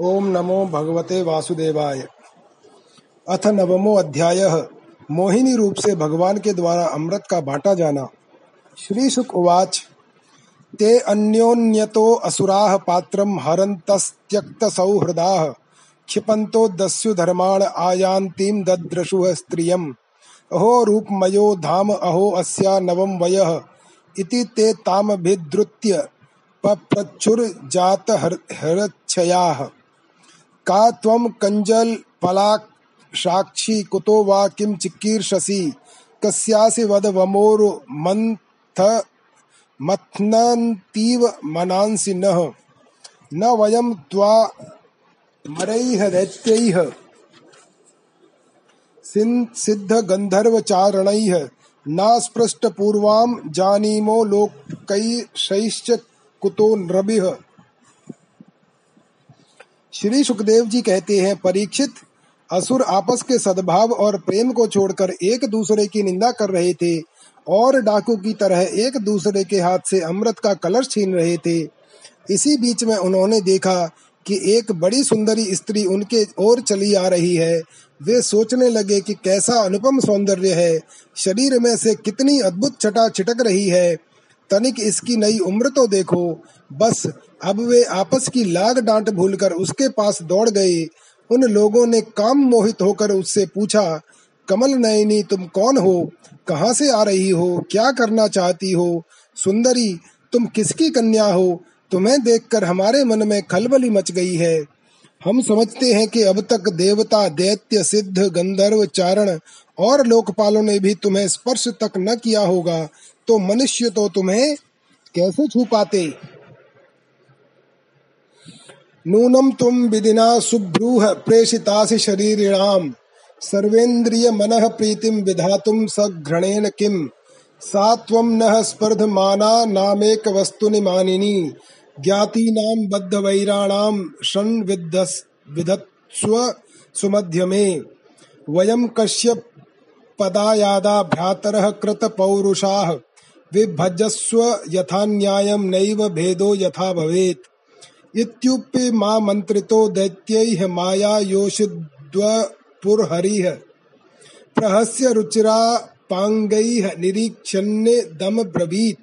ओम नमो भगवते वासुदेवाय। अथ नवमो अध्याय। मोहिनी रूप से भगवान के द्वारा अमृत का बांटा जाना। श्री सुख उवाच। ते अन्योन्यतो असुराः पात्रं हरन्तस्त्यक्तसौहृदाः क्षिपन्तो दस्यु धर्माण आयान्तीं दद्रशुः स्त्रियम्। अहो रूपमयो धाम अहो अस्या नवम वयः। इति ते तामभिद्रुत्य पप्रचुर्जात हरच्छयाः का त्वं कञ्जलपलाशाक्षी कुतो वा किं चिकीर्षसि कस्यासि वद वमोरुमन्थ मथ्नन्तीव मनांसि नः। न वयं त्वा मरैः दैत्यैः सिद्धगन्धर्वचारणैः। नास्पृष्टपूर्वां जानीमो लोकैशैश्च कुतो नृभिः। श्री सुखदेव जी कहते हैं, परीक्षित असुर आपस के सद्भाव और प्रेम को छोड़कर एक दूसरे की निंदा कर रहे थे और डाकू की तरह एक दूसरे के हाथ से अमृत का कलश छीन रहे थे। इसी बीच में उन्होंने देखा कि एक बड़ी सुंदरी स्त्री उनके ओर चली आ रही है। वे सोचने लगे कि कैसा अनुपम सौंदर्य है, शरीर में से कितनी अद्भुत छटा छिटक रही है। तनिक इसकी नई उम्र तो देखो बस अब वे आपस की लाग डांट भूलकर उसके पास दौड़ गए। उन लोगों ने काम मोहित होकर उससे पूछा, कमल नयनी, तुम कौन हो? कहाँ से आ रही हो? क्या करना चाहती हो? सुंदरी, तुम किसकी कन्या हो? तुम्हें देखकर हमारे मन में खलबली मच गई है। हम समझते हैं कि अब तक देवता, दैत्य, सिद्ध, गंधर्व, चारण और लोकपालों ने भी तुम्हें स्पर्श तक न किया होगा। तो मनुष्य तो तुम्हें कैसे छू पाते? नूनम तुम विदिना सुब्रूह प्रेषितासि शरीरिणाम। सर्वेन्द्रिय मनः प्रीतिम विधातुम सघ्रणेन किम सा त्वं नः स्पर्धमाना नामेक वस्तुनि मानिनी। ज्ञातीनां बद्धवैराणां शन् विधत्स्व सुमध्यमे। वयं कश्यप पदायादा भ्रातरः कृतपौरुषाः। विभजस्व यथा न्यायं नैव भेदो यथा भवेत्। इत्युपि मा मन्त्रितो दैत्यैः माया योषिद्वपुरहरिः प्रहस्य रुचिरा पांगैः निरीक्षण्य दम ब्रवीत।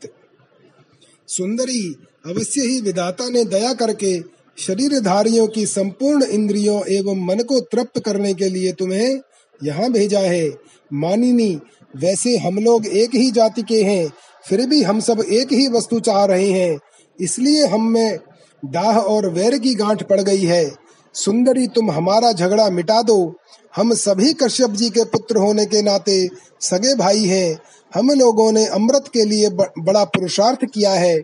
सुंदरी अवश्य ही विधाता ने दया करके शरीरधारियों की संपूर्ण इंद्रियों एवं मन को तृप्त करने के लिए तुम्हें यहाँ भेजा है। मानिनी, वैसे हम लोग एक ही जाति के हैं, फिर भी हम सब एक ही वस्तु चाह रहे हैं। इसलिए हम में दाह और वैर की गांठ पड़ गई है। सुंदरी, तुम हमारा झगड़ा मिटा दो। हम सभी कश्यप जी के पुत्र होने के नाते सगे भाई हैं। हम लोगों ने अमृत के लिए बड़ा पुरुषार्थ किया है।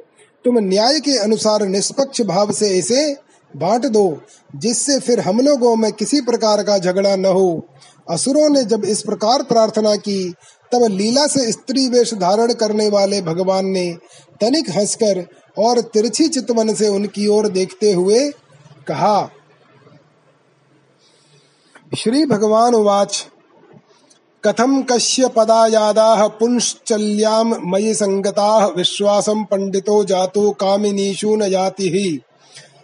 तुम न्याय के अनुसार निष्पक्ष भाव से इसे बांट दो, जिससे फिर हम लोगों में किसी प्रकार का झगड़ा न हो। असुरों ने जब इस प्रकार प्रार्थना की तब लीला से स्त्री वेश धारण करने वाले भगवान ने तनिक हंसकर और तिरछी चितवन से उनकी ओर देखते हुए कहा, श्री भगवान वाच कथम कश्य पदायादाः पुंश्चल्यां मयि संगताः विश्वासं पंडितो जातो कामिनीषु न जाति हि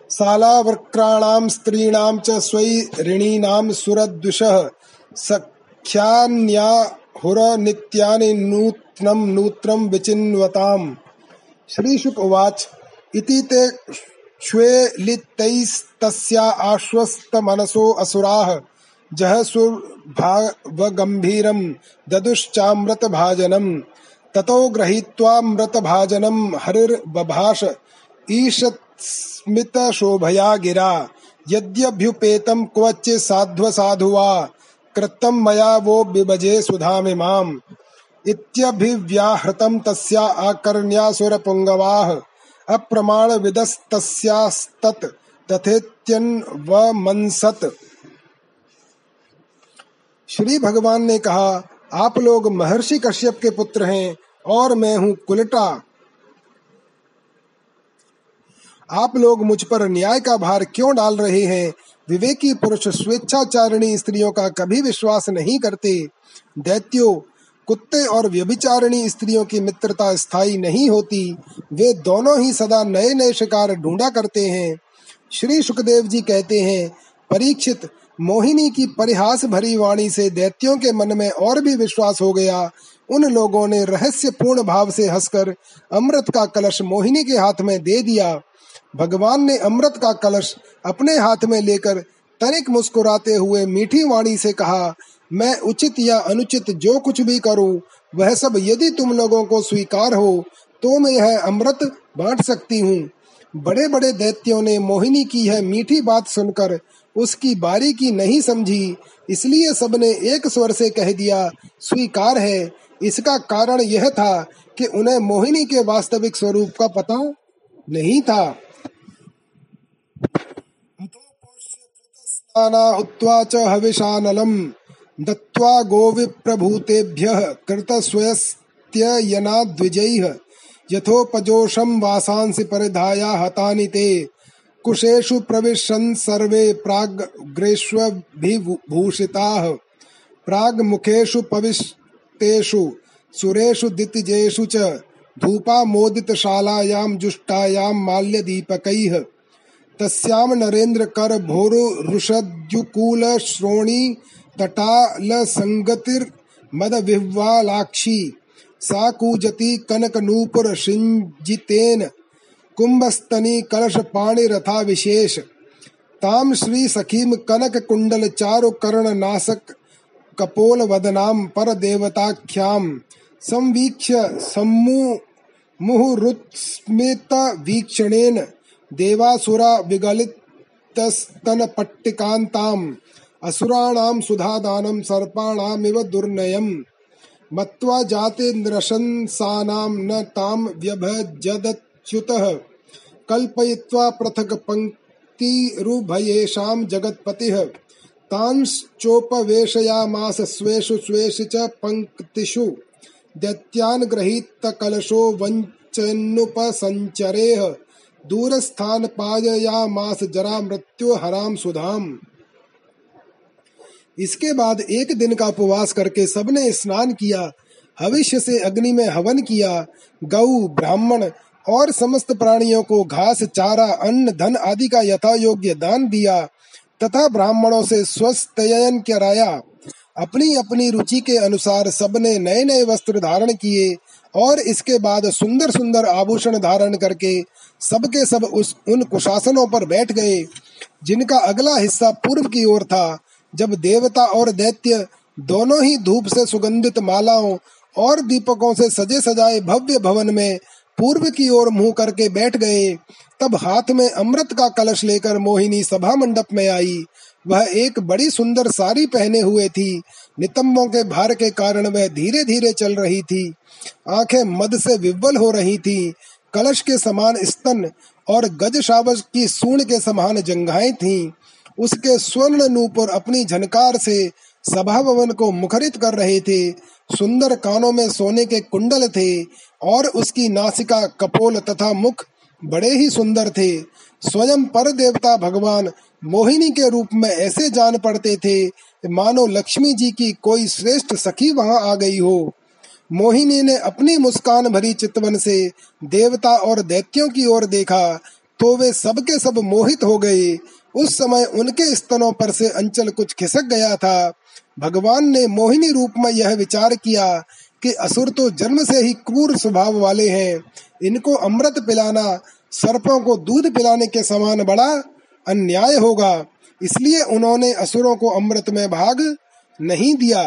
सालावक्राणां स्त्रीणां च स्वैरिणीनां सुरद्विषः सख्यान्या हुरनित्यानि नूत्नं नूत्रं विचिन्वताम्। श्रीशुक उवाच, इति ते श्वेलितैस्तस्या आश्वस्तमनसो असुराः। जहसुर्भावगम्भीरं ददुश्चामृतभाजनम्। ततो गृहीत्वामृतभाजनं हरिर्बभाष ईषत्स्मितशोभया गिरा। यद्यभ्युपेतं क्वचित् साध्वसाधु वा कृतं मया वो बिभजे सुधामिमाम् इत्यभिव्याहृतं तस्या आकर्ण्यासुरपुङ्गवाः अप्रमाणविदस्तस्यास्तत् तथेत्यन्वमंसत् श्री भगवान ने कहा, आप लोग महर्षि कश्यप के पुत्र हैं और मैं हूँ कुलटा। आप लोग मुझ पर न्याय का भार क्यों डाल रहे हैं? विवेकी पुरुष स्वेच्छाचारिणी स्त्रियों का कभी विश्वास नहीं करते। दैत्यो, कुत्ते और व्यभिचारिणी स्त्रियों की मित्रता स्थायी नहीं होती। वे दोनों ही सदा नए नए शिकार ढूंढा करते हैं। श्री सुखदेव जी कहते हैं, परीक्षित, मोहिनी की परिहास भरी वाणी से दैत्यों के मन में और भी विश्वास हो गया। उन लोगों ने रहस्यपूर्ण भाव से हंसकर अमृत का कलश मोहिनी के हाथ में दे दिया। भगवान ने अमृत का कलश अपने हाथ में लेकर तनिक मुस्कुराते हुए मीठी वाणी से कहा, मैं उचित या अनुचित जो कुछ भी करूँ, वह सब यदि तुम लोगों को स्वीकार हो तो मैं यह अमृत बांट सकती हूँ। बड़े बड़े दैत्यों ने मोहिनी की यह मीठी बात सुनकर उसकी बारीकी नहीं समझी, इसलिए सबने एक स्वर से कह दिया, स्वीकार है। इसका कारण यह था कि उन्हें मोहिनी के वास्तविक स्वरूप का पता नहीं था। हुत्वा च हविषानलम्। दत्त्वा गोविप्रभूतेभ्यः कृतस्वयस्त्ययनाद्विजैः यथोपजोषं वासांसि परिधाया हतानि ते। कुशेषु प्रविशन् सर्वे प्राग्ग्रेष्वभिभूषिताः प्राग्मुखेषु पविष्टेषु, सुरेषु दितिजेषु च। धूपामोदितशालायां जुष्टायां माल्यदीपकैः। तस्याम नरेंद्र कर भोरो रुषद्युकूल श्रोणी तटाल संगतिर मद विह्वालाक्षी सा कूजती कनक नूपुर सिंजितेन कुंभस्तनी कलश पाणि रथा विशेष ताम श्री सखीम कनक कुंडल चारु कर्ण नासक कपोल वदनाम पर देवताख्याम। संवीक्ष्य सम्मु मुहुरुत्स्मित वीक्षणेन देवासुरा विगलितस्तनपट्टिकान्ताम् असुराणां सुधादानं सर्पाणामिव दुर्नयम्। मत्वा जाते जातेन्द्रशंसानां न तां व्यभजदच्युतः। कल्पयित्वा पृथक् पङ्क्तिरुभयेषां जगत्पतिः। तांश्चोपवेशयामास स्वेषु स्वेषु च पङ्क्तिषु। दैत्यान् गृहीतकलशो वञ्चन्नुपसञ्चरेह दूरस्थान पाययामास जरा मृत्यु हराम सुधाम। इसके बाद एक दिन का उपवास करके सबने स्नान किया भविष्य से अग्नि में हवन किया गौ ब्राह्मण और समस्त प्राणियों को घास, चारा, अन्न, धन आदि का यथा योग्य दान दिया, तथा ब्राह्मणों से स्वस्थयन कराया। अपनी अपनी रुचि के अनुसार सबने नए नए वस्त्र धारण किए और इसके बाद सुंदर सुंदर आभूषण धारण करके सबके सब उस उन कुशासनों पर बैठ गए, जिनका अगला हिस्सा पूर्व की ओर था। जब देवता और दैत्य दोनों ही धूप से सुगंधित मालाओं और दीपकों से सजे सजाए भव्य भवन में पूर्व की ओर मुँह करके बैठ गए, तब हाथ में अमृत का कलश लेकर मोहिनी सभा मंडप में आई। वह एक बड़ी सुंदर साड़ी पहने हुए थी। नितंबों के भार के कारण वह धीरे धीरे चल रही थी। आँखें मद से विव्वल हो रही थी। कलश के समान स्तन और गज शावज की सूण के समान जंघाएँ थीं। उसके स्वर्ण नूपुर अपनी झनकार से सभा भवन को मुखरित कर रहे थे। सुंदर कानों में सोने के कुंडल थे और उसकी नासिका कपोल तथा मुख बड़े ही सुंदर थे। स्वयं पर देवता भगवान मोहिनी के रूप में ऐसे जान पड़ते थे, मानो लक्ष्मी जी की कोई श्रेष्ठ सखी वहाँ आ गई हो। मोहिनी ने अपनी मुस्कान भरी चितवन से देवता और दैत्यों की ओर देखा तो वे सबके सब मोहित हो गए। उस समय उनके स्तनों पर से अंचल कुछ खिसक गया था। भगवान ने मोहिनी रूप में यह विचार किया कि असुर तो जन्म से ही क्रूर स्वभाव वाले हैं। इनको अमृत पिलाना, सर्पों को दूध पिलाने के समान बड़ा अन्याय होगा। इसलिए उन्होंने असुरों को अमृत में भाग नहीं दिया।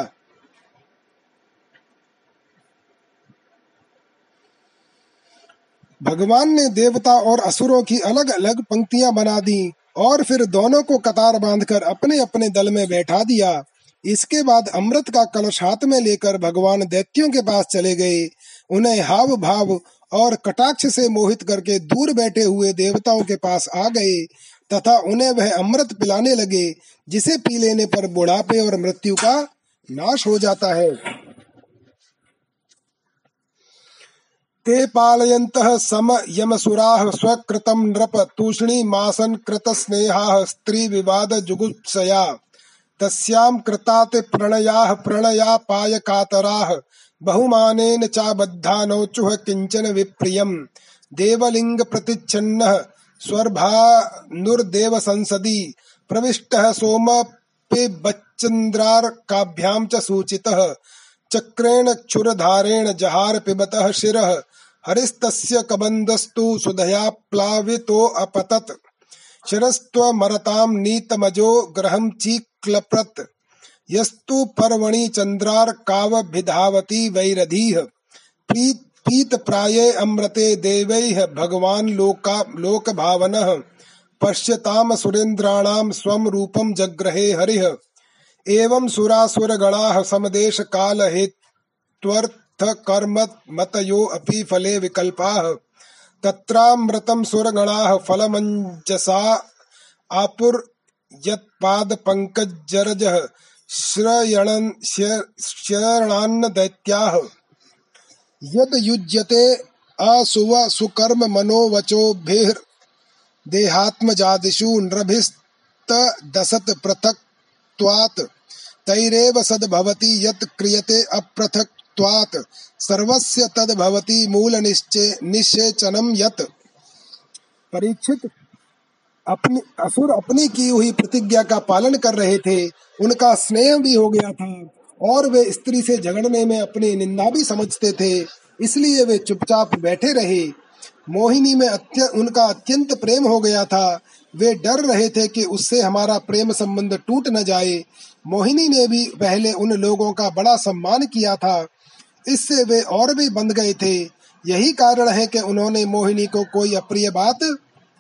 भगवान ने देवता और असुरों की अलग अलग पंक्तियाँ बना दी और फिर दोनों को कतार बांधकर अपने अपने दल में बैठा दिया। इसके बाद अमृत का कलश हाथ में लेकर भगवान दैत्यों के पास चले गए। उन्हें हाव भाव और कटाक्ष से मोहित करके दूर बैठे हुए देवताओं के पास आ गए तथा उन्हें वह अमृत पिलाने लगे, जिसे पी लेने पर बुढ़ापे और मृत्यु का नाश हो जाता है। ते पालयन्तः सम यमसुराः स्वकृतं नृप तूष्णीमासन् कृतस्नेहाः स्त्रीविवादजुगुप्सया तस्यां कृताते प्रणयाः प्रणयापायकातराः। बहुमानेन चाबद्धा नौचुः किंचन विप्रियम्। देवलिङ्गप्रतिच्छन्नः स्वर्भानुर्देव संसदि प्रविष्टः सोमपिबच्चन्द्रार्काभ्यां च सूचितः। चक्रेण क्षुरधारेण जहार पिबतः शिरः। हरिस्तस्य कबन्दस्तु सुधया प्लावितोऽपतत् शिरस्त्वमरतां नीतमजो ग्रहं चीक्लप्रत्। यस्तु पर्वणि चन्द्रार्कावभिधावति वैरधीः। पीत प्राये अमृते देवैः भगवान् लोका लोकभावनः। पश्यताम सुरेन्द्राणां स्वं रूपं जग्रहे हरिः। एवं सुरासुरगणाः समदेश काल हेत्वर्थ कर्म मतयो अपि फले विकल्पाः। तत्रामृतं सुरगणाः फलमञ्जसा आपुर यत्पादपङ्कजरजः श्रयणन् शरणान्न दैत्याः यद युज्यते असुव सुकर्म मनोवचोभिर् देहात्मजादिषु नृभिस्तदसत् पृथक्त्वात्। तैरेव सद्भवति यत् क्रियते अपृथक्त्वात् सर्वस्य तद्भवति मूलनिश्चय निश्चेचनम यत्। परीक्षित अपनी असुर अपनी की हुई प्रतिज्ञा का पालन कर रहे थे उनका स्नेह भी हो गया था और वे स्त्री से झगड़ने में अपनी निंदा भी समझते थे इसलिए वे चुपचाप बैठे रहे। मोहिनी में अत्य, उनका अत्यंत प्रेम हो गया था। वे डर रहे थे कि उससे हमारा प्रेम संबंध टूट न जाए। मोहिनी ने भी पहले उन लोगों का बड़ा सम्मान किया था। इससे वे और भी बंध गए थे। यही कारण है कि उन्होंने मोहिनी को कोई अप्रिय बात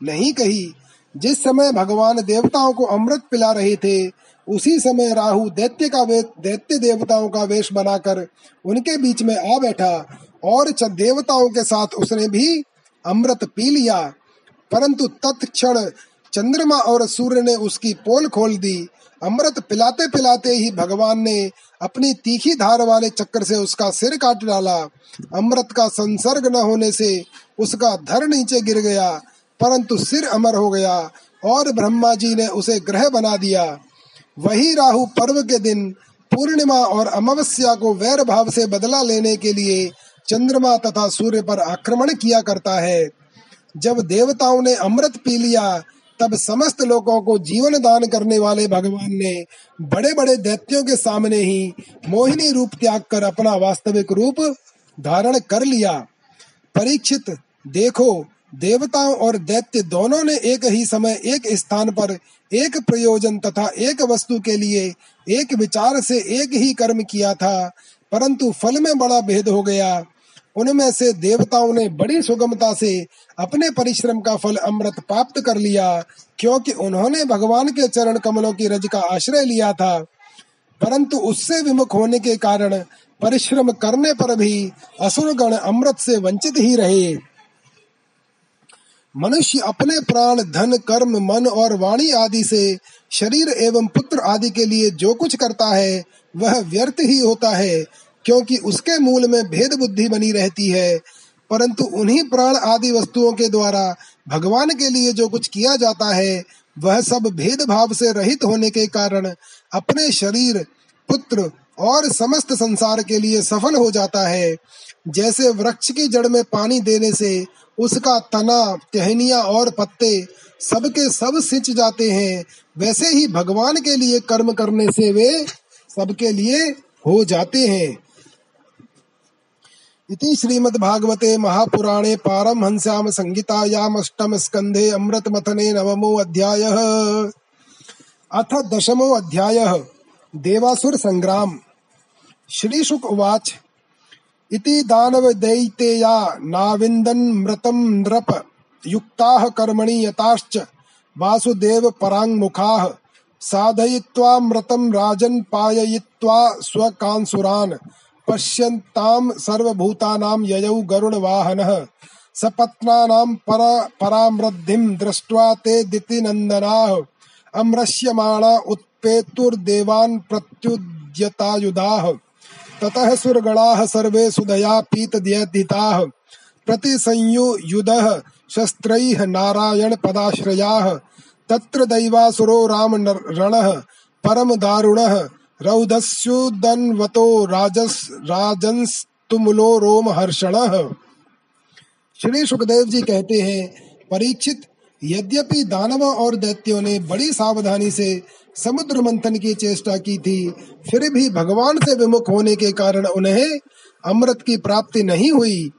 नहीं कही। जिस समय भगवान देवताओं को अमृत पिला रहे थे, उसी समय राहु दैत्य का दैत्य देवताओं का वेश बनाकर उनके बीच में आ बैठा और देवताओं के साथ उसने भी अमृत पी लिया। परंतु तत्क्षण चंद्रमा और सूर्य ने उसकी पोल खोल दी अमृत पिलाते पिलाते ही भगवान ने अपनी तीखी धार वाले चक्कर से उसका सिर काट डाला। अमृत का संसर्ग न होने से उसका धर नीचे गिर गया, परंतु सिर अमर हो गया और ब्रह्मा जी ने उसे ग्रह बना दिया। वही राहु पर्व के दिन पूर्णिमा और अमावस्या को वैर भाव से बदला लेने के लिए चंद्रमा तथा सूर्य पर आक्रमण किया करता है। जब देवताओं ने अमृत पी लिया तब समस्त लोगों को जीवन दान करने वाले भगवान ने बड़े बड़े दैत्यों के सामने ही मोहिनी रूप त्याग कर अपना वास्तविक रूप धारण कर लिया। परीक्षित, देखो, देवताओं और दैत्य दोनों ने एक ही समय एक स्थान पर एक प्रयोजन तथा एक वस्तु के लिए एक विचार से एक ही कर्म किया था, परंतु फल में बड़ा भेद हो गया। उनमें से देवताओं ने बड़ी सुगमता से अपने परिश्रम का फल अमृत प्राप्त कर लिया, क्योंकि उन्होंने भगवान के चरण कमलों की रज का आश्रय लिया था। परंतु उससे विमुख होने के कारण परिश्रम करने पर भी असुरगण अमृत से वंचित ही रहे। मनुष्य अपने प्राण, धन, कर्म, मन और वाणी आदि से शरीर एवं पुत्र आदि के लिए जो कुछ करता है, वह व्यर्थ ही होता है। क्योंकि उसके मूल में भेद बुद्धि बनी रहती है। परंतु उन्हीं प्राण आदि वस्तुओं के द्वारा भगवान के लिए जो कुछ किया जाता है, वह सब भेदभाव से रहित होने के कारण अपने शरीर, पुत्र और समस्त संसार के लिए सफल हो जाता है। जैसे वृक्ष की जड़ में पानी देने से उसका तना, टहनिया और पत्ते सबके सब सिंच जाते हैं, वैसे ही भगवान के लिए कर्म करने से वे सबके लिए हो जाते हैं। इति श्रीमद्भागवते महापुराणे पारमहंस्याम संहितायाम अष्टम स्कंधे अमृत मथने नवमो अध्यायः। अथ दशमो अध्यायः। देवासुर संग्राम श्री शुक उवाच। इति दानवदैतेया नाविन्दन्मृतं नृप। युक्ताः कर्मणि यताश्च। वासुदेव पराङ्मुखाः साधयित्वामृतं राजन् पाययित्वा स्वकांसुरान्। पश्यन्तां सर्वभूतानां ययौ गरुडवाहनः। सपत्नानां पर परामृद्धिं दृष्ट्वा ते दितिनन्दनाः। अमृष्यमाणा उत्पेतुर्देवान् प्रत्युद्यतायुधाः। ततः सुरगणाः सर्वे सुदया पीतद्यदिताः प्रतिसंयुयुधः शस्त्रैः नारायण पदाश्रयाः। तत्र दैवासुरो राम रणः परम दारुणः रौदस्युदन्वतो राजस, राजंस्तुमुलो रोम हर्षण। श्री सुखदेव जी कहते हैं, परीक्षित, यद्यपि दानवों और दैत्यों ने बड़ी सावधानी से समुद्र मंथन की चेष्टा की थी, फिर भी भगवान से विमुख होने के कारण उन्हें अमृत की प्राप्ति नहीं हुई।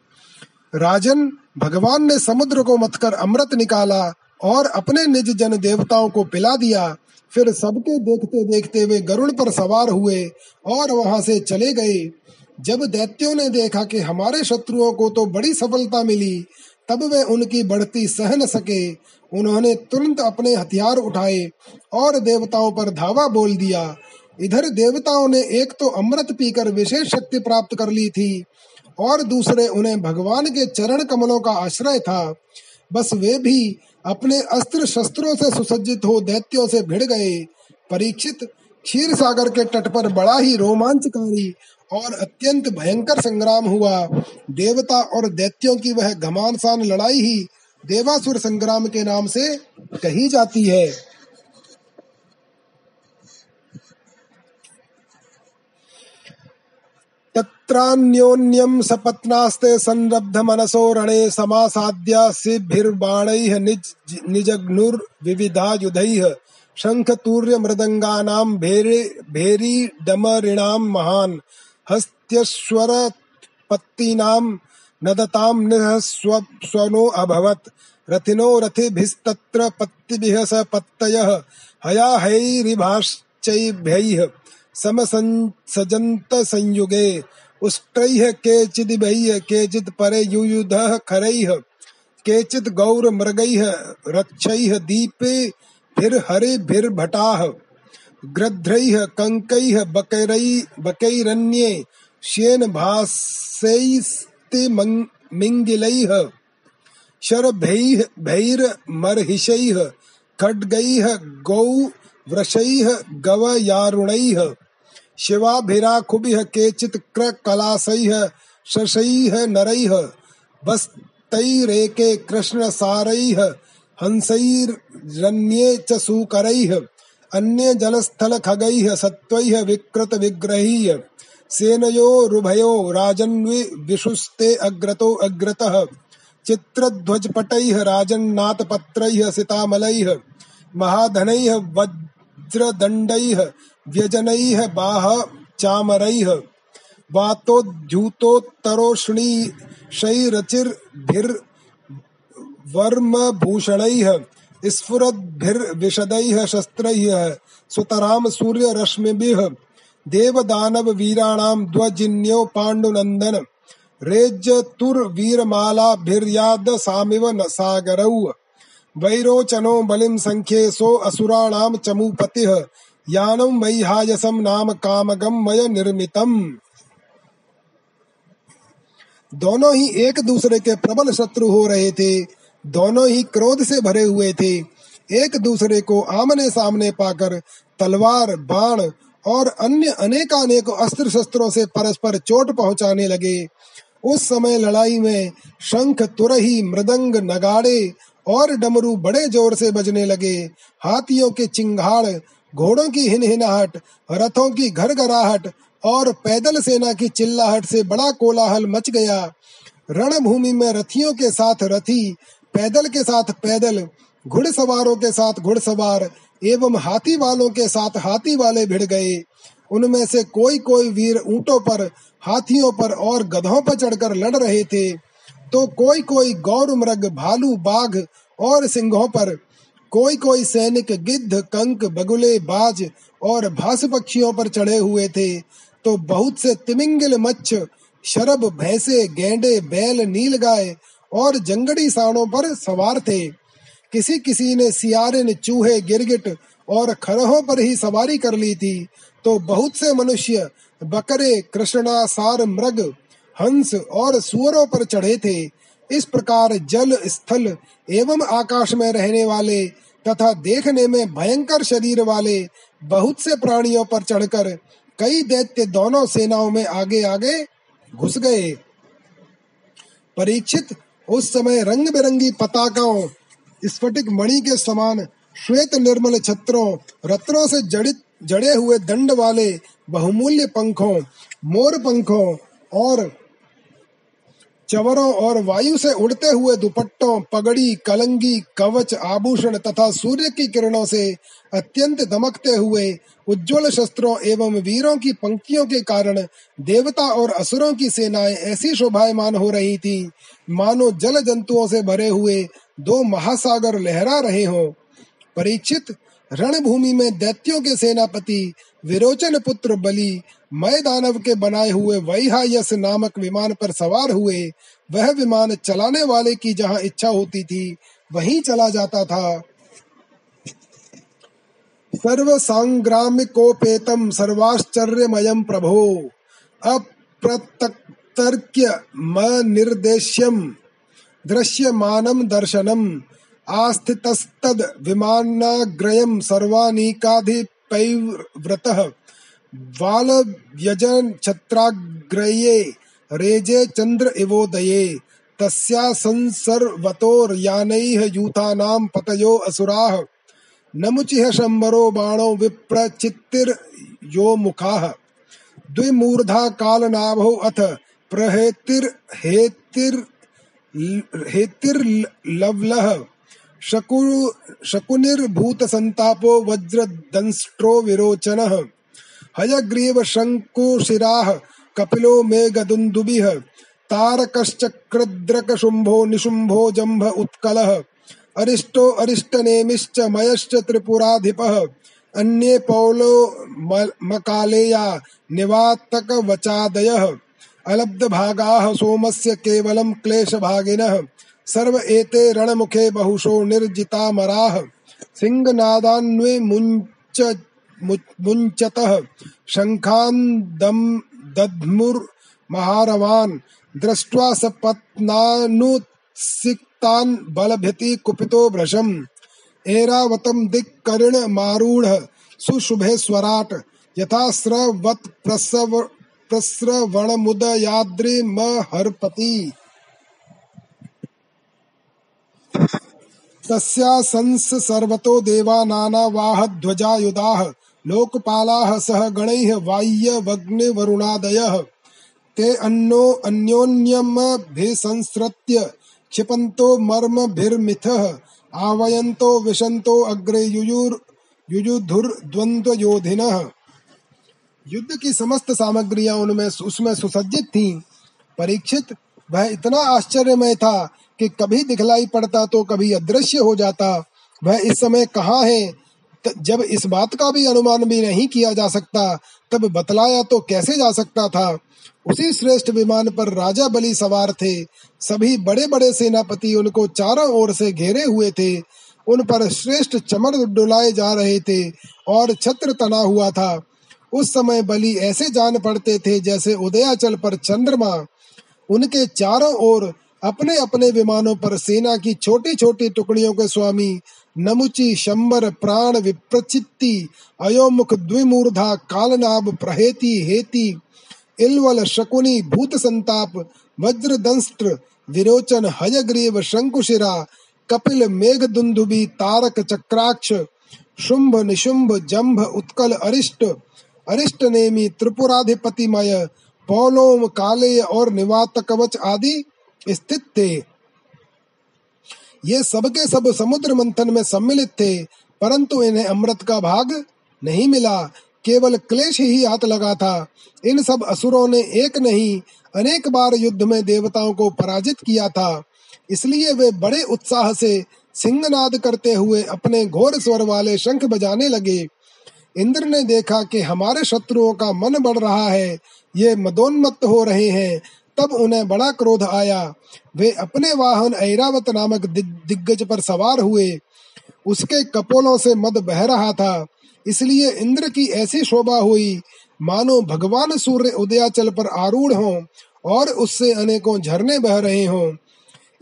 राजन, भगवान ने समुद्र को मतकर अमृत निकाला और अपने निज जन देवताओं को पिला दिया। फिर सबके देखते देखते वे गरुड़ पर सवार हुए और वहाँ से चले गए। जब दैत्यों ने देखा कि हमारे शत्रुओं को तो बड़ी सफलता मिली, तब वे उनकी बढ़ती सह न सके। उन्होंने तुरंत अपने हथियार उठाए और देवताओं पर धावा बोल दिया। इधर देवताओं ने एक तो अमृत पीकर विशेष शक्ति प्राप्त कर ली थी और दूसरे उन्हें भगवान के चरण कमलों का आश्रय था। बस वे भी अपने अस्त्र शस्त्रों से सुसज्जित हो दैत्यों से भिड़ गए। परीक्षित क्षीर सागर के तट पर बड़ा ही रोमांचकारी और अत्यंत भयंकर संग्राम हुआ। देवता और दैत्यों की वह घमानसान लड़ाई ही देवासुर संग्राम के नाम से कही जाती है। तत्रान्योन्यं सपत्नास्ते संरब्धमनसो रणे समासाद्यासिभिर्बाणैः निज निजघ्नुर्विविधायुधैः शङ्खतूर्यमृदङ्गानां भेरि भेरीडमरिणां महान् हस्त्यश्वरपत्तीनां नदतां निःस्वनो अभवत्। रथिनो रथिभिस्तत्र पत्तिभिः स पत्तयः। हयाहैरिभाश्चैभ्यैः समसञ्जन्त संयुगे उष्ट्रैः केचिदिभैः केचित् परे युयुधः खरैः केचित् गौरमृगैः रक्षैः दीपेभिर्हरिभिर्भटाः गृध्रैः कङ्कैः बकैरै, बकैरन्ये श्येनभासैस्तिमिङ्गिलैः शरभैः, भैर्मर्हिषैः, खड्गैः गौवृषैः गवयारुणैः, शिवाभिराखुभिः केचित् क्रकलासैः शशैः नरैः, बस्तैरेके कृष्णसारैः हंसैरन्ये च सूकरैः, अन्ये जलस्थल खगैः सत्त्वैः विकृत विग्रहैः सेनयोरुभयो राजन्वि विशुस्ते अग्रतो अग्रतः, चित्रध्वजपटैः राजन्नाथपत्रैः, सितामलैः, महाधनैः वज्रदण्डैः व्यजनैः बाह चामरैः वातोद्यूतोत्तरोष्णीशैरचिर्भिर्वर्मभूषणैः स्फुरद्भिर्विशदैः शस्त्रैः सुतरां सूर्यरश्मिभिः देवदानववीराणां ध्वजिन्यो पाण्डुनन्दन रेज्यतुर्वीरमालाभिर्यादसामिव सागरौ। वैरोचनो बलिं सङ्ख्ये सो असुराणां चमूपतिः यानम वैहायसम नाम कामगम मय निर्मितम। दोनों ही एक दूसरे के प्रबल शत्रु हो रहे थे। दोनों ही क्रोध से भरे हुए थे। एक दूसरे को आमने सामने पाकर तलवार, बाण और अन्य अनेकानेक अस्त्र शस्त्रों से परस्पर चोट पहुँचाने लगे। उस समय लड़ाई में शंख, तुरही, मृदंग, नगाड़े और डमरू बड़े ज़ोर से बजने लगे। हाथियों के चिंगाड़, घोड़ों की हिनहिनाहट, रथों की घरघराहट और पैदल सेना की चिल्लाहट से बड़ा कोलाहल मच गया। रणभूमि में रथियों के साथ रथी, पैदल के साथ पैदल, घुड़सवारों के साथ घुड़सवार एवं हाथी वालों के साथ हाथी वाले भिड़ गए। उनमें से कोई कोई वीर ऊंटों पर, हाथियों पर और गधों पर चढ़कर लड़ रहे थे। तो कोई कोई गौर मृग भालू, बाघ और सिंहों पर, कोई कोई सैनिक, गिद्ध, कंक, बगुले, बाज और भास पक्षियों पर चढ़े हुए थे तो बहुत से तिमिंगल मच्छ, शरब, भैंसे, गेंडे, बैल नील गाय और जंगड़ी साणों पर सवार थे। किसी किसी ने सियारिन, चूहे, गिरगिट और खरहों पर ही सवारी कर ली थी तो बहुत से मनुष्य, बकरे कृष्णा सार मृग हंस और सुअरों पर चढ़े थे। इस प्रकार जल, स्थल एवं आकाश में रहने वाले तथा देखने में भयंकर शरीर वाले बहुत से प्राणियों पर चढ़कर कई दैत्य दोनों सेनाओं में आगे आगे घुस गए। परीक्षित उस समय रंग बिरंगी पताकाओं, स्फटिक मणि के समान श्वेत निर्मल छत्रों, रत्नों से जड़ित, जड़े हुए दंड वाले बहुमूल्य पंखों, मोर पंखों और चवरों और वायु से उड़ते हुए दुपट्टों, पगड़ी, कलंगी, कवच, आभूषण तथा सूर्य की किरणों से अत्यंत दमकते हुए उज्जवल शस्त्रों एवं वीरों की पंक्तियों के कारण देवता और असुरों की सेनाएँ ऐसी शोभायमान हो रही थी। मानो जल जंतुओं से भरे हुए दो महासागर लहरा रहे हो। परीक्षित रणभूमि में दैत्यों के सेनापति विरोचन पुत्र बलि मय दानव के बनाए हुए वैहायस नामक विमान पर सवार हुए, वह विमान चलाने वाले की जहाँ इच्छा होती थी, वहीं चला जाता था। सर्व संग्रामिकोपेतम सर्वाश्चर्यमयम प्रभो अप्रतर्क्य निर्देश्यम दृश्यमानम दर्शनम, आस्थितस्तद विमानाग्रयम सर्वानीकाधिपैव्रतः वालव्यजन छत्राग्रये रेजे चंद्र इवोदये तस्या संसर्वतोर्यानैः यूथानां पतयो असुराः। नमुचिः शम्बरो बाणो विप्रचित्तिर्यो मुखाः द्विमूर्धा कालनाभौ अथ प्रहेतिर्हेतिर् हेतिर्लवलः शकु शकुनिर्भूतसन्तापो वज्रदंष्ट्रो विरोचनः। हयग्रीव शङ्कुशिराः कपिलो मेघदुन्दुभिः। तारकश्चक्रद्रकशुम्भो निशुम्भो जम्भ उत्कलः। अरिष्टो अरिष्टनेमिश्च मयश्च त्रिपुराधिपः। अन्ये पौलो मकालेया निवातकवचादयः। अलब्धभागाः सोमस्य केवलं क्लेशभागिनः। सर्व एते रणमुखे बहुशो निर्जितामराः सिंहनादान्वे मुञ्च मुञ्चतः। शङ्खान् दम् दध्मुर्महारवान् दृष्ट्वा सपत्नानुत्सिक्तान् बलभृति कुपितो भृशम् एरावतं दिक्करिणमारूढ सुशुभे स्वराट्। यथा स्रवत् प्रस्रवणमुदयाद्रिमहर्पति तस्या संस सर्वतो देवा नानावाहध्वजायुधाः लोकपालाः सह गणैः वाह्यवग्निवरुणादयः ते अन्नो अन्योन्यमभिसंसृत्य क्षिपन्तो मर्मभिर्मिथः आवयन्तो विशन्तो अग्रे युयुर्, युयुधुर्द्वन्द्वयोधिनः। युद्ध की समस्त सामग्रियाँ उनमें उसमें सुसज्जित थीं। परीक्षित, वह इतना आश्चर्यमय था कि कभी दिखलाई पड़ता तो कभी अदृश्य हो जाता। वह इस समय कहाँ है? जब इस बात का भी अनुमान भी नहीं किया जा सकता, तब बतलाया तो कैसे जा सकता था? उसी श्रेष्ठ विमान पर राजा बलि सवार थे। सभी बड़े बड़े सेनापति उनको चारों ओर से घेरे हुए थे। उन पर श्रेष्ठ चमर डुलाए जा रहे थे और छत्र तना हुआ था। उस समय बलि ऐसे जान पड़ते थे जैसे उदयाचल पर चंद्रमा। उनके चारों ओर अपने अपने विमानों पर सेना की छोटी छोटी टुकड़ियों के स्वामी, नमुचि, शंबर, प्राण विप्रचित्ति, अयोमुख, द्विमूर्धा, कालनाभ, प्रहेति, हेति, इलवल, शकुनी, भूत संताप, वज्रदंष्ट्र, विरोचन, हयग्रीव, शंकुशिरा, कपिल मेघ दुंदुबी तारक चक्राक्ष, शुंभ, निशुंभ, जंभ, उत्कल, अरिष्ट अरिष्ट नेमी त्रिपुराधिपतिमय, पौलोम, कालेय और निवात कवच आदि स्थित थे। ये सबके सब समुद्र मंथन में सम्मिलित थे, परंतु इन्हें अमृत का भाग नहीं मिला। केवल क्लेश ही हाथ लगा था। इन सब असुरों ने एक नहीं, अनेक बार युद्ध में देवताओं को पराजित किया था। इसलिए वे बड़े उत्साह से सिंहनाद करते हुए अपने घोर स्वर वाले शंख बजाने लगे। इंद्र ने देखा कि हमारे शत्रुओं का मन बढ़ रहा है। ये मदोन्मत्त हो रहे हैं। तब उन्हें बड़ा क्रोध आया। वे अपने वाहन ऐरावत नामक दिग्गज पर सवार हुए। उसके कपोलों से मद बह रहा था। इसलिए इंद्र की ऐसी शोभा हुई, मानो भगवान सूर्य उदयाचल पर आरूढ़ हों और उससे अनेकों झरने बह रहे हों।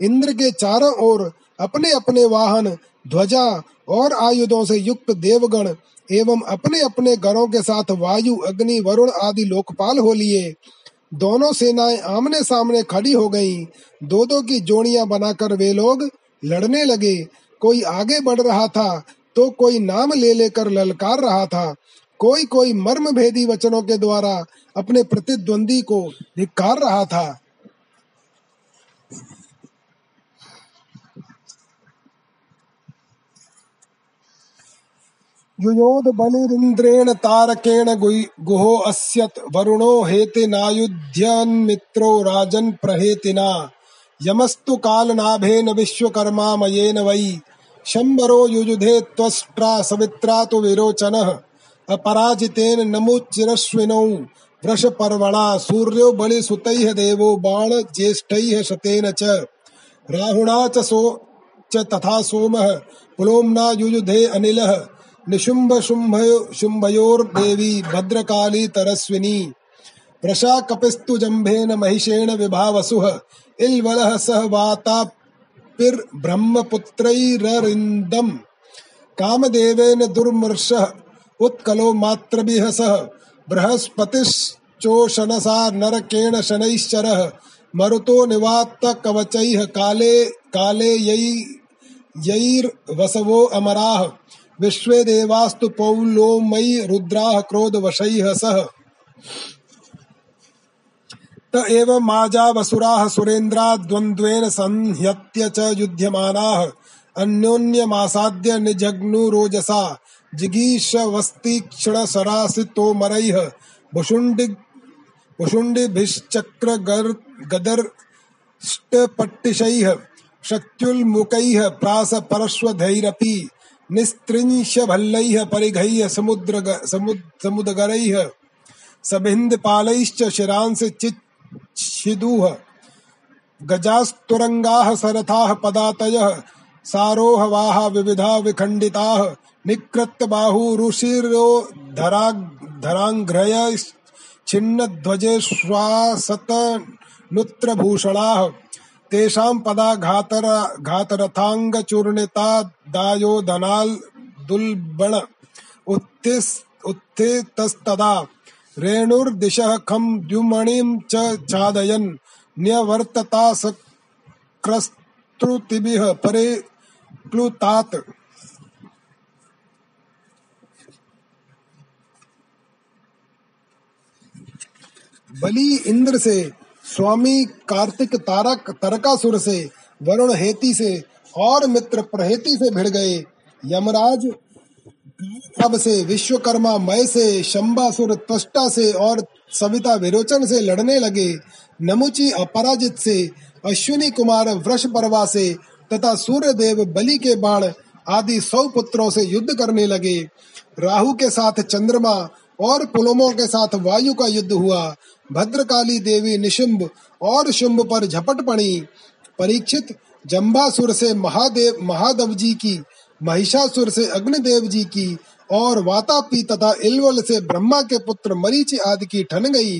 इंद्र के चारों ओर अपने अपने वाहन, ध्वजा और आयुधों से युक्त देवगण एवं अपने अपने घरों के साथ वायु, अग्नि, वरुण आदि लोकपाल हो लिए। दोनों सेनाएँ आमने सामने खड़ी हो गईं। दो दो की जोड़ियाँ बनाकर वे लोग लड़ने लगे। कोई आगे बढ़ रहा था तो कोई नाम ले लेकर ललकार रहा था। कोई कोई मर्म भेदी वचनों के द्वारा अपने प्रतिद्वंदी को धिक्कार रहा था। युयोध बलिरिन्द्रेण तारकेण गुहो अस्यत् वरुणो हेतिनायुध्यन्मित्रो राजन् प्रहेतिना। यमस्तु कालनाभेन विश्वकर्मामयेन वै। शम्बरो युयुधे त्वष्ट्रा सवित्रा तु विरोचनः। अपराजितेन नमुच्चिरश्विनौ वृषपर्वणा सूर्यो बलिसुतैः देवो बाणज्येष्ठैः शतेन च। राहुणा च सो च तथा सोमः। पुलोम्ना युयुधे अनिलः। निशुम्भ शुम्भ शुम्भयोर्देवी भद्रकाली तरस्विनी। वृषा कपिस्तु जम्भेन महिषेण विभावसुः इल्वलः सह वातापिर्ब्रह्मपुत्रैररिन्दम्। कामदेवेन दुर्मर्षः। उत्कलो मातृभिः सह। बृहस्पतिश्चोषणसा नरकेण शनैश्चरः। मरुतो निवात्त कवचैः काले काले यै यैर्वसवो अमराः। विश्वे देवास्तु पौलोमयी रुद्राः क्रोधवशैः सह। त एव माजावसुराः सुरेन्द्रा द्वन्द्वेन संह्यत्य च युध्यमानाः। अन्योन्यमासाद्य निजग्नुरोजसा जिगीषवस्तीक्ष्णसरासितोमरैः भुषुण्डि भुषुण्डिभिश्चक्र गदर्ष्टपट्टिशैः शक्त्युल्मुखैः निस्त्रिंशभल्लैः परिघैः समुद्र समुद्गरैः सभिन्दपालैश्च शिरांसि चिच्छिदुः गजास्तुरङ्गाः सरथाः विविधा धराग्रयश्छिन्नध्वजेष्वासतनुत्रभूषणाः तेषां पदा घातर, घातरथाङ्गचूर्णिता दायोदनाल्दुल्बण उत्थितस्तदा रेणुर्दिशः खं द्युमणिं च छादयन् न्यवर्ततासक्रस्तुतिभिः परे प्लुतात्। बलि इंद्र से स्वामी कार्तिक तारक तरकासुर से, वरुण हेती से और मित्र प्रहेती से भिड़ गए। यमराज अब से, विश्वकर्मा मय से, शंबासुर त्वष्टा से और सविता विरोचन से लड़ने लगे। नमुची अपराजित से, अश्विनी कुमार वृष परवा से तथा सूर्य देव बलि के बाण आदि सौ पुत्रों से युद्ध करने लगे। राहु के साथ चंद्रमा और पुलमों के साथ वायु का युद्ध हुआ। भद्रकाली देवी निशुंभ और शुंभ पर झपट पड़ी। परीक्षित जम्बासुर से महादेव महादेव जी की, महिषासुर से अग्निदेव जी की और वातापी तथा इलवल से ब्रह्मा के पुत्र मरीचि आदि की ठन गई।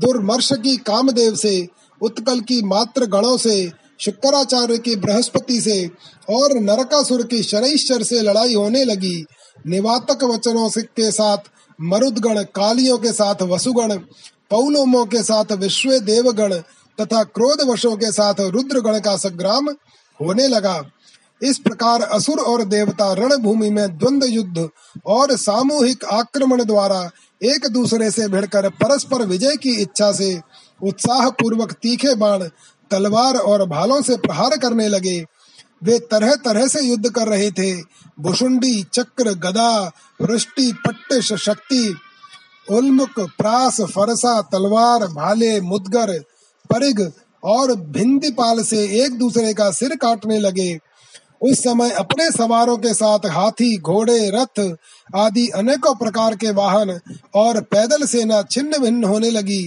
दुर्मर्श की कामदेव से, उत्कल की मात्र गणों से, शुक्राचार्य की बृहस्पति से और नरकासुर की शनैश्वर से लड़ाई होने लगी। निवातक वचनों के साथ मरुदगण, कालियों के साथ वसुगण पौलोमों के साथ विश्व देवगण तथा क्रोध वशों के साथ रुद्रगण का संग्राम होने लगा। इस प्रकार असुर और देवता रणभूमि में द्वंद्व युद्ध और सामूहिक आक्रमण द्वारा एक दूसरे से भिड़कर परस्पर विजय की इच्छा से उत्साह पूर्वक तीखे बाण, तलवार और भालों से प्रहार करने लगे। वे तरह तरह से युद्ध कर रहे थे। भुषुंडी चक्र, गदा, वृष्टि पट्टिश शक्ति उल्मुक प्रास, फरसा, तलवार, भाले, मुदगर परिग और भिंदीपाल से एक दूसरे का सिर काटने लगे। उस समय अपने सवारों के साथ हाथी, घोड़े, रथ आदि अनेकों प्रकार के वाहन और पैदल सेना छिन्न भिन्न होने लगी।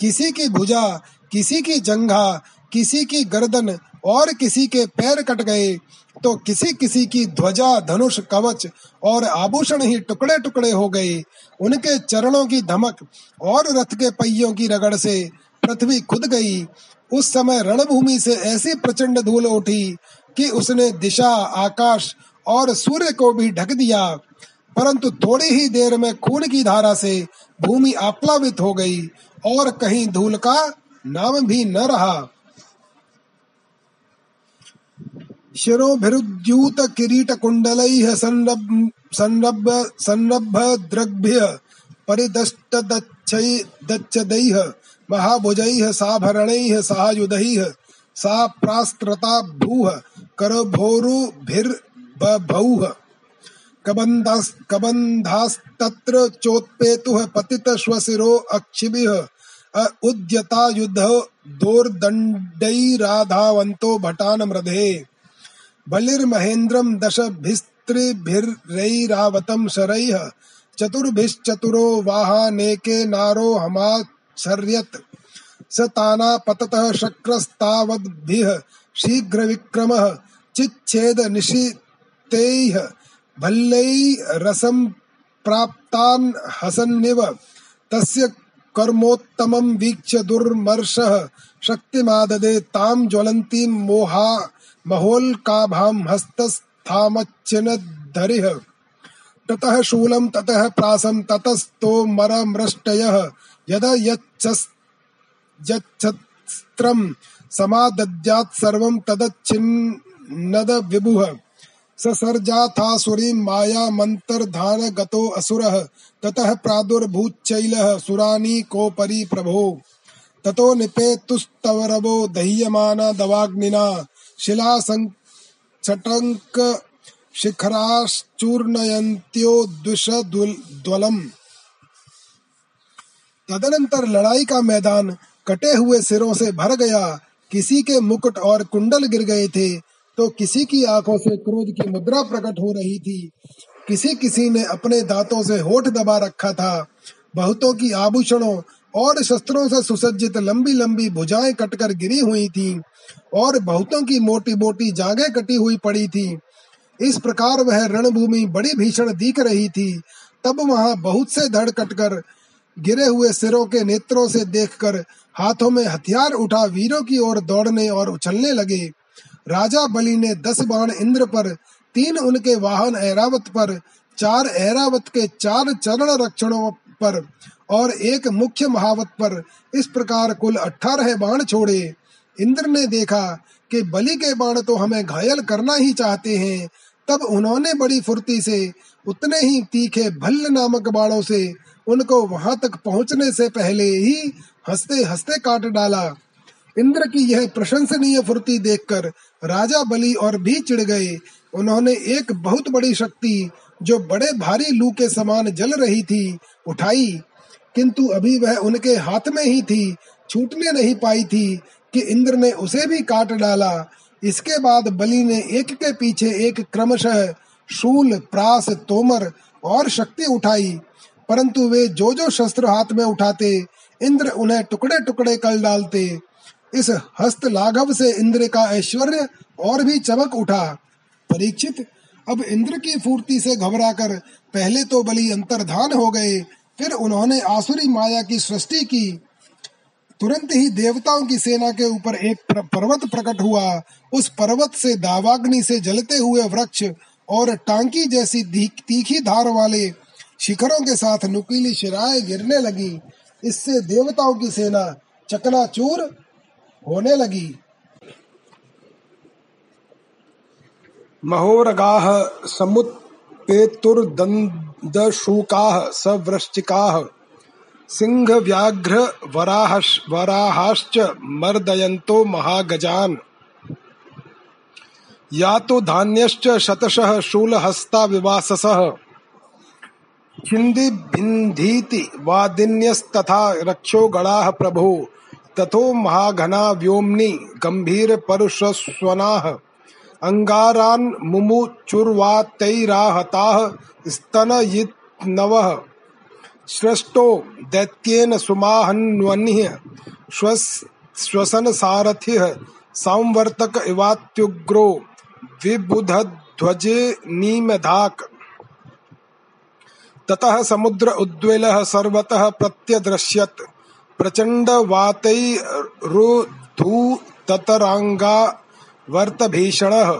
किसी की भुजा, किसी की जंघा, किसी की गर्दन और किसी के पैर कट गए। तो किसी किसी की ध्वजा, धनुष, कवच और आभूषण ही टुकड़े टुकड़े हो गए। उनके चरणों की धमक और रथ के पहियों की रगड़ से पृथ्वी खुद गई। उस समय रणभूमि से ऐसी प्रचंड धूल उठी कि उसने दिशा, आकाश और सूर्य को भी ढक दिया। परंतु थोड़ी ही देर में खून की धारा से भूमि आप्लावित हो गई और कहीं धूल का नाम भी न रहा। शिरोभिरुद्यूत किरीटकुण्डलैः सन्नभ सन्नभद्रग्भ्यः परिदष्टदच्छदैः महाभुजैः साभरणैः सायुधैः सा प्रास्त्रता भूः करभोरुभिर्बभौः। कबन्धास्तत्र चोत्पेतुः पतितश्वशिरो अक्षिभिः उद्यता युद्ध दोर्दण्डैराधावन्तो भटान् मृधे बलिर्महेन्द्रं दशभिस्त्रिभिरैरावतं शरैः चतुर्भिश्चतुरो वाहानेके नारो हमाचर्यत् स ताना पततः शक्रस्तावद्भिः शीघ्रविक्रमः चिच्छेदनिशितैः भल्लैरसं प्राप्तान् हसन्निव। तस्य कर्मोत्तमं वीक्ष्य दुर्मर्षः शक्तिमाददे तां ज्वलन्तीं मोहा महोल्काभां हस्तस्थामच्चिनद्धरिः ततः शूलं, ततः प्रासं ततस्तोमरमृष्टयः यद यच्छस्त्रं समादद्यात् सर्वं तदच्छिन्नद विभुः ससर्जाथासुरीं मायामन्तर्धानगतो असुरः। ततः प्रादुर्भूच्चैलः सुरानीकोपरि प्रभो। ततो निपेतुस्तवरवो दह्यमाना दवाग्निना। शिलासङ्चटङ्क शिखराश्चूर्णयन्त्यो द्विषद्वलम् तदनंतर लड़ाई का मैदान कटे हुए सिरों से भर गया। किसी के मुकुट और कुंडल गिर गए थे तो किसी की आँखों से क्रोध की मुद्रा प्रकट हो रही थी। किसी किसी ने अपने दांतों से होठ दबा रखा था। बहुतों की आभूषणों और शस्त्रों से सुसज्जित लंबी लंबी भुजाएँ कटकर गिरी हुई थी, और बहुतों की मोटी मोटी जागे कटी हुई पड़ी थी। इस प्रकार वह रणभूमि बड़ी भीषण दिख रही थी। तब वहाँ बहुत से धड़ कटकर गिरे हुए सिरों के नेत्रों से देखकर हाथों में हथियार उठा वीरों की ओर दौड़ने और उछलने लगे। राजा बलि ने दस बाण इंद्र पर, तीन उनके वाहन ऐरावत पर, चार ऐरावत के चार चरण रक्षणों पर और एक मुख्य महावत पर इस प्रकार कुल अठारह बाण छोड़े। इंद्र ने देखा कि बलि के बाण तो हमें घायल करना ही चाहते हैं। तब उन्होंने बड़ी फुर्ती से, उतने ही तीखे भल्ल नामक बाणों से उनको वहाँ तक पहुँचने से पहले ही हँसते हँसते काट डाला। इंद्र की यह प्रशंसनीय फुर्ती देखकर राजा बलि और भी चिढ़ गए। उन्होंने एक बहुत बड़ी शक्ति, जो बड़े भारी लू के समान जल रही थी, उठाई। किंतु अभी वह उनके हाथ में ही थी, छूटने नहीं पाई थी कि इंद्र ने उसे भी काट डाला। इसके बाद बलि ने एक के पीछे एक क्रमशः शूल, प्रास, तोमर और शक्ति उठाई। परंतु वे जो जो शस्त्र हाथ में उठाते, इंद्र उन्हें टुकड़े टुकड़े कर डालते। इस हस्त लाघव से इंद्र का ऐश्वर्य और भी चमक उठा। परीक्षित, अब इंद्र की फूर्ति से घबराकर पहले तो बलि अंतर्धान हो गए फिर उन्होंने आसुरी माया की सृष्टि की। तुरंत ही देवताओं की सेना के ऊपर एक पर्वत प्रकट हुआ। उस पर्वत से दावाग्नि से जलते हुए वृक्ष और टांकी जैसी तीखी धार वाले शिखरों के साथ नुकीली शिराएँ गिरने लगी। इससे देवताओं की सेना चकनाचूर होने लगी। महोरगाः समुत्पेतुर्दन्दशूकाः सवृश्चिकाः सिंहव्याघ्र वराहाश्च मर्दयन्तो महागजान्। या तो धान्यश्च शतशः शूलहस्ता विवाससः। छिन्दिभिन्धीति वादिन्यस्तथा रक्षो गणाः प्रभो तथो महाघना व्योम्नि गम्भीरपरुषस्वनाः। अङ्गारान् मुमुचुर्वातैराहताः स्तनयित्नवः। सृष्टो दैत्येन सुमाहन्वन्य श्वसन सारथिः सांवर्तक इवात्युग्रो विबुधध्वजे नीमधाक। ततः समुद्र उद्वेलः सर्वतः प्रत्यदृश्यत् प्रचण्ड वातैरुद्धूततराङ्गा वर्तभीषणः।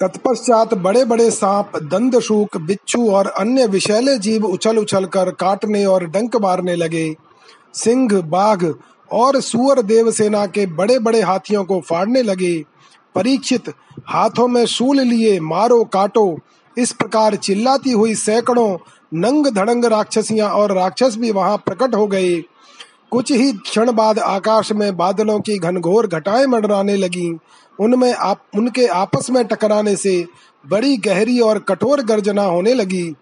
तत्पश्चात बड़े बड़े सांप दंदशूक बिच्छू और अन्य विषैले जीव उछल उछल कर काटने और डंक मारने लगे। सिंह, बाघ और सुअर देवसेना के बड़े बड़े हाथियों को फाड़ने लगे। परीक्षित, हाथों में शूल लिए, मारो, काटो। इस प्रकार चिल्लाती हुई सैकड़ों नंग धड़ंग राक्षसियाँ और राक्षस भी वहाँ प्रकट हो गए। कुछ ही क्षण बाद आकाश में बादलों की घनघोर घटाएँ मंडराने लगी। उनमें आप, उनके आपस में टकराने से बड़ी गहरी और कठोर गर्जना होने लगी।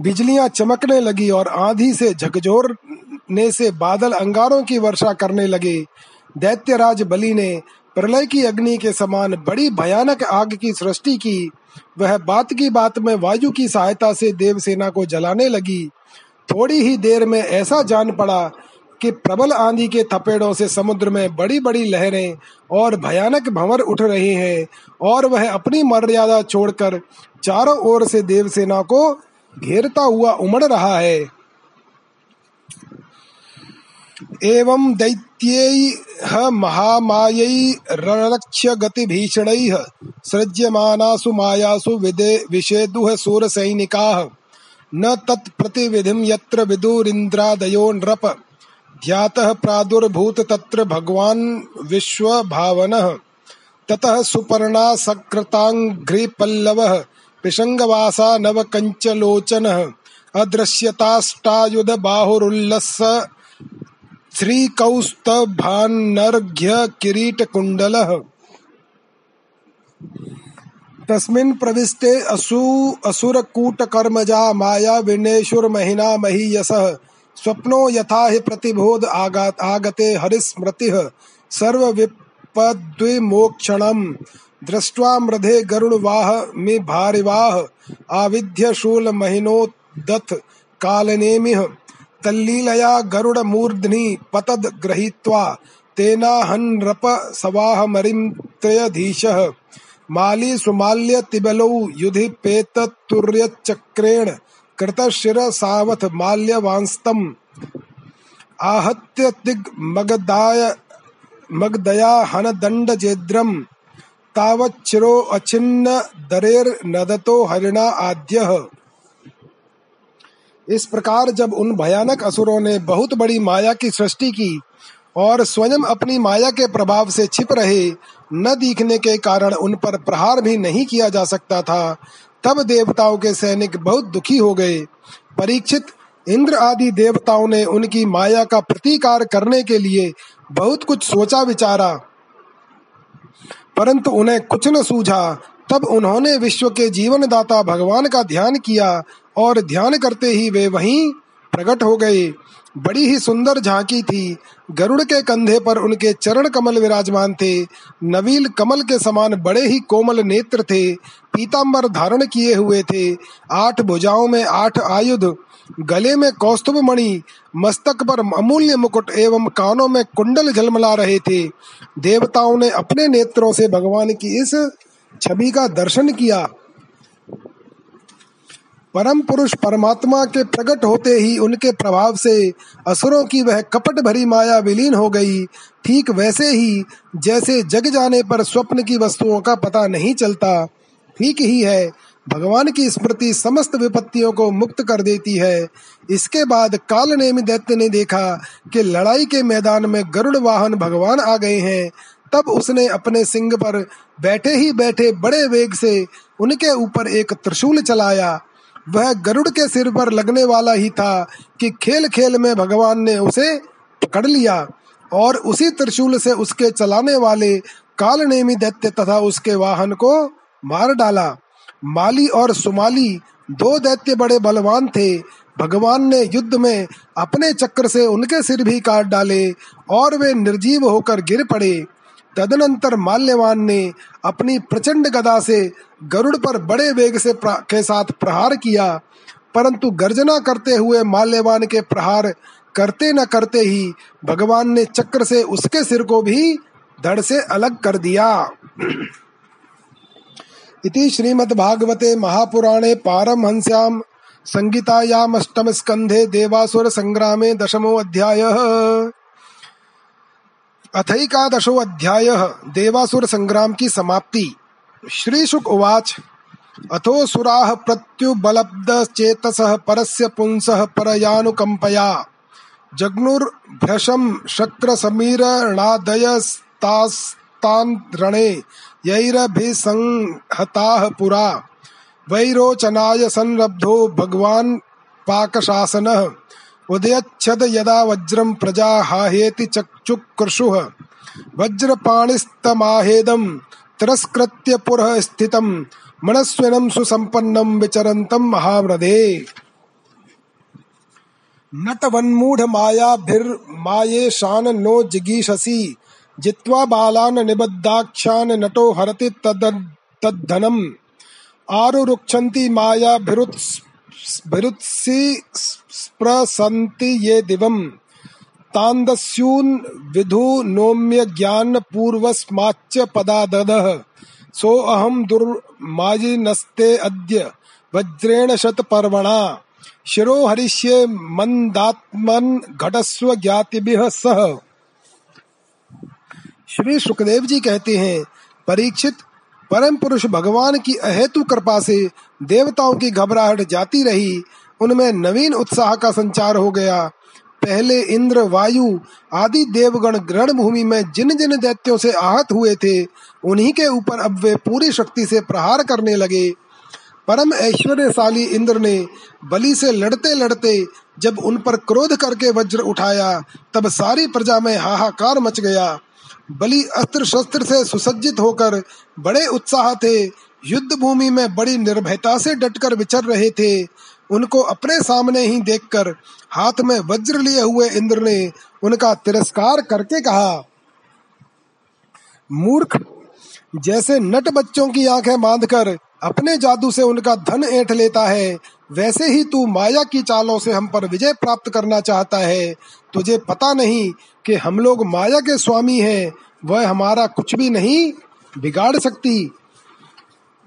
बिजलियाँ चमकने लगी और आंधी से झकझोरने से बादल अंगारों की वर्षा करने लगे। दैत्यराज बलि ने प्रलय की अग्नि के समान बड़ी भयानक आग की सृष्टि की। वह बात की बात में वायु की सहायता से देवसेना को जलाने लगी। थोड़ी ही देर में ऐसा जान पड़ा कि प्रबल आंधी के थपेड़ों से समुद्र में बड़ी बड़ी लहरें और भयानक भंवर उठ रहे हैं और वह अपनी मर्यादा छोड़कर चारों ओर से देवसेना को घेरता हुआ उमड़ रहा है। एवं दैत्यैः महामायैरलक्ष्य गतिभीषणैः सृज्यमानासु मायासु विदे विषेदुः सूरसैनिकाः। न तत्प्रतिविधिं यत्र विदुरिन्द्रादयो नृप। ध्यातः प्रादुर्भूत तत्र भगवान् विश्वभावनः। ततः सुपर्णा सकृताङ्घ्रिपल्लवः, पिशङ्गवासा नवकञ्चलोचनः। अदृश्यताष्टायुध बाहुरुल्लस्य श्रीकौस्तभान्नर्घ्य किरीटकुण्डलः तस्मिन् प्रविष्टे असु, असुरकूटकर्मजा माया विनेशुर्महिना महीयसः स्वप्नो यथा हि प्रतिबोध आगात, आगते हरिस्मृतिः। सर्वविपद्विमोक्षणम्। दृष्ट्वा मृधे गरुडवाह मि भारिवाह। आविध्य शूल शूलमहिनोदथ कालनेमिः तल्लीलया गरुडमूर्ध्नि पतद् गृहीत्वा तेनाहन्नृप सवाहमरिं माली सुमाल्य तिबलौ युधि पेततुर्यचक्रेण कृतशिर सावथ माल्यवांस्तम् आहत्य दिग्मगदाय मगदया हनदण्डजेद्रम् तावच्चिरो अचिन्न दरेर नदतो हरिणा आद्यः। इस प्रकार जब उन भयानक असुरों ने बहुत बड़ी माया की सृष्टि की और स्वयं अपनी माया के प्रभाव से छिप रहे न दिखने के कारण उन पर प्रहार भी नहीं किया जा सकता था। तब देवताओं के सैनिक बहुत दुखी हो गए। परीक्षित इंद्र आदि देवताओं ने उनकी माया का प्रतिकार करने के लिए बहुत कुछ सोचा विचारा। परंतु उन्हें कुछ न सूझा। तब उन्होंने विश्व के जीवन दाता भगवान का ध्यान किया और ध्यान करते ही वे वहीं प्रकट हो गए। बड़ी ही सुंदर झांकी थी। गरुड़ के कंधे पर उनके चरण कमल विराजमान थे। नवील कमल के समान बड़े ही कोमल नेत्र थे। पीताम्बर धारण किए हुए थे। आठ भुजाओं में आठ आयुध। गले में कौस्तुभ मणि। मस्तक पर अमूल्य मुकुट एवं कानों में कुंडल झलमला रहे थे। देवताओं ने अपने नेत्रों से भगवान की इस छवि का दर्शन किया। परम पुरुष परमात्मा के प्रकट होते ही उनके प्रभाव से असुरों की वह कपट भरी माया विलीन हो गई। ठीक वैसे ही, जैसे जग जाने पर स्वप्न की वस्तुओं का पता नहीं चलता, ठीक ही है, भगवान की स्मृति समस्त विपत्तियों को मुक्त कर देती है। इसके बाद काल नेमी दैत्य ने देखा कि लड़ाई के मैदान में गरुड़ वाहन भगवान आ गए हैं। तब उसने अपने सिंह पर बैठे ही बैठे बड़े वेग से उनके ऊपर एक त्रिशूल चलाया। वह गरुड़ के सिर पर लगने वाला ही था कि खेल खेल में भगवान ने उसे पकड़ लिया और उसी त्रिशूल से उसके चलाने वाले काल नेमी दैत्य तथा उसके वाहन को मार डाला। माली और सुमाली दो दैत्य बड़े बलवान थे। भगवान ने युद्ध में अपने चक्र से उनके सिर भी काट डाले और वे निर्जीव होकर गिर पड़े। तदनंतर माल्यवान ने अपनी प्रचंड गदा से गरुड़ पर बड़े वेग से के साथ प्रहार किया, परंतु गर्जना करते हुए माल्यवान के प्रहार करते न करते ही भगवान ने चक्र से उसके सिर को भी धड़ से अलग कर दिया। इति श्रीमद्भागवते महापुराणे पारमहंस्याम संगीतायाम अष्टम स्कंधे देवासुर संग्रामे दशमो अध्यायः। अथैकादशो अध्याय देवासुर संग्राम की समाप्ति। श्री शुक उवाच अथो सुराः प्रत्युबलब्धचेतसः परस्य पुंसः जग्नुर्भ्रशं शक्रसमीरणादयस्तास्तान् रणे पुरा। वैरोचनाय संरब्धो भगवान पाकशासन। उदयच्छद यदा वज्रम प्रजा हाहेति चक्षुकृषुः वज्रपाणिस्तमाहेदं तिरस्कृत्य पुरः स्थितं, मनस्विनं सुसम्पन्नं विचरन्तं महामृधे नटवन्मूढ़ मायाभिर्मायेशान नो जिगीषसि जित्वा बालान निबद्धाक्षान नटो हरति तद्धनम् आरुरुक्षन्ति मायाभिरुत्सि स्प्रसन्ति ये दिवम्। तान्दस्यून् विधु नोम्य ज्ञान पूर्वस्माच्च पदा ददः सो अहम दुर्माजिनस्ते अद्य वज्रेण शत पर्वणा शिरो हरिष्ये मंदात्मन घटस्व ज्ञातिभिः सह। श्री सुखदेव जी कहते हैं, परीक्षित, परम पुरुष भगवान की अहेतु कृपा से देवताओं की घबराहट जाती रही, उनमें नवीन उत्साह का संचार हो गया। पहले इंद्र, वायु, आदि देवगण ग्रहण भूमि में जिन जिन दैत्यों से आहत हुए थे, उन्हीं के ऊपर अब वे पूरी शक्ति से प्रहार करने लगे। परम ऐश्वर्यशाली इंद्र ने बलि से लड़ते लड़ते जब उन पर क्रोध करके वज्र उठाया, तब सारी प्रजा में हाहाकार मच गया। बलि अस्त्र शस्त्र से सुसज्जित होकर बड़े उत्साह थे युद्ध भूमि में बड़ी निर्भयता से डटकर विचर रहे थे। उनको अपने सामने ही देखकर हाथ में वज्र लिए हुए इंद्र ने उनका तिरस्कार करके कहा, मूर्ख, जैसे नट बच्चों की आँखें बांधकर अपने जादू से उनका धन ऐंठ लेता है, वैसे ही तू माया की चालों से हम पर विजय प्राप्त करना चाहता है। तुझे पता नहीं कि हम लोग माया के स्वामी हैं, वह हमारा कुछ भी नहीं बिगाड़ सकती।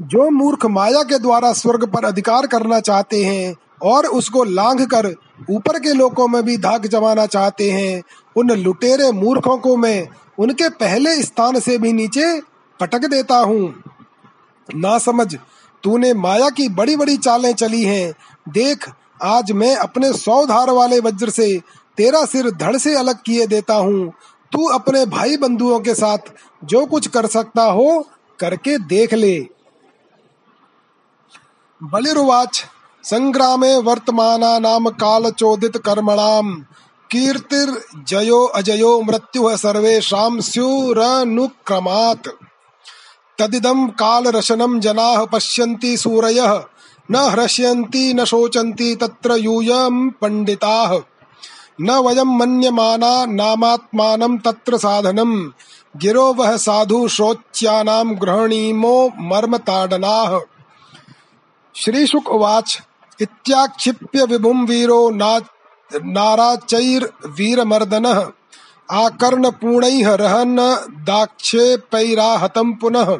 जो मूर्ख माया के द्वारा स्वर्ग पर अधिकार करना चाहते हैं और उसको लांघ कर ऊपर के लोकों में भी धाक जमाना चाहते हैं, उन लुटेरे मूर्खों को मैं उनके पहले स्थान से भी नीचे पटक देता हूँ। ना समझ, तूने माया की बड़ी बड़ी चालें चली हैं। देख, आज मैं अपने सौ धार वाले वज्र से तेरा सिर धड़ से अलग किए देता हूँ। तू अपने भाई बंधुओं के साथ जो कुछ कर सकता हो, करके देख ले। बलिरुवाच, संग्रामे वर्तमाना नाम काल चोदित कर्मणाम। कीर्तिर जयो अजयो मृत्यु सर्वेशा स्युरनुक्रमात्। तदिदं कालरशनं जनाः पश्यन्ति सूरयः। न ह्रस्यन्ति, न शोचन्ति, तत्र यूयं पंडिताः न वयं मन्यमाना नामात्मानं तत्र साधनं। गिरो वह साधु शोच्यानां गृहणीमो मर्मताडनाः। श्रीशुक उवाच इत्याक्षिप्य विभुं वीरो ना नाराचैर्वीरमर्दनः आकर्णपूर्णैः रहन् दाक्षेपैराहतं पुनः।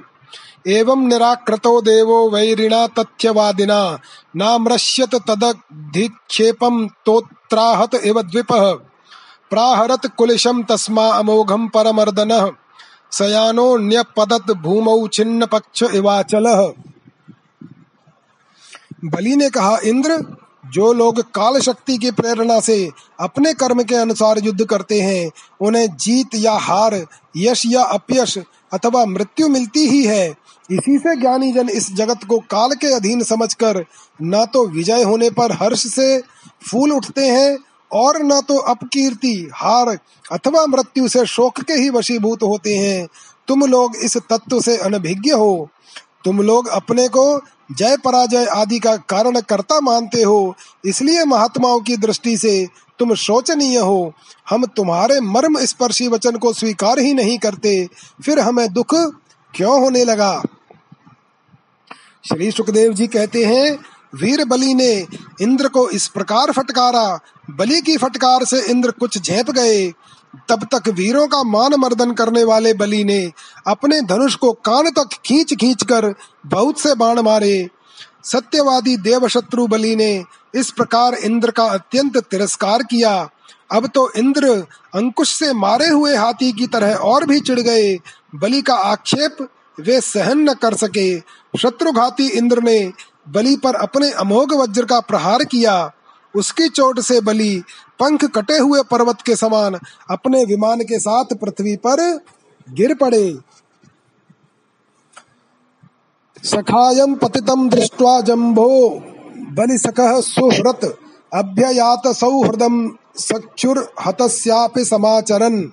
एवं निराकृतो देवो वैरिणा तथ्यवादिना। नामृश्यत तदधिक्षेपं तोत्राहत इव द्विपः। प्राहरत कुलिशम तस्मा अमोघम परमर्दनः। सयानो न्यपदत भूमौ छिन्न पक्ष इवाचल। बलि ने कहा, इंद्र, जो लोग काल शक्ति की प्रेरणा से अपने कर्म के अनुसार युद्ध करते हैं, उन्हें जीत या हार, यश या अपयश अथवा मृत्यु मिलती ही है। इसी से ज्ञानी जन इस जगत को काल के अधीन समझकर न तो विजय होने पर हर्ष से फूल उठते हैं और न तो अपकीर्ति, हार अथवा मृत्यु से शोक के ही वशीभूत होते हैं। तुम लोग इस तत्व से अनभिज्ञ हो। तुम लोग अपने को जय पराजय आदि का कारण करता मानते हो, इसलिए महात्माओं की दृष्टि से तुम शोचनीय हो। हम तुम्हारे मर्म स्पर्शी वचन को स्वीकार ही नहीं करते, फिर हमें दुख क्यों होने लगा? श्री सुखदेव जी कहते हैं, वीर बलि ने इंद्र को इस प्रकार फटकारा, बलि की फटकार से इंद्र कुछ झेप गए। तब तक वीरों का मान मर्दन करने वाले बलि ने अपने धनुष को कान तक खींच खींच कर बहुत से बाण मारे। सत्यवादी देव शत्रु बलि ने इस प्रकार इंद्र का अत्यंत तिरस्कार किया। अब तो इंद्र अंकुश से मारे हुए हाथी की तरह और भी चिढ़ गए। बलि का आक्षेप वे सहन न कर सके। शत्रुघाती इंद्र ने बलि पर अपने अमोघ वज्र का प्रहार किया। उसकी चोट से बलि पंख कटे हुए पर्वत के समान अपने विमान के साथ पृथ्वी पर गिर पड़े। सखायं पतितं दृष्ट्वा जम्भो बलिसकः सुहृत्, अभ्ययात सौहृदं सख्युर्हतस्यापि समाचरन्।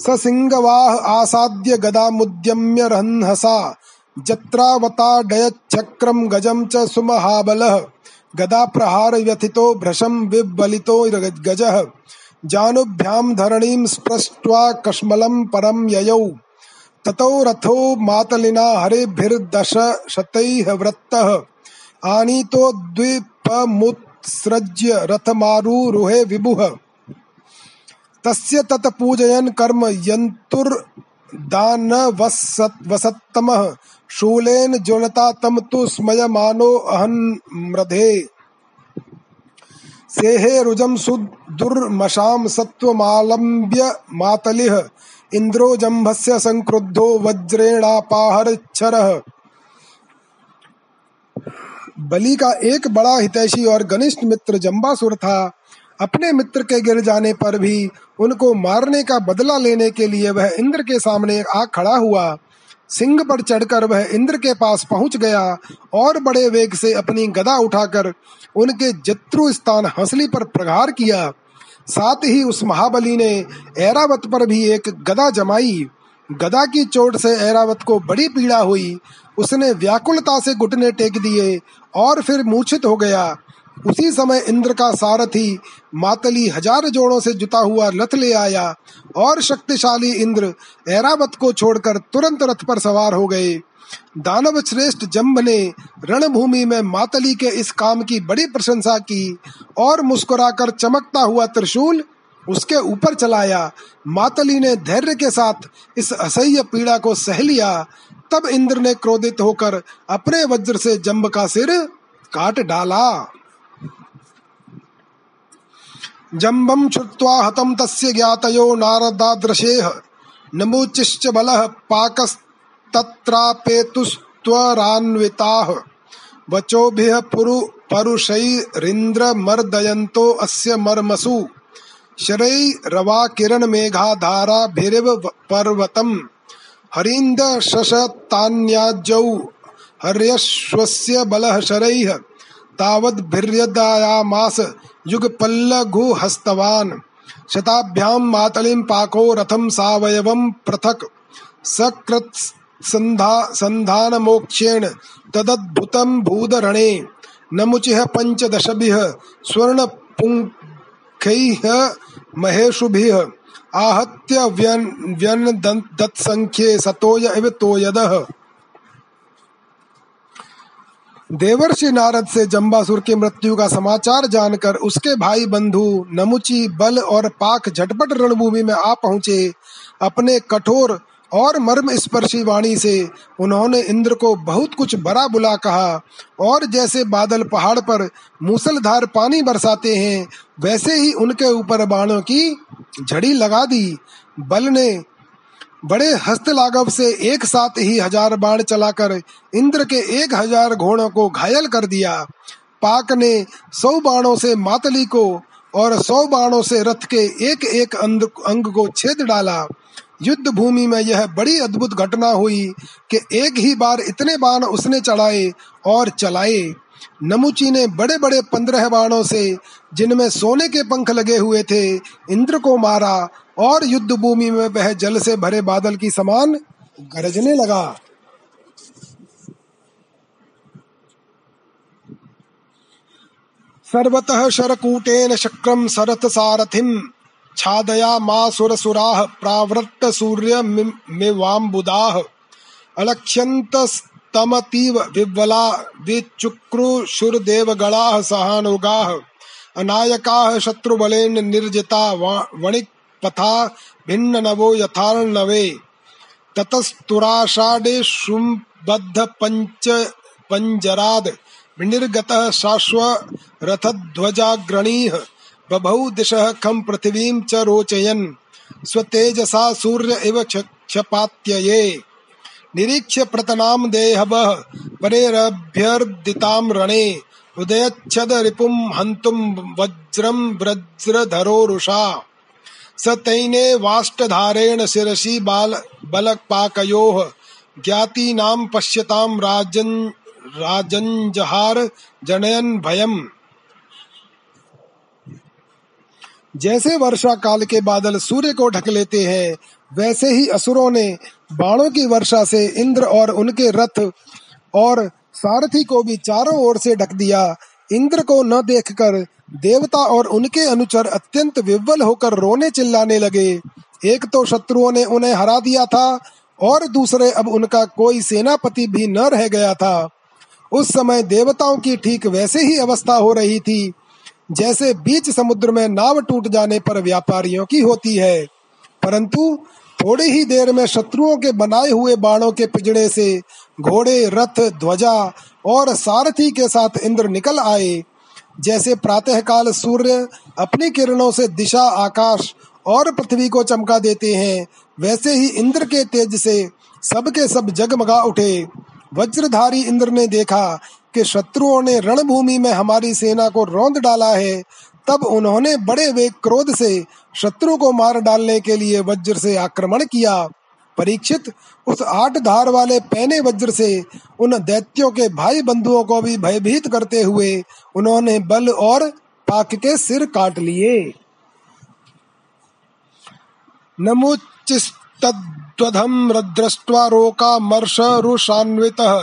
स सिंहवाह आसाद्य गदामुद्यम्य रन्हसा, जत्रावताडयच्छक्रं गजं च सुमहाबलः। गदा प्रहार व्यथितो भ्रशं विबलितो गजः। जानुभ्यां धरणीं स्पृष्ट्वा कश्मलं परं ययौ। ततो रथो मातलिना हरेभिर्दश शतैः वृत्तः। आनीतो द्वीपमुत्सृज्य रथमारुरुहे विभुः। तस्य तत् पूजयन् कर्म यन्तुर्दानवसत्तमः शूलेन ज्वलता तम तु स्मयमानो अहन्मृधे सेहे रुजं सुदुर्मशां सत्त्वमालम्ब्य मातलिः इंद्रो जम्भस्य संक्रुद्धो वज्रेणापाहरच्छरः। बलि का एक बड़ा हितैषी और घनिष्ठ मित्र जम्बासुर था, अपने मित्र के गिर जाने पर भी उनको मारने का बदला लेने के लिए वह इंद्र के सामने आ खड़ा हुआ। सिंह पर चढ़कर वह इंद्र के पास पहुँच गया और बड़े वेग से अपनी गदा उठाकर उनके जत्रु स्थान हंसली पर प्रहार किया। साथ ही उस महाबली ने ऐरावत पर भी एक गदा जमाई। गदा की चोट से ऐरावत को बड़ी पीड़ा हुई। उसने व्याकुलता से घुटने टेक दिए और फिर मूर्छित हो गया। उसी समय इंद्र का सारथी मातली हज़ार जोड़ों से जुता हुआ रथ ले आया और शक्तिशाली इंद्र ऐरावत को छोड़कर तुरंत रथ पर सवार हो गए। दानव श्रेष्ठ जम्ब ने रणभूमि में मातली के इस काम की बड़ी प्रशंसा की और मुस्कुराकर चमकता हुआ त्रिशूल उसके ऊपर चलाया। मातली ने धैर्य के साथ इस असह्य पीड़ा को सह लिया। तब इंद्र ने क्रोधित होकर अपने वज्र से जम्ब का सिर काट डाला। जम्बम छुट्वा हतम तस्य ज्ञातयो नारदादृशेह नमुचिश्च बलः पाकस् तत्रापेतुस्त्वरान्विताः वचोभिः पुरु परुषैरिन्द्रमर्दयन्तो अस्य मर्मसु। शरैरवाकिरणमेघाधाराभिरिव पर्वतम्। हरीन्द शशतान्याजौ हर्यश्वस्य बलः शरैः। तावद्भिर्यदायामास युगपल्लघुहस्तवान्। शताभ्यां मातलिं पाको रथं सावयवं पृथक्। सकृत् संधा संधान मोक्षेण तदद्भुतं भूदरणे। नमुचिः पञ्चदशभिः स्वर्णपुङ्खैः महेशुभिः। आहत्य व्यन व्यन दत्संख्ये सतोय इव तोयदः देवर्षि नारद से जम्बासुर की मृत्यु का समाचार जानकर उसके भाई बंधु नमुची, बल और पाक झटपट रणभूमि में आ पहुँचे। अपने कठोर और मर्म स्पर्शी वाणी से उन्होंने इंद्र को बहुत कुछ बड़ा बुला कहा और जैसे बादल पहाड़ पर मूसलधार पानी बरसाते हैं, वैसे ही उनके ऊपर बाणों की झड़ी लगा दी। बल ने बड़े हस्त लाघव से एक साथ ही हज़ार बाण चलाकर इंद्र के एक हज़ार घोड़ों को घायल कर दिया। पाक ने सौ बाणों से मातली को और सौ बाणों से रथ के एक एक अंग को छेद डाला। युद्ध भूमि में यह बड़ी अद्भुत घटना हुई कि एक ही बार इतने बाण उसने चढ़ाए और चलाए। नमुची ने बड़े बड़े पंद्रह बाणों से, जिनमें सोने के पंख लगे हुए थे, इंद्र को मारा और युद्ध भूमि में वह जल से भरे बादल की समान गरजने लगा। सर्वतः शरकूटेन शक्रम सरथ सारथिम छादया मा मासुरसुराः प्रावृत्त सूर्य मिवाम्बुदाः। अलक्ष्यन्तस्तमतीव विह्वला विचुक्रुशुरदेवगणाः सहानुगाः, अनायकाः शत्रुबलेन निर्जिता वणिक्पथा भिन्ननवो यथार्णवे। ततस्तुराषाढे शुम्बद्ध पञ्च पञ्जराद्, विनिर्गतः शाश्वरथध्वजाग्रणीः बभौ दिशः खं पृथिवीं च रोचयन्। स्वतेजसा सूर्य इव क्षपात्यये। निरीक्ष्य प्रतनां देहवः परेरभ्यर्दितां रणे, उदयच्छद रिपुं हन्तुं वज्रं वज्रधरोरुषा। स तैने वाष्टधारेण शिरसि बाल, बलपाकयोः, ज्ञातीनां पश्यतां राजन राजंजहार जनयन भयम। जैसे वर्षा काल के बादल सूर्य को ढक लेते हैं वैसे ही असुरों ने बाणों की वर्षा से इंद्र और उनके रथ और सारथी को भी चारों ओर से ढक दिया। इंद्र को न देखकर देवता और उनके अनुचर अत्यंत विव्वल होकर रोने चिल्लाने लगे। एक तो शत्रुओं ने उन्हें हरा दिया था और दूसरे अब उनका कोई सेनापति भी न रह गया था। उस समय देवताओं की ठीक वैसे ही अवस्था हो रही थी, जैसे बीच समुद्र में नाव टूट जाने पर व्यापारियों की होती है। परंतु थोड़ी ही देर में शत्रुओं के बनाए हुए बाणों के पिजड़े से घोड़े, रथ, ध्वजा और सारथी के साथ इंद्र निकल आए। जैसे प्रातःकाल सूर्य अपनी किरणों से दिशा, आकाश और पृथ्वी को चमका देते हैं, वैसे ही इंद्र के तेज से सबके सब जगमगा उठे। वज्रधारी इंद्र ने देखा कि शत्रुओं ने रणभूमि में हमारी सेना को रौंद डाला है। तब उन्होंने बड़े वेग क्रोध से शत्रु को मार डालने के लिए वज्र से आक्रमण किया। परीक्षित, उस आठ धार वाले पहने वज्र से उन दैत्यों के भाई बंधुओं को भी भयभीत करते हुए उन्होंने बल और पाक के सिर काट लिए। नमुचिस्तद्वधम रद्रष्ट्वा रोका मर्षरुषान्वितः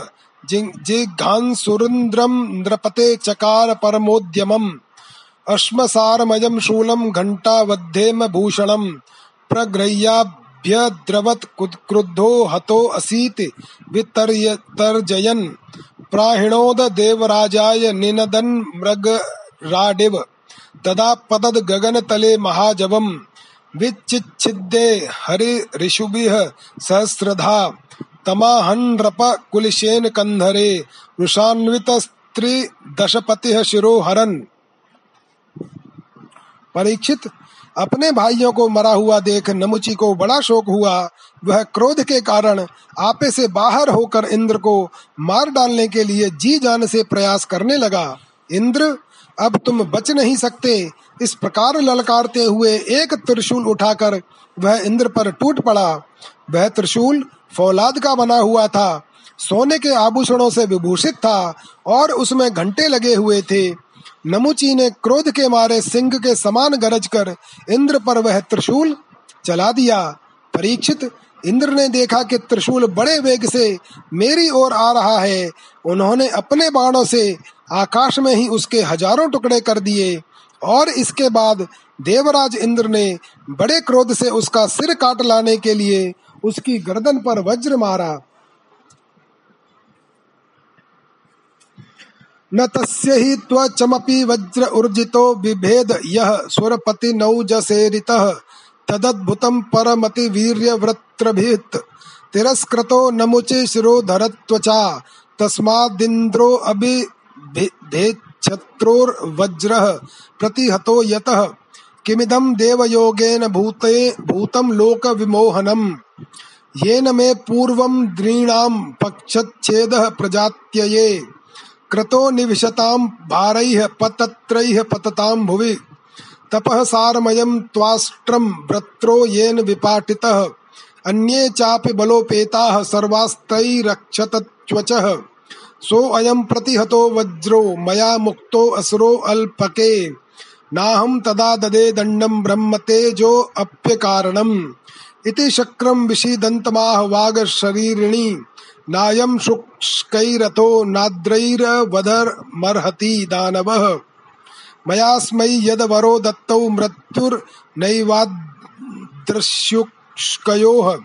जिघांसुरुन्द्रम नृपते चकार परमोद्यमम्। अश्मसारमयं शूलं घण्टावद्धेम भूषणं प्रगृह्याभ्यद्रवत् क्रुद्धो हतो असीति वितर्जयन् प्राहिणोद देवराजाय निनदन् मृगराडिव तदा पतद गगन तले महाजवम विचिच्छिद्दे हरि ऋषुभिः सहस्रधा तमाहन्नृप कुलिशेन कंधरे वृषान्वित स्त्री दशपति शिरोहरन परीक्षित। अपने भाइयों को मरा हुआ देख नमुची को बड़ा शोक हुआ। वह क्रोध के कारण आपे से बाहर होकर इंद्र को मार डालने के लिए जी जान से प्रयास करने लगा। इंद्र, अब तुम बच नहीं सकते। इस प्रकार ललकारते हुए एक त्रिशूल उठाकर वह इंद्र पर टूट पड़ा। वह त्रिशूल फौलाद का बना हुआ था। सोने के आभूषणों से विभूषित था और उसमें घंटे लगे हुए थे। नमुची ने क्रोध के मारे सिंह के समान गरज कर इंद्र पर वह त्रिशूल चला दिया। परीक्षित, इंद्र ने देखा कि त्रिशूल बड़े वेग से मेरी ओर आ रहा है। उन्होंने अपने बाणों से आकाश में ही उसके हज़ारों टुकड़े कर दिए और इसके बाद देवराज इंद्र ने बड़े क्रोध से उसका सिर काट लाने के लिए उसकी गर्दन पर वज्र मारा। न तस्य हि त्वचमपि वज्र ऊर्जितो बिभेद यः सुरपति नौजसेरितः तदद्भुतं परमति वीर्यवृत्रभित् तिरस्कृतो नमुचे शिरोधरत्वचा तस्मादिन्द्रो अभिभेच्छत्रोर्वज्रः प्रतिहतो यतः। किमिदं देवयोगेन भूते, भूतं लोकविमोहनम्? येन मे पूर्वं द्रीणां पक्षच्छेदः प्रजात्यये। क्रतो निविशतां भारैः पतत्रैः पततां भुवि। तपः सारमयं त्वाष्ट्रं व्रत्रो येन विपाटितः। अन्ये चापि बलोपेताः सर्वास्तैरक्षतत्वचः सोऽयं प्रतिहतो वज्रो, मया मुक्तो असुरो अल्पके। नाहं तदा ददे दण्डं ब्रह्म तेजो अप्य कारणम् इति शक्रम विषीदन्तमाह वाग शरीरिणी नायम शुष्कैरथो नाद्रैर्वधर मर्हति दानवः। मयास्मै यदवरो दत्तौ मृत्युर्नैवादृश्युष्कयोः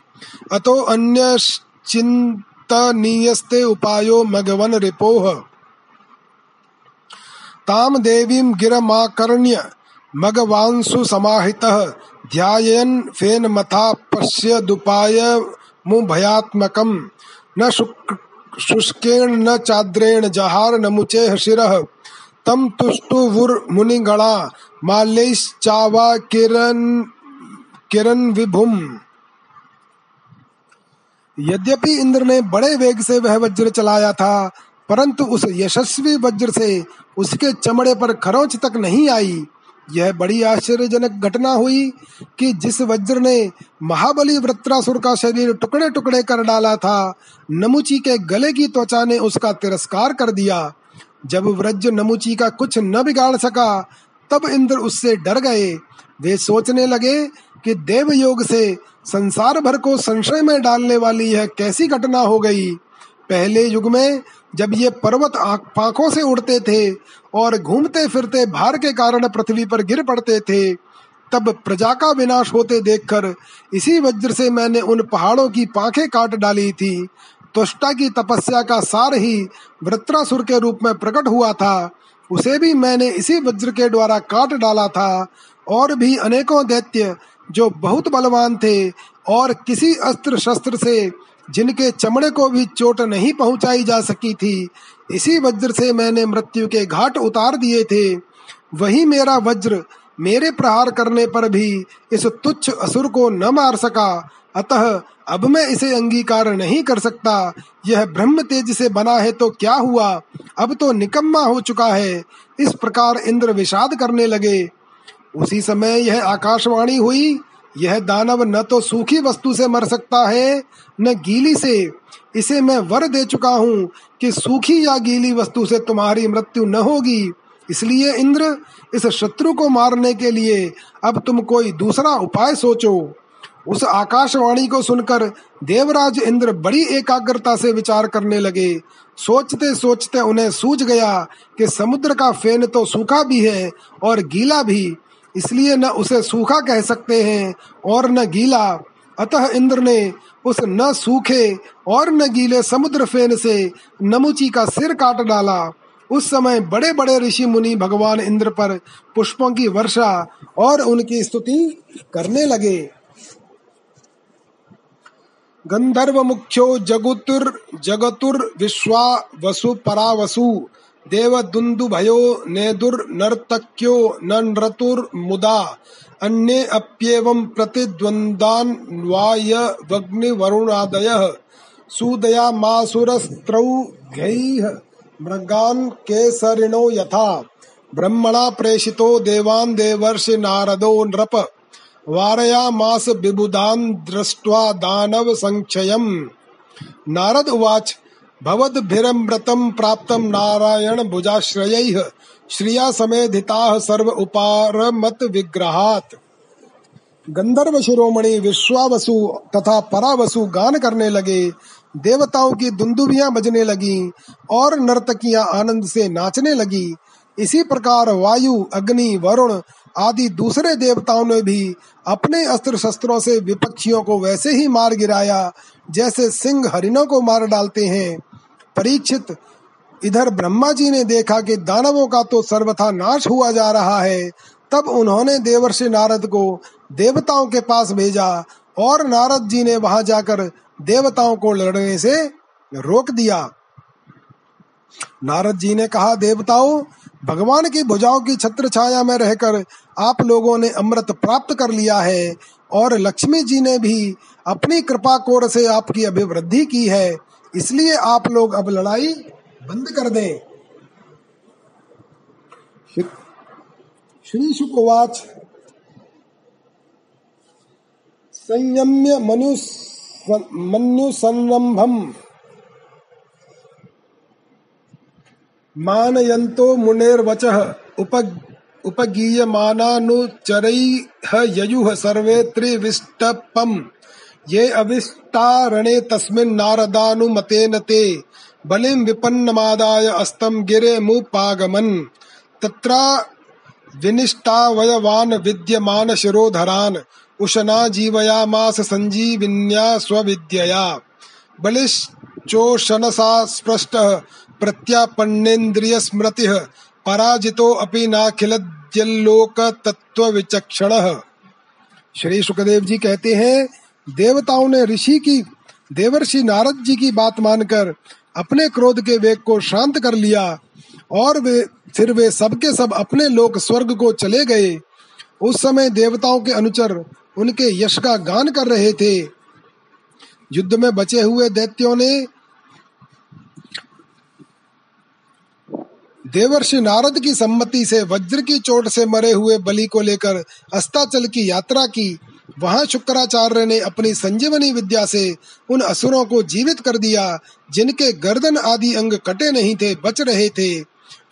अतो अन्यश्चिन्तनीयस्ते उपायो मघवन रिपोः। ताम देवीं गिरमाकर्ण्य मगवांसु समाहितः। ध्यायन् फेन मथा पश्य दुपाय मुभयात्मकम् न शुष्केण न चाद्रेण जहार न मुचेह शिरः तम तुष्टुवुर्मुनिगणा माल्यैश्चावा किरण किरण विभुम। यद्यपि इंद्र ने बड़े वेग से वह वज्र चलाया था, परंतु उस यशस्वी वज्र से उसके चमड़े पर खरोंच तक नहीं आई। यह बड़ी आश्चर्यजनक घटना हुई कि जिस वज्र ने महाबली वृत्रासुर का शरीर टुकड़े टुकड़े कर डाला था, नमुची के गले की त्वचा ने उसका तिरस्कार कर दिया। जब व्रज नमुची का कुछ न बिगाड़ सका, तब इंद्र उससे डर गए। वे सोचने लगे कि देव योग से संसार भर को संशय में डालने वाली यह कैसी घटना हो गई। पहले युग में जब ये पर्वत पाखों से उड़ते थे और घूमते फिरते भार के कारण पृथ्वी पर गिर पड़ते थे, तब प्रजा का विनाश होते देखकर इसी वज्र से मैंने उन पहाड़ों की पाखें काट डाली थी। तुष्टा की तपस्या का सार ही वृत्रासुर के रूप में प्रकट हुआ था। उसे भी मैंने इसी वज्र के द्वारा काट डाला था। और भी अनेकों दैत्य जो बहुत बलवान थे और किसी अस्त्र शस्त्र से जिनके चमड़े को भी चोट नहीं पहुंचाई जा सकी थी, इसी वज्र से मैंने मृत्यु के घाट उतार दिए थे। वही मेरा वज्र मेरे प्रहार करने पर भी इस तुच्छ असुर को न मार सका। अतः अब मैं इसे अंगीकार नहीं कर सकता। यह ब्रह्म तेज से बना है तो क्या हुआ? अब तो निकम्मा हो चुका है। इस प्रकार इंद्र विषाद करने लगे। उसी समय यह आकाशवाणी हुई यह दानव न तो सूखी वस्तु से मर सकता है, न गीली से। इसे मैं वर दे चुका हूँ कि सूखी या गीली वस्तु से तुम्हारी मृत्यु न होगी। इसलिए इंद्र, इस शत्रु को मारने के लिए अब तुम कोई दूसरा उपाय सोचो। उस आकाशवाणी को सुनकर देवराज इंद्र बड़ी एकाग्रता से विचार करने लगे। सोचते सोचते उन्हें सूझ गया कि समुद्र का फेन तो सूखा भी है और गीला भी। इसलिए न उसे सूखा कह सकते हैं और न गीला। अतः इंद्र ने उस न सूखे और न गीले समुद्र फेन से नमुची का सिर काट डाला। उस समय बड़े बड़े ऋषि मुनि भगवान इंद्र पर पुष्पों की वर्षा और उनकी स्तुति करने लगे। गंधर्व मुख्यो जगुतुर जगतुर विश्वा वसु परा वसु देव दुंदु भयो नेदुर नर्तक्यो नृतुर मुदा अन्ये अप्येवं प्रतिद्वन्द्वान्वाय वग्निवरुणादयः सुदयामासुरस्त्रौघैः मृगान् केसरिणो यथा। ब्रह्मणा प्रेषितो देवान् देवर्षि नारदो नृप। वारयामास बिबुधान् दृष्ट्वा दानव संक्षयम् नारद उवाच भवद्भिरमृतं प्राप्त नारायण भुजाश्रयैः श्रिया समेधिता सर्व उपारमत विग्रहात। गंधर्व शिरोमणि विश्वावसु तथा परावसु गान करने लगे, देवताओं की दुंदुबियाँ बजने लगी और नर्तकियाँ आनंद से नाचने लगी। इसी प्रकार वायु, अग्नि, वरुण आदि दूसरे देवताओं ने भी अपने अस्त्र शस्त्रों से विपक्षियों को वैसे ही मार गिराया जैसे सिंह हरिणों को मार डालते हैं। परीक्षित। इधर ब्रह्मा जी ने देखा कि दानवों का तो सर्वथा नाश हुआ जा रहा है। तब उन्होंने देवर्षि नारद को देवताओं के पास भेजा और नारद जी ने वहाँ जाकर देवताओं को लड़ने से रोक दिया। नारद जी ने कहा, देवताओं, भगवान की भुजाओं की छत्र छाया में रहकर आप लोगों ने अमृत प्राप्त कर लिया है और लक्ष्मी जी ने भी अपनी कृपा कोर से आपकी अभिवृद्धि की है। इसलिए आप लोग अब लड़ाई बंद कर दे। श्री शुकवाच संयम्य मनु मन्युसंरम्भम मानयन्तो मुनेर्वचः उप उपगीयमानानुचरैः सर्वे त्रिविष्टपम्। ये अविष्टारणे तस्मिन् नारदानुमतेन ते बलिं विपन्नमादाय अस्तं गिरे मुपागमन्। तत्रा विनिष्टावयवान् विद्यमान उशना जीवयामास सञ्जीविन्या स्वविद्यया। बलिश्चोषणसा स्पृष्टः प्रत्यापन्नेन्द्रियस्मृतिः पराजितो अपि नाखिलद्यल्लोक तत्व विचक्षणः श्री सुखदेव जी कहते हैं देवताओं ने ऋषि की, देवर्षि नारद जी की बात मानकर अपने क्रोध के वेग को शांत कर लिया और वे, फिर वे सबके सब अपने लोक स्वर्ग को चले गए। उस समय देवताओं के अनुचर उनके यश का गान कर रहे थे। युद्ध में बचे हुए दैत्यों ने देवर्षि नारद की सम्मति से वज्र की चोट से मरे हुए बलि को लेकर अस्ताचल की यात्रा की। वहाँ शुक्राचार्य ने अपनी संजीवनी विद्या से उन असुरों को जीवित कर दिया, जिनके गर्दन आदि अंग कटे नहीं थे, बच रहे थे।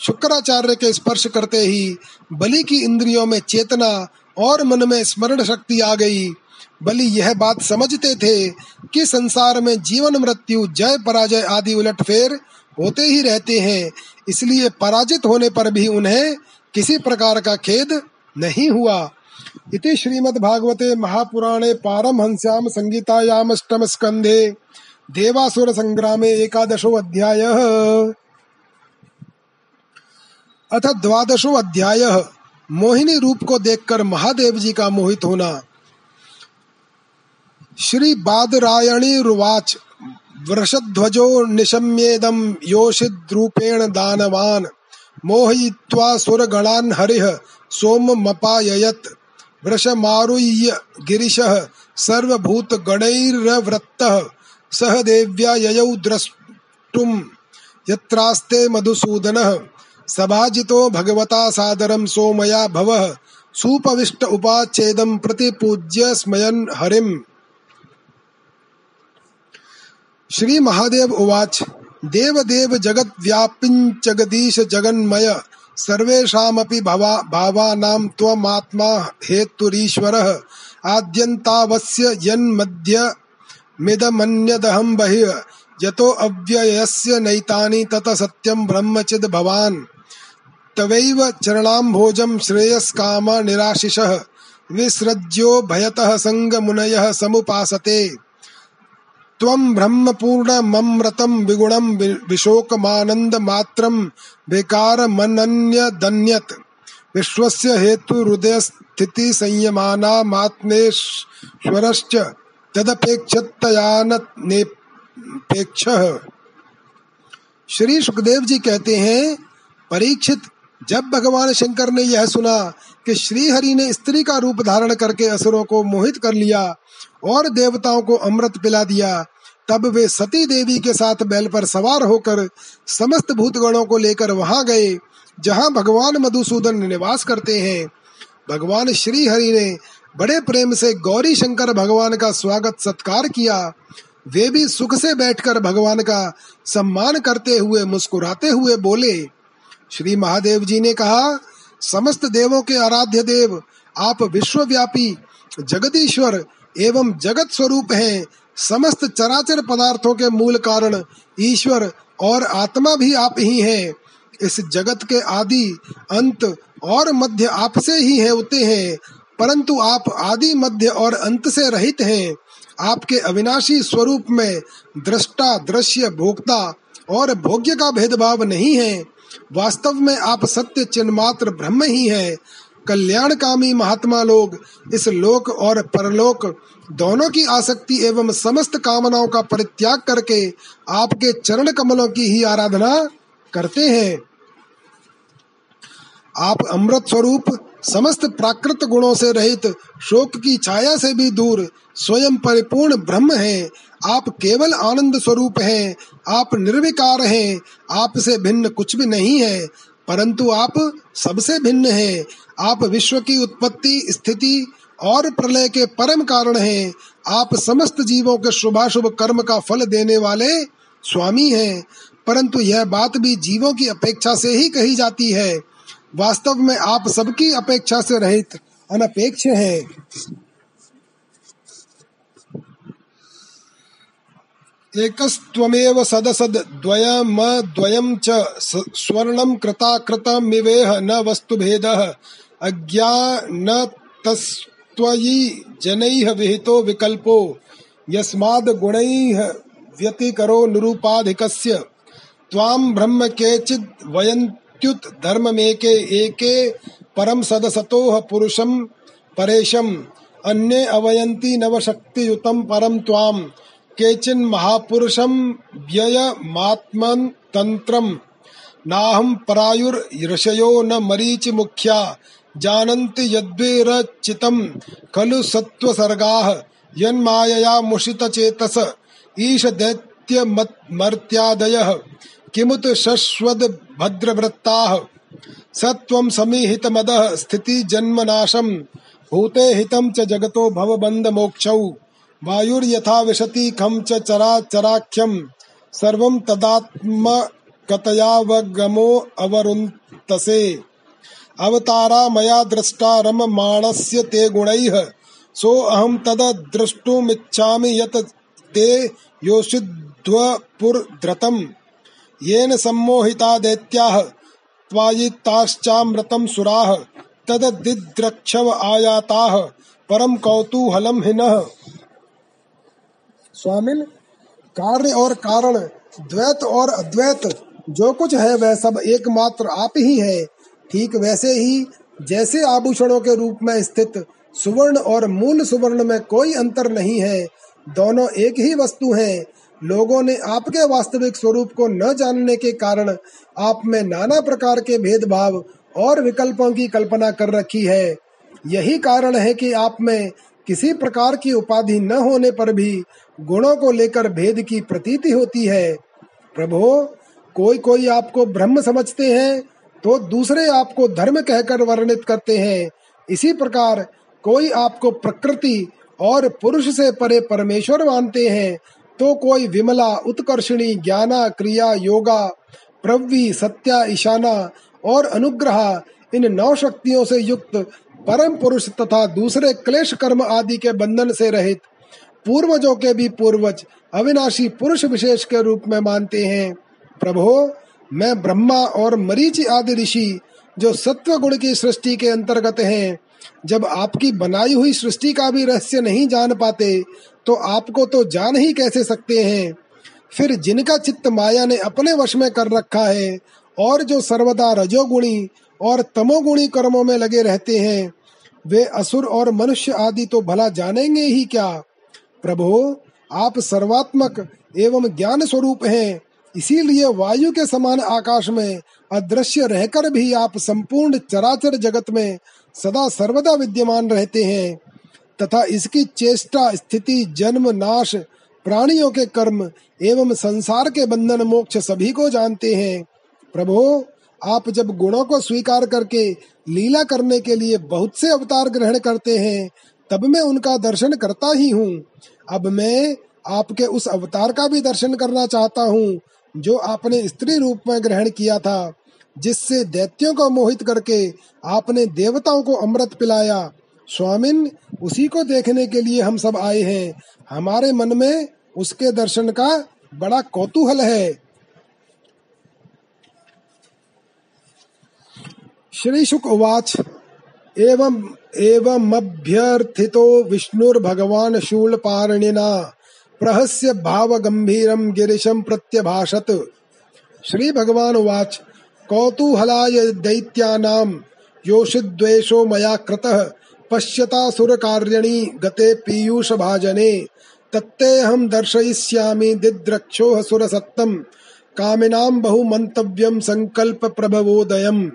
शुक्राचार्य के स्पर्श करते ही बलि की इंद्रियों में चेतना और मन में स्मरण शक्ति आ गई। बलि यह बात समझते थे कि संसार में जीवन, मृत्यु, जय, पराजय आदि उलटफेर होते ही रहते हैं, इसलिए पराजित होने पर भी उन्हें किसी प्रकार का खेद नहीं हुआ। इति श्रीमद्भागवते महापुराणे पारमहंस्याम संगीतायाम अष्टम स्कंधे देवासुर संग्रामे एकादशो अध्याय अथ द्वादशो अध्याय मोहिनी रूप को देखकर महादेव जी का मोहित होना। श्री बादरायणी रुवाच, वृषध्वजो निशम्येदं योषिद्रूपेण दानवान्, मोहयित्वा सुरगणान् हरिः सोममपाययत्। वृषमारुह्य गिरिशः सर्वभूतगणैर्वृत्तः। सह देव्या ययौ द्रष्टुम्। यत्रास्ते मधुसूदनः। सभाजितो भगवता सादरं सोमया भवः। सुपविष्ट उपाच्छेदं प्रतिपूज्य स्मयन् हरिम्। श्री महादेव उवाच। देव देव जगत व्यापिंच जगन्मय। सर्वेषामपि भवा, भावानां त्वमात्मा हेतुरीश्वरः। आद्यन्तावस्य यन्मध्य मिदमन्यदहं बहिः। यतो अव्ययस्य नैतानि तत सत्यं ब्रह्मचिद् भवान्। तवैव चरणाम्भोजं श्रेयस्काम निराशिषः। विसृज्यो भयतः सङ्गमुनयः समुपासते। त्वं ब्रह्मपूर्णममृतं विगुणं विशोकमानन्दमात्रं विकारमनन्यदन्यत् विश्वस्य हेतुहृदयस्थितिसंयमानामात्मेश्वरश्च तदपेक्षतयानेपेक्षः श्री सुखदेव जी कहते हैं, परीक्षित, जब भगवान शंकर ने यह सुना कि श्री हरि ने स्त्री का रूप धारण करके असुरों को मोहित कर लिया और देवताओं को अमृत पिला दिया। तब वे सती देवी के साथ बैल पर सवार होकर समस्त भूतगणों को लेकर वहाँ गए, जहाँ भगवान मधुसूदन निवास करते हैं। भगवान श्री हरि ने बड़े प्रेम से गौरी शंकर भगवान का स्वागत सत्कार किया। वे भी सुख से बैठकर भगवान का सम्मान करते हुए मुस्कुराते हुए बोले, श्री महादेव जी ने कहा, समस्त देवों के आराध्य देव, आप विश्वव्यापी जगदीश्वर एवं जगत स्वरूप है। समस्त चराचर पदार्थों के मूल कारण ईश्वर और आत्मा भी आप ही हैं। इस जगत के आदि अंत और मध्य आपसे ही है होते हैं, परंतु आप आदि मध्य और अंत से रहित हैं। आपके अविनाशी स्वरूप में दृष्टा, दृश्य, भोक्ता और भोग्य का भेदभाव नहीं है। वास्तव में आप सत्य चिन्ह मात्र ब्रह्म ही है। कल्याणकामी महात्मा लोग, इस लोक और परलोक दोनों की आसक्ति एवं समस्त कामनाओं का परित्याग करके आपके चरण कमलों की ही आराधना करते हैं। आप अमृत स्वरूप, समस्त प्राकृत गुणों से रहित, शोक की छाया से भी दूर, स्वयं परिपूर्ण ब्रह्म हैं। आप केवल आनंद स्वरूप हैं, आप निर्विकार हैं, आपसे भिन्न कुछ भी नहीं है। परंतु आप सबसे भिन्न हैं। आप विश्व की उत्पत्ति, स्थिति और प्रलय के परम कारण हैं। आप समस्त जीवों के शुभाशुभ कर्म का फल देने वाले स्वामी हैं। परंतु यह बात भी जीवों की अपेक्षा से ही कही जाती है। वास्तव में आप सबकी अपेक्षा से रहित अनपेक्ष हैं। एकस्त्वमेव सदसद द्वयम च स्वर्णं कृताकृतमिवेह न वस्तुभेदः। अज्ञानतस् त्वयि जनैः विहितो विकल्पो, यस्माद् गुणैः व्यतिकरो निरूपाधिकस्य। त्वां ब्रह्म केचिद् वयन्त्युत धर्ममेके एके परम सदसतोह पुरुषं परेशम्। अन्ये अवयन्ति नवशक्तियुतं परं त्वां केचिन् महापुरुषं व्ययमात्मन् तन्त्रम्। नाहं परायुर्ऋषयो न मरीचि मुख्या। जानन्ति यद्वेरचितं खलु सत्व सत्त्वसर्गाः। यन्मायया मुषितचेतस ईश दैत्यमर्त्यादयः किमुत शश्वद भद्रवृत्ताः। सत्वं समीहितमदः। स्थिति जन्मनाशम्। भूते हितं च जगतो भवबन्धमोक्षौ। वायुर्यथा विशति खं च चराचराख्यम् सर्वं तदात्मकतयावगमो अवरुन्तसे। अवतारा मया दृष्टा रममाणस्य ते गुणैः सो अहं तद द्रष्टुमिच्छामि यत् ते योषिध्वपुरधृतम् येन सम्मोहिता दैत्याः, त्वायिताश्चामृतं सुराः, तददिद्रक्षव आयाताः परम कौतूहलम हिनः स्वामिन, कार्य और कारण, द्वैत और अद्वैत, जो कुछ है वह सब एकमात्र आप ही है। ठीक वैसे ही, जैसे आभूषणों के रूप में स्थित सुवर्ण और मूल सुवर्ण में कोई अंतर नहीं है, दोनों एक ही वस्तु हैं। लोगों ने आपके वास्तविक स्वरूप को न जानने के कारण आप में नाना प्रकार के भेदभाव और विकल्पों की कल्पना कर रखी है। यही कारण है कि आप में किसी प्रकार की उपाधि न होने पर भी गुणों को लेकर भेद की प्रतीति होती है। प्रभो, कोई कोई आपको ब्रह्म समझते हैं तो दूसरे आपको धर्म कहकर वर्णित करते हैं। इसी प्रकार, कोई आपको प्रकृति और पुरुष से परे परमेश्वर मानते हैं तो कोई विमला, उत्कर्षणी, ज्ञाना, क्रिया, योगा प्रवी सत्या, ईशाना और अनुग्रह, इन नौ शक्तियों से युक्त परम पुरुष तथा दूसरे क्लेश कर्म आदि के बंधन से रहित। पूर्वजों के भी पूर्वज अविनाशी पुरुष विशेष के रूप में मानते हैं। प्रभो, मैं ब्रह्मा और मरीचि आदि ऋषि, जो सत्व गुण की सृष्टि के अंतर्गत हैं, जब आपकी बनाई हुई सृष्टि का भी रहस्य नहीं जान पाते तो आपको तो जान ही कैसे सकते हैं? फिर जिनका चित्त माया ने अपने वश में कर रखा है, और जो सर्वदा रजोगुणी और तमोगुणी कर्मों में लगे रहते हैं, वे असुर और मनुष्य आदि तो भला जानेंगे ही क्या? प्रभु, आप सर्वात्मक एवं ज्ञान स्वरूप हैं। इसीलिए वायु के समान आकाश में अदृश्य रहकर भी आप संपूर्ण चराचर जगत में सदा सर्वदा विद्यमान रहते हैं। तथा इसकी चेष्टा, स्थिति, जन्म, नाश, प्राणियों के कर्म एवं संसार के बंधन, मोक्ष सभी को जानते हैं। प्रभु, आप जब गुणों को स्वीकार करके लीला करने के लिए बहुत से अवतार ग्रहण करते हैं तब मैं उनका दर्शन करता ही हूँ। अब मैं आपके उस अवतार का भी दर्शन करना चाहता हूँ, जो आपने स्त्री रूप में ग्रहण किया था, जिससे दैत्यों को मोहित करके आपने देवताओं को अमृत पिलाया। स्वामिन, उसी को देखने के लिए हम सब आए हैं। हमारे मन में उसके दर्शन का बड़ा कौतूहल है। श्रीशुक उवाच एवं एवमभ्यर्थितो विष्णुर्भगवान् शूलपाणिना प्रहस्य भावगम्भीरं गिरिशं प्रत्यभाषत। श्री भगवान उवाच, कौतूहलाय दैत्यानां योषिद्वेषो मया कृतः, पश्यता सुरकार्यणि गते पीयूष भाजने तत्तेऽहं दर्शयिष्यामि दिद्रक्षोः सुरसत्तम कामिनां बहुमन्तव्यं संकल्प प्रभवोदयम्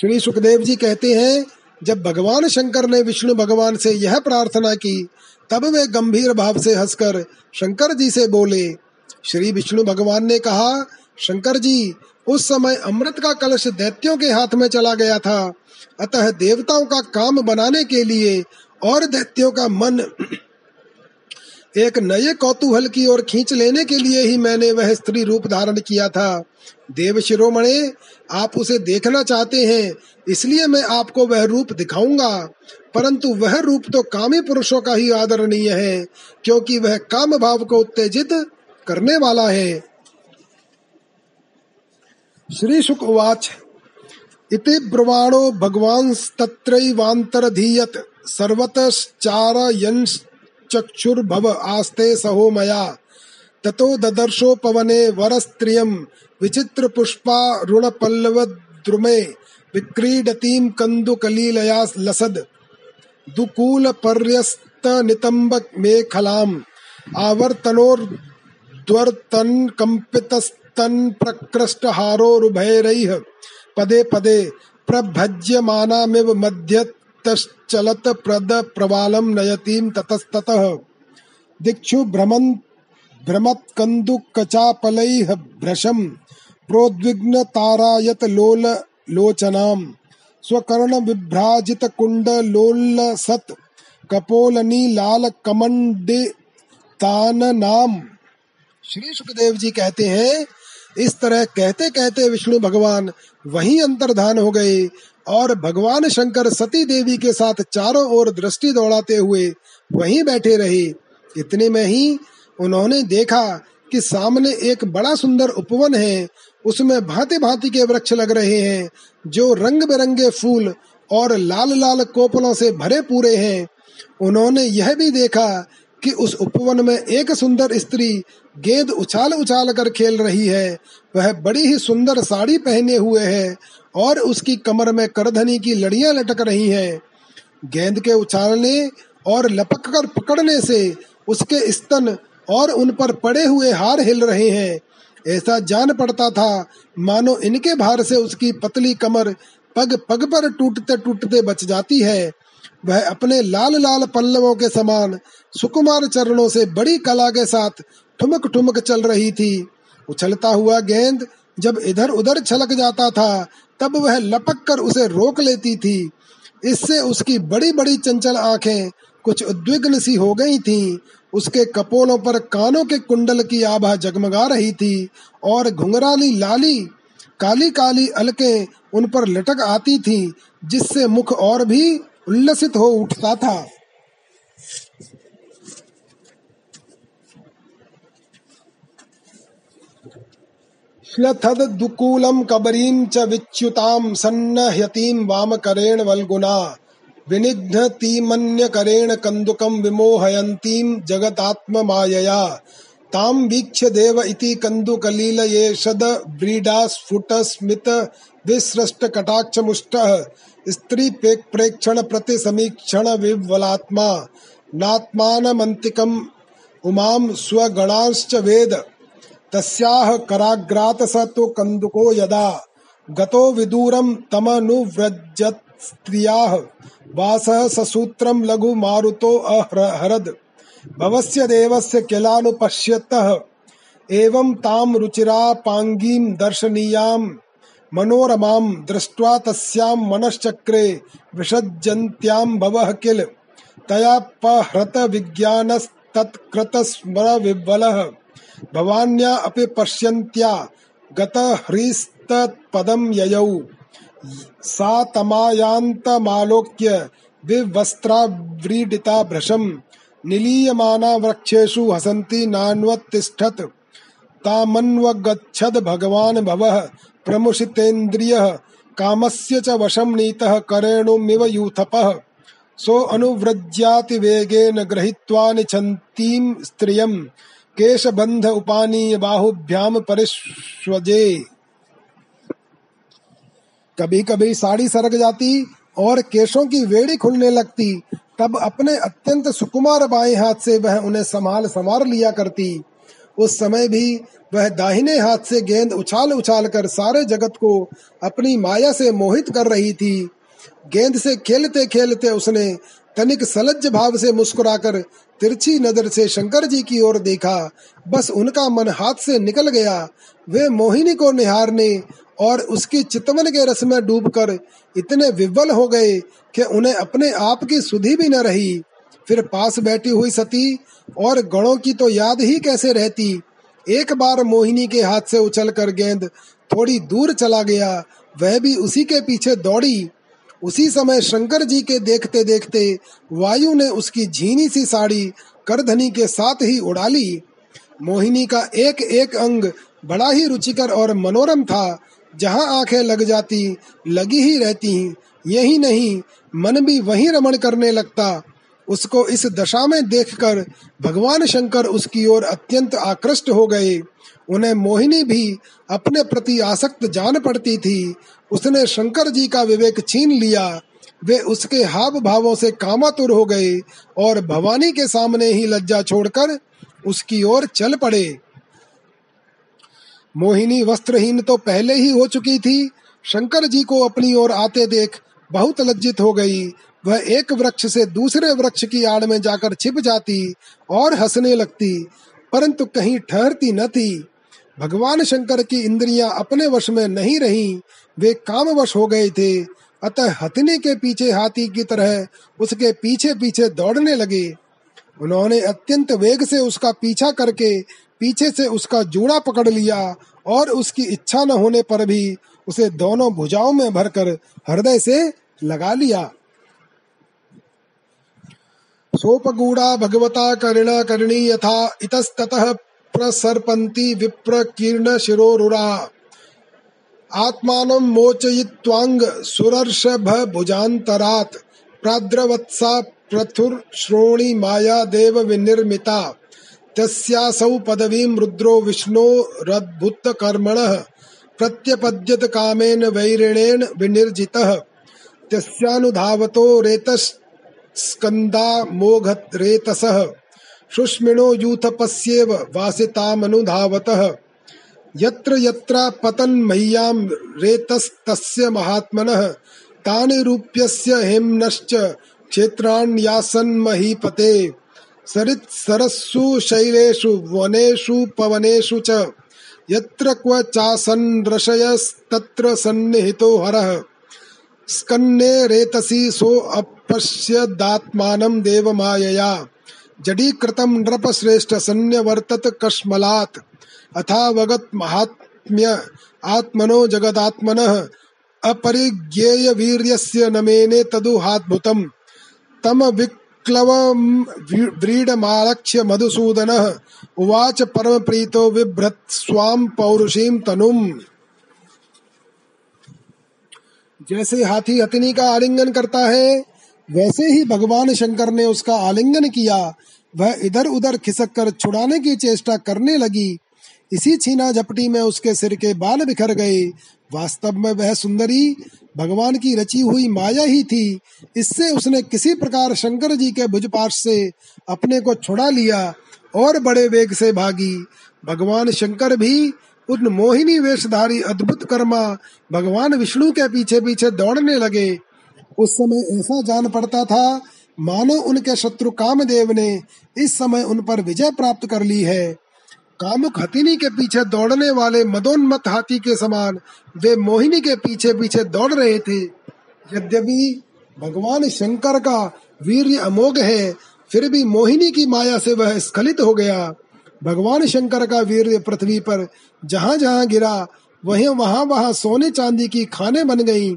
श्री सुखदेव जी कहते हैं, जब भगवान शंकर ने विष्णु भगवान से यह प्रार्थना की, तब वे गंभीर भाव से हंसकर शंकर जी से बोले। श्री विष्णु भगवान ने कहा, शंकर जी, उस समय अमृत का कलश दैत्यों के हाथ में चला गया था। अतः देवताओं का काम बनाने के लिए और दैत्यों का मन एक नए कौतूहल की ओर खींच लेने के लिए ही मैंने वह स्त्री रूप धारण किया था। देव शिरोमणे, आप उसे देखना चाहते हैं, इसलिए मैं आपको वह रूप दिखाऊँगा। परंतु वह रूप तो कामी पुरुषों का ही आदरणीय है, क्योंकि वह काम भाव को उत्तेजित करने वाला है। श्री शुक उवाच इति ब्रवाणो भगवान तत्रैवांतरधीयत सर्वतश्चारयंश्चक्षुर्भव आस्ते सहो मया। ततो ददर्शोपवने वरस्त्रियम् विचित्र पुष्पारुण पल्लव द्रुमे विक्रीडतीं कन्दुकलीलया लसद। दुकूल पर्यस्त नितंब मेखलाम आवर्तनोर्द्वर्तन कंपितस्तन प्रकृष्ट हारोरुभैरैः पदे पदे प्रभज्यमानामिव मध्यतश्चलत प्रद प्रवालं नयतीं ततस्ततः। दिक्षु भ्रमन्, भ्रमत्कन्दुकचापलैः भ्रशम् प्रोद्विग्नतारायत लोल लोचनाम् स्वकर्णविभ्राजितकुण्डलोल्लसत् कपोलनीलालकमण्डिताननाम् श्री सुखदेव जी कहते हैं, इस तरह कहते कहते विष्णु भगवान वहीं अंतर्धान हो गए और भगवान शंकर सती देवी के साथ चारों ओर दृष्टि दौड़ाते हुए वहीं बैठे रहे। इतने में ही उन्होंने देखा कि सामने एक बड़ा सुंदर उपवन है। उसमें भांति भांति के वृक्ष लग रहे हैं, जो रंग बिरंगे फूल और लाल लाल कोपलों से भरे पूरे हैं। उन्होंने यह भी देखा कि उस उपवन में एक सुंदर स्त्री गेंद उछाल उछाल कर खेल रही है। वह बड़ी ही सुंदर साड़ी पहने हुए है और उसकी कमर में करधनी की लड़ियाँ लटक रही हैं। गेंद के उछालने और लपक कर पकड़ने से उसके स्तन और उन पर पड़े हुए हार हिल रहे हैं। ऐसा जान पड़ता था, मानो इनके भार से उसकी पतली कमर पग पग पर टूटते टूटते बच जाती है। वह अपने लाल लाल पल्लवों के समान सुकुमार चरणों से बड़ी कला के साथ ठुमक ठुमक चल रही थी। उछलता हुआ गेंद जब इधर उधर छलक जाता था तब वह लपक कर उसे रोक लेती थी। इससे उसकी बड़ी बड़ी चंचल आँखें कुछ उद्विग्न सी हो गई थीं। उसके कपोलों पर कानों के कुंडल की आभा जगमगा रही थी और घुंघराली लाली, काली काली अलके उन पर लटक आती थी, जिससे मुख और भी उल्लसित हो उठता था। श्लथदुकूलं कबरीं च विच्युतां सन्नह्यतीं वामकरेण वल्गुना विनिघ्नतीमन्यकरेण कन्दुकं विमोहयन्तीं जगतात्ममायया तां वीक्ष्य देव इति कन्दुकलीलयेषद्व्रीडास्फुटस्मित विसृष्टकटाक्षमुष्टः स्त्रीप्रेक्षण प्रतिसमीक्षण विह्वलात्मा नात्मानमन्तिकम् उमां स्वगणांश्च वेद। तस्याह कराग्रात स तो कन्दुको यदा। गतो विदूरं तमनुव्रजत् स्त्रियाः। वासः ससूत्रं लघु मारुतो अहरद भवस्य देवस्य किलानुपश्यतः। एवं तां रुचिरापाङ्गीं दर्शनीयां। मनोरमां दृष्ट्वा तस्यां मनश्चक्रे विसज्जन्त्यां भवः किल। तया पहृत विज्ञानस्तत्कृतस्मरविह्वलः भवान्या अपि पश्यन्त्या गतह्रीस्तत्पदं ययौ। सा तमायान्तमालोक्य विवस्त्राव्रीडिता भृशम् निलीयमाना वृक्षेषु हसन्ती नान्वतिष्ठत्। तामन्वगच्छद् भगवान् भवः प्रमुषितेन्द्रियः। कामस्य च वशं नीतः करेणुमिव यूथपः। सो अनुव्रज्यातिवेगेन गृहीत्वा निछन्तीं स्त्रियम्। केशबन्ध उपानीय बाहुभ्याम परिष्वजे। कभी कभी साड़ी सरक जाती और केशों की वेड़ी खुलने लगती, तब अपने अत्यंत सुकुमार बाएँ हाथ से वह उन्हें संभाल संवार लिया करती। उस समय भी वह दाहिने हाथ से गेंद उछाल उछाल कर सारे जगत को अपनी माया से मोहित कर रही थी। गेंद से खेलते खेलते उसने तनिक सलज्ज भाव से मुस्कुराकर तिरछी नज़र से शंकर जी की ओर देखा, बस उनका मन हाथ से निकल गया। वे मोहिनी को निहारने और उसकी चितवन के रस में डूबकर इतने विवल हो गए कि उन्हें अपने आप की सुधि भी न रही। फिर पास बैठी हुई सती और गणों की तो याद ही कैसे रहती? एक बार मोहिनी के हाथ से उछल कर गेंद थोड़ी दूर चला गया, वह भी उसी के पीछे दौड़ी। उसी समय शंकर जी के देखते देखते वायु ने उसकी झीनी सी साड़ी करधनी के साथ ही उड़ा ली। मोहिनी का एक एक अंग बड़ा ही रुचिकर और मनोरम था। जहाँ आँखें लग जाती, लगी ही रहती, यही नहीं, मन भी वही रमण करने लगता। उसको इस दशा में देखकर भगवान शंकर उसकी ओर अत्यंत आकृष्ट हो गए। उन्हें मोहिनी भी अपने प्रति आसक्त जान पड़ती थी उसने शंकर जी का विवेक छीन लिया। वे उसके हाव भावों से कामातुर हो गए और भवानी के सामने ही लज्जा छोड़कर उसकी ओर चल पड़े। मोहिनी वस्त्रहीन तो पहले ही हो चुकी थी। शंकर जी को अपनी ओर आते देख बहुत लज्जित हो गई। वह एक वृक्ष से दूसरे वृक्ष की आड़ में जाकर छिप जाती और हंसने लगती, परंतु कहीं ठहरती न थी। भगवान शंकर की इंद्रियाँ अपने वश में नहीं रही वे काम वश हो गए थे। अतः हथनी के पीछे हाथी की तरह उसके पीछे पीछे दौड़ने लगे। उन्होंने अत्यंत वेग से उसका पीछा करके पीछे से उसका जूड़ा पकड़ लिया और उसकी इच्छा न होने पर भी उसे दोनों भुजाओं में भरकर हृदय से लगा लिया। सोपगूढ़ा भगवता कर्ण करणी यथा इतस्ततः प्रसर्पन्ति विप्रकीर्ण शिरोरुरा आत्मानं सुरर्षभ भुजान्तरात्, प्राद्रवत्सा प्रथुर श्रोणी माया देव विनिर्मिता। तस्यासौ पदवीं रुद्रो विष्णो रद्भुत कर्मणः प्रत्यपद्यत कामेन वैरिणेन विनिर्जितः। तस्यानुधावतो रेतस्कन्दा मोघरेतसः शुष्मिणो यूथपस्येव वासितामनुधावतः। यत्र यत्र पतन् मह्यां रेतस्तस्य महात्मनः, तानि रूप्यस्य हेम्नश्च क्षेत्राण्यासन्महीपते। सरित् सरस्सु शैलेषु, वनेषु पवनेषु च, यत्र क्व चासन् रशयस्तत्र सन्निहितो हरः। स्कन्ने रेतसि सोऽपश्यदात्मानं देवमायया। जडीकृतं नृपश्रेष्ठ सन्न्यवर्तत कश्मलात्। अथावगत महात्म्य आत्मनो जगदात्मनः अपरिज्ञेय वीर्यस्य न मेने तदुहाद्भुतम्। तम विक्लवं व्रीडमालक्ष्य मधुसूदनः। उवाच परमप्रीतो बिभ्रत् स्वां पौरुषीं तनुम्। जैसे हाथी हथिनी का आलिंगन करता है, वैसे ही भगवान शंकर ने उसका आलिंगन किया। वह इधर उधर खिसक कर छुड़ाने की चेष्टा करने लगी। इसी छीना झपटी में उसके सिर के बाल बिखर गए। वास्तव में वह सुंदरी, भगवान की रची हुई माया ही थी। इससे उसने किसी प्रकार शंकर जी के भुजपाश से अपने को छुड़ा लिया और बड़े वेग से भागी। भगवान शंकर भी उन मोहिनी वेशधारी अद्भुत कर्मा भगवान विष्णु के पीछे पीछे दौड़ने लगे। उस समय ऐसा जान पड़ता था, मानो उनके शत्रु कामदेव ने इस समय उन पर विजय प्राप्त कर ली है। कामुक हथिनी के पीछे दौड़ने वाले मदोन्मत हाथी के समान वे मोहिनी के पीछे पीछे दौड़ रहे थे यद्यपि भगवान शंकर का वीर अमोघ है, फिर भी मोहिनी की माया से वह स्खलित हो गया भगवान शंकर का वीर पृथ्वी पर जहाँ जहाँ गिरा, वहीं वहाँ वहाँ सोने चांदी की खाने बन गईं।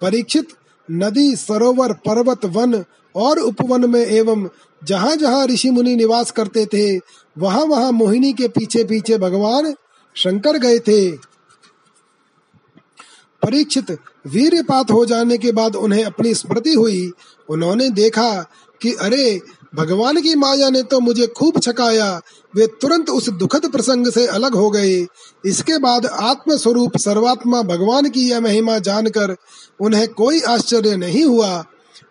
परीक्षित नदी, सरोवर, पर्वत, वन और उपवन में एवं जहाँ जहाँ ऋषि मुनि निवास करते थे वहाँ वहाँ मोहिनी के पीछे पीछे भगवान शंकर गए थे। परीक्षित वीरपात हो जाने के बाद उन्हें अपनी स्मृति हुई। उन्होंने देखा कि अरे, भगवान की माया ने तो मुझे खूब छकाया। वे तुरंत उस दुखद प्रसंग से अलग हो गए। इसके बाद आत्म स्वरूप सर्वात्मा भगवान की यह महिमा जानकर उन्हें कोई आश्चर्य नहीं हुआ।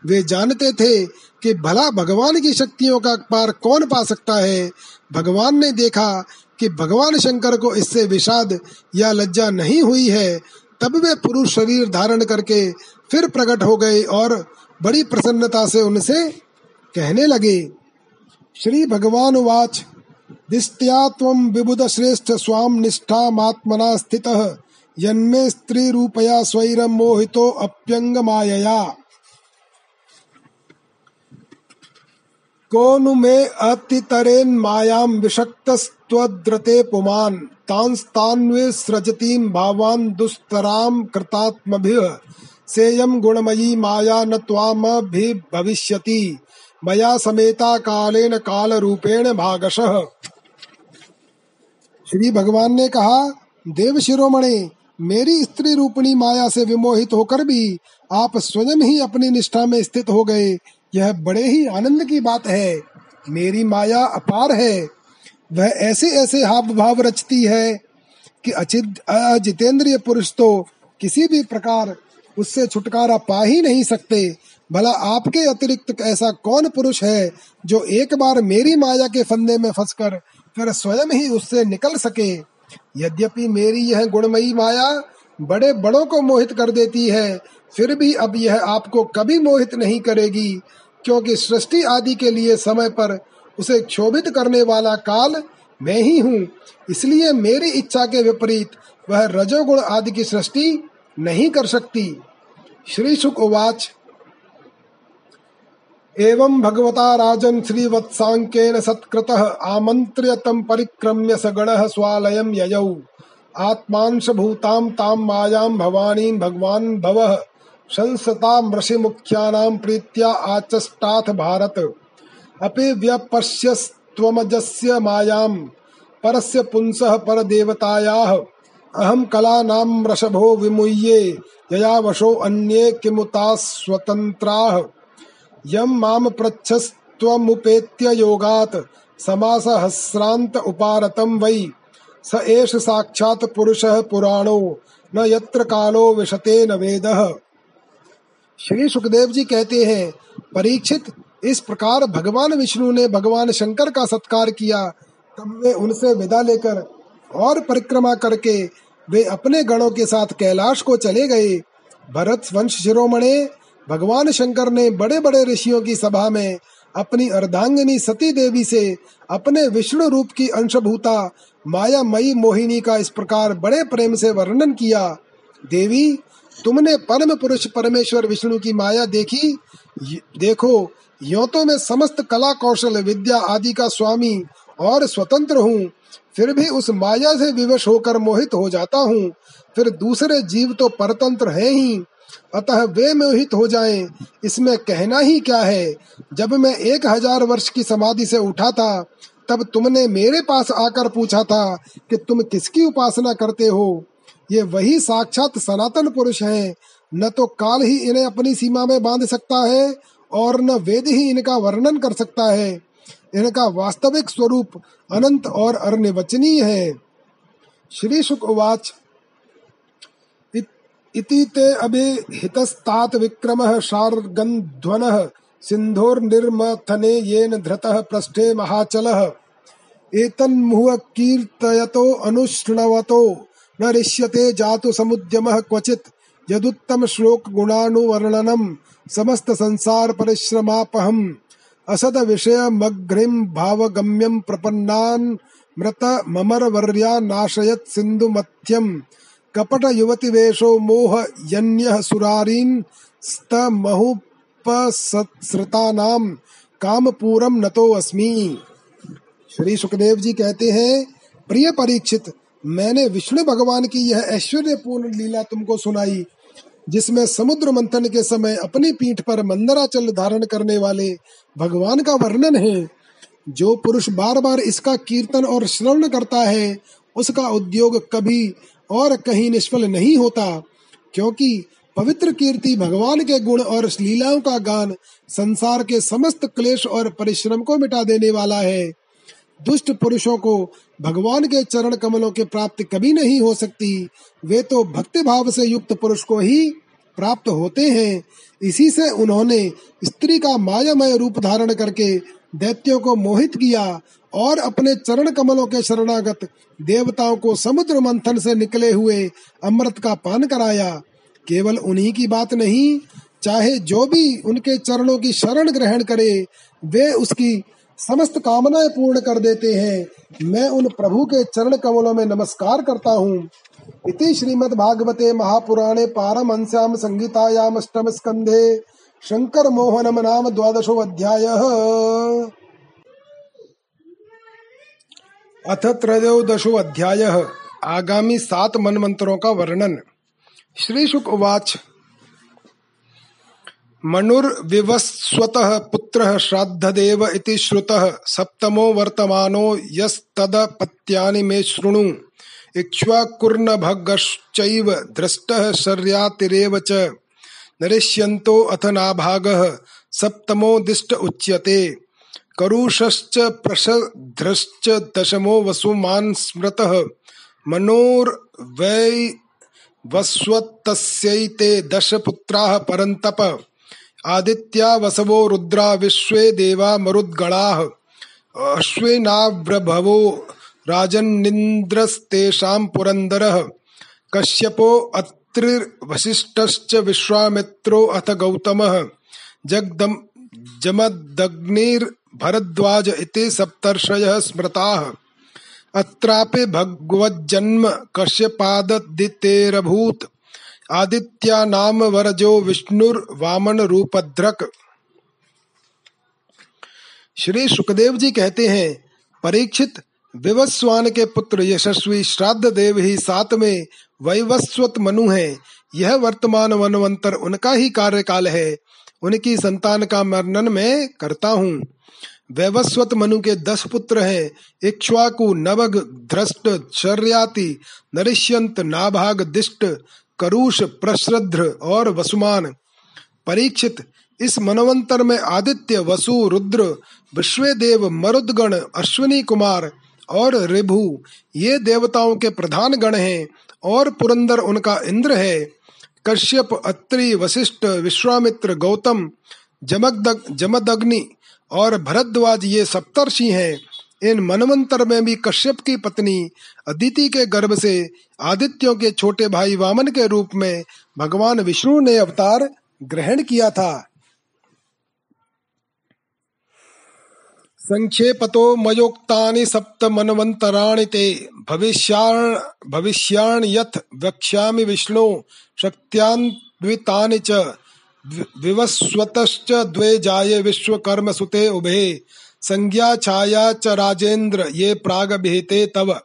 वे जानते थे कि भला भगवान की शक्तियों का पार कौन पा सकता है। भगवान ने देखा कि भगवान शंकर को इससे विषाद या लज्जा नहीं हुई है। तब वे पुरुष शरीर धारण करके फिर प्रकट हो गए और बड़ी प्रसन्नता से उनसे कहने लगे, श्री भगवान वाच दिष्ट्या त्वं विबुध श्रेष्ठ स्वाम निष्ठा मात्मना स्थित, यन्मे स्त्री रूपया स्वैरम मोहितो अप्यंग मायया कोनु मे अतितरेन मायाम विषक्तस्त्वद्रते पुमान्। तांस्तान्वे सृजतीं भावान् दुस्तराम कृतात्मभिः। सेयम गुणमयी माया न भविष्यति मया समेता कालेन काल रूपेण भागशः। श्री भगवान ने कहा, देव शिरोमणि, मेरी स्त्री रूपणी माया से विमोहित होकर भी आप स्वयं ही अपनी निष्ठा में स्थित हो गए। यह बड़े ही आनंद की बात है। मेरी माया अपार है। वह ऐसे ऐसे हाव भाव रचती है कि अचित, अजितेंद्रिय पुरुष तो किसी भी प्रकार उससे छुटकारा पा ही नहीं सकते। भला आपके अतिरिक्त ऐसा कौन पुरुष है जो एक बार मेरी माया के फंदे में फंसकर फिर स्वयं ही उससे निकल सके? यद्यपि मेरी यह गुणमयी माया बड़े बड़ों को मोहित कर देती है, फिर भी अब यह आपको कभी मोहित नहीं करेगी। क्योंकि सृष्टि आदि के लिए समय पर उसे क्षोभित करने वाला काल मैं ही हूँ। इसलिए मेरी इच्छा के विपरीत वह रजोगुण आदि की सृष्टि नहीं कर सकती। श्री शुक उवाच एवं भगवता राजन श्रीवत्सांकेन सत्कृतः आमन्त्र्य तम परिक्रम्य सगणः स्वालयं ययौ। आत्मांश भूतां तां मायां भवानीं भगवान् भवः। संसतां ऋषिमुख्यानां प्रीत्या आचष्टाथ भारत। अपि व्यपश्यस्त्वमजस्य मायां परस्य पुंसः परदेवतायाः। अहं कलानां रषभो विमुह्ये यया वशो अन्ये किमुता स्वतन्त्राः। यम माम पृच्छस्त्वमुपेत्य योगात्, समासहस्रान्त उपारतं वै। स एष साक्षात् पुरुषः पुराणो, न यत्र कालो विशते न वेदः। श्री सुखदेव जी कहते हैं, परीक्षित, इस प्रकार भगवान विष्णु ने भगवान शंकर का सत्कार किया, तब वे उनसे विदा लेकर और परिक्रमा करके वे अपने गणों के साथ कैलाश को चले गए। भरत वंश शिरोमणे, भगवान शंकर ने बड़े बड़े ऋषियों की सभा में अपनी अर्धांगिनी सती देवी से अपने विष्णु रूप की अंशभूता माया मई मोहिनी का इस प्रकार बड़े प्रेम से वर्णन किया। देवी तुमने परम पुरुष परमेश्वर विष्णु की माया देखी? देखो यो तो मैं समस्त कला कौशल, विद्या आदि का स्वामी और स्वतंत्र हूँ। फिर भी उस माया से विवश होकर मोहित हो जाता हूँ। फिर दूसरे जीव तो परतंत्र है ही। अतः वे मोहित हो जाएँ। इसमें कहना ही क्या है? जब मैं एक हज़ार वर्ष की समाधि से उठा था, तब तुमने मेरे पास आकर पूछा था कि तुम किसकी उपासना करते हो? ये वही साक्षात सनातन पुरुष हैं। न तो काल ही इन्हें अपनी सीमा में बाँध सकता है, और न वेद ही इनका वर्णन कर सकता है। इनका वास्तविक स्वरूप अनंत और अर्निवचनीय है। श्री शुक उवाच। इति ते अभिहितस्तात् विक्रमः शार्गन्ध्वनः सिन्धोर्निर्मथने येन धृतः पृष्ठे महाचलः। एतन्मुह कीर्तयतो अनुष्णवतो। न ऋष्यते जातु समुद्यमः क्वचित्। यदुत्तम श्लोक गुणानुवर्णनम, समस्त संसार परिश्रमापहम। असद विषय मग्रिम भावगम्यम, प्रपन्नान, मृत ममर वर्या नाशयत सिंधु मध्यम कपट युवती वेशो मोह यन्य सुरारीन स्त नाम काम पूरम नतो अस्मि श्री सुखदेव जी कहते हैं, प्रिय परीक्षित मैंने विष्णु भगवान की यह ऐश्वर्यपूर्ण लीला तुमको सुनाई, जिसमें समुद्र मंथन के समय अपनी पीठ पर मंदराचल धारण करने वाले भगवान का वर्णन है। जो पुरुष बार बार इसका कीर्तन और श्रवण करता है, उसका उद्योग कभी और कहीं निष्फल नहीं होता, क्योंकि पवित्र कीर्ति भगवान के गुण और लीलाओं का गान संसार के समस्त क्लेश और परिश्रम को मिटा देने वाला है। दुष्ट पुरुषों को भगवान के चरण कमलों की प्राप्ति कभी नहीं हो सकती। वे तो भक्ति भाव से युक्त पुरुष को ही प्राप्त होते हैं। इसी से उन्होंने स्त्री का मायामय रूप धारण करके दैत्यों को मोहित किया और अपने चरण कमलों के शरणागत देवताओं को समुद्र मंथन से निकले हुए अमृत का पान कराया। केवल उन्हीं की बात नहीं, चाहे जो भी उनके चरणों की शरण ग्रहण करे, वे उसकी समस्त कामनाएँ पूर्ण कर देते हैं। मैं उन प्रभु के चरण कमलों में नमस्कार करता हूँ। इति श्रीमद् भागवते महापुराणे पारमहंस्याम संगीतायाम अष्टम स्कंधे शंकर मोहनम नाम द्वादशो अध्याय अथ त्रयोदशो अध्याय आगामी सात मन मंत्रों का वर्णन। श्री शुक उवाच। मनुर्विवस्वत पुत्र श्राद्धदेव इति श्रुतः सप्तमो वर्तमानो यस्तदपत्यानि मे शृणु। इक्ष्वाकुर्नभगश्चैव दृष्टः शर्यातिरेव च। नरिष्यन्तो अथ नाभागः सप्तमो दिष्ट उच्यते। करुषश्च प्रसध्रश्च दशमो वसुमान् स्मृतः। मनोर्वै वस्वत्तस्यैते दश पुत्राः परन्तप। आदित्या वसवो रुद्रा विश्वे देवा मरुद्गणाः। अश्विनाव्रभवो राजन्निन्द्रस्तेषां पुरन्दरः। कश्यपो अत्रिर्वसिष्ठश्च विश्वामित्रो अथ गौतमः। जगदम् जमदग्निर् भरद्वाज इति सप्तर्षयः स्मृताः। अत्रापि भगवज्जन्म कश्यपादितेरभूत आदित्या नाम वरजो विष्णुर्वामन रूपद्रक। श्री सुखदेव जी कहते हैं, परीक्षित विवस्वान के पुत्र यशस्वी श्राद्ध देव ही सात में वैवस्वत मनु है। यह वर्तमान वनवंतर उनका ही कार्यकाल है। उनकी संतान का वर्णन मैं करता हूँ। वैवस्वत मनु के दस पुत्र हैं, इक्ष्वाकु नवग ध्रष्ट शर्याति, नरिष्यंत, नाभाग, दिष्ट करुष प्रश्रद्र और वसुमान, परीक्षित इस मनवंतर में आदित्य, वसु, रुद्र, विश्वेदेव, मरुदगण, अश्विनी कुमार और रिभु, ये देवताओं के प्रधान गण हैं और पुरंदर उनका इंद्र है। कश्यप, अत्रि, वशिष्ठ, विश्वामित्र, गौतम जमदग जमदग्नि और भरद्वाज ये सप्तर्षि हैं। इन मनवंतर में भी कश्यप की पत्नी अदिति के गर्भ से आदित्यों के छोटे भाई वामन के रूप में भगवान विष्णु ने अवतार ग्रहण किया था। संक्षेपतो मयोक्तानि सप्त मनवंतराणि ते। भविष्याण भविष्याण यथ वक्ष्यामि विष्णु, शक्त्यान्वितानि च विवस्वतश्च द्वे जाये विश्वकर्म सुते उभे। संज्ञा छाया च राजेन्द्र ये प्राग भेते तव।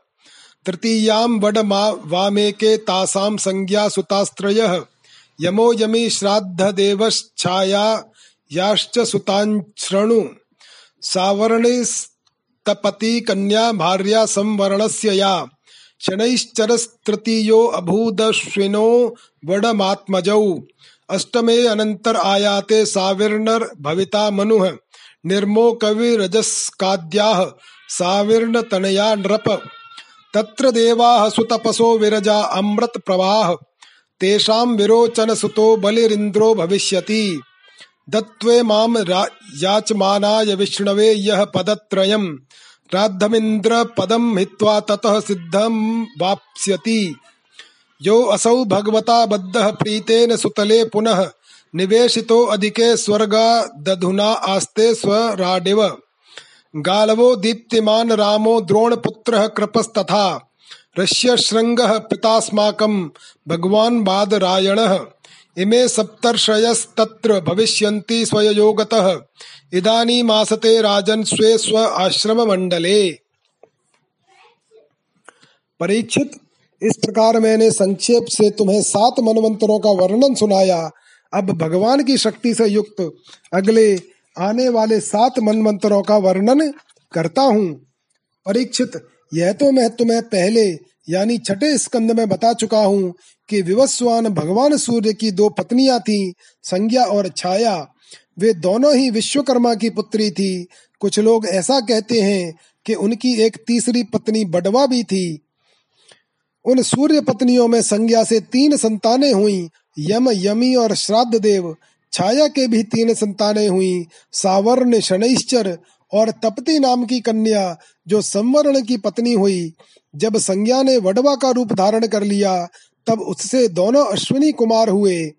तृतीयां वड वामेके तासां संज्ञा सुतास्त्रय। यमो यमी श्राद्ध देवश्छाया याश्च सुतांश्रणु। सावर्णिस्तपति कन्या भार्या संवरणस्य या। शनैश्चरस्तृतीयो अभूदश्विनो वडमात्मजौ। अष्टमे अनंतर आयाते साविर्नर भविता मनुः। निर्मो कवि रजस्काद्याः साविर्ण तनया नृप। तत्र देवाः सुतपसो विरजा अमृत प्रवाह। तेषां विरोचन सुतो बलिरिन्द्रो भविष्यति। दत्वे माम याचमानाय विष्णवे यः पदत्रयम् राद्धमिन्द्र पदम हित्वा ततः सिद्धम वाप्स्यति। यो असौ भगवता बद्ध प्रीतेन सुतले पुनः। निवेशितो अधिके स्वर्गा दधुना आस्ते स्वराडिव गालवो दीप्तिमान रामो द्रोणपुत्रः कृपस्तथा। ऋष्य शृङ्गः पितास्माकं भगवान् बादरायणः। इमे सप्तर्षयस्तत्र भविष्यन्ति स्वययोगतः। इदानीमासते राजन स्वे स्व आश्रम मंडले परीक्षित, इस प्रकार मैंने संक्षेप से तुम्हें सात मनवंतरों का वर्णन सुनाया। अब भगवान की शक्ति से युक्त अगले आने वाले सात मनवंतरों का वर्णन करता हूँ। परीक्षित, यह तो मैं तुम्हें पहले, यानी छठे स्कंद में बता चुका हूँ कि विवस्वान भगवान सूर्य की दो पत्नियाँ थी, संज्ञा और छाया। वे दोनों ही विश्वकर्मा की पुत्री थी। कुछ लोग ऐसा कहते हैं कि उनकी एक तीसरी पत्नी बडवा भी थी। उन सूर्य पत्नियों में संज्ञा से तीन संतानें हुई यम यमी और श्राद्ध देव, छाया के भी तीन संतानें हुई, सावर्ण शनैश्चर और तपति नाम की कन्या, जो संवरण की पत्नी हुई। जब संज्ञा ने वडवा का रूप धारण कर लिया, तब उससे दोनों अश्विनी कुमार हुए।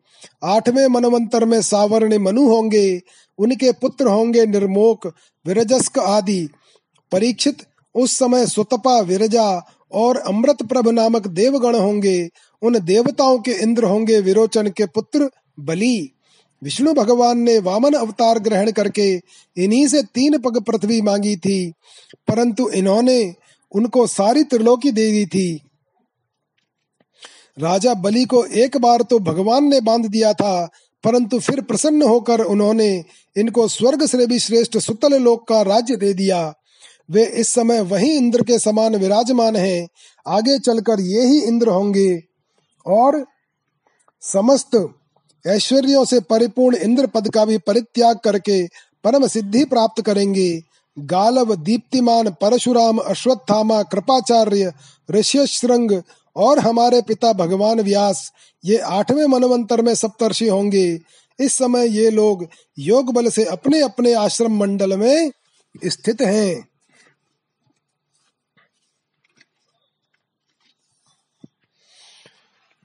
आठवें मनवंतर में सावर्ण मनु होंगे, उनके पुत्र होंगे निर्मोक, विरजस्क आदि। परीक्षित, उस समय सुतपा विरजा और अमृत प्रभ नामक देवगण होंगे उन देवताओं के इंद्र होंगे विरोचन के पुत्र बलि। विष्णु भगवान ने वामन अवतार ग्रहण करके इन्हीं से तीन पग पृथ्वी मांगी थी, परंतु इन्होंने उनको सारी त्रिलोकी दे दी थी। राजा बलि को एक बार तो भगवान ने बाँध दिया था, परंतु फिर प्रसन्न होकर उन्होंने इनको स्वर्ग से भी श्रेष्ठ सुतल लोक का राज्य दे दिया। वे इस समय वही इंद्र के समान विराजमान हैं, आगे चलकर ये ही इंद्र होंगे। और समस्त ऐश्वर्यों से परिपूर्ण इंद्र पद का भी परित्याग करके परम सिद्धि प्राप्त करेंगे। गालव, दीप्तिमान, परशुराम, अश्वत्थामा, कृपाचार्य ऋष्यश्रृंग और हमारे पिता भगवान व्यास, ये आठवें मनवंतर में सप्तर्षि होंगे। इस समय ये लोग योग बल से अपने अपने आश्रम मंडल में स्थित हैं।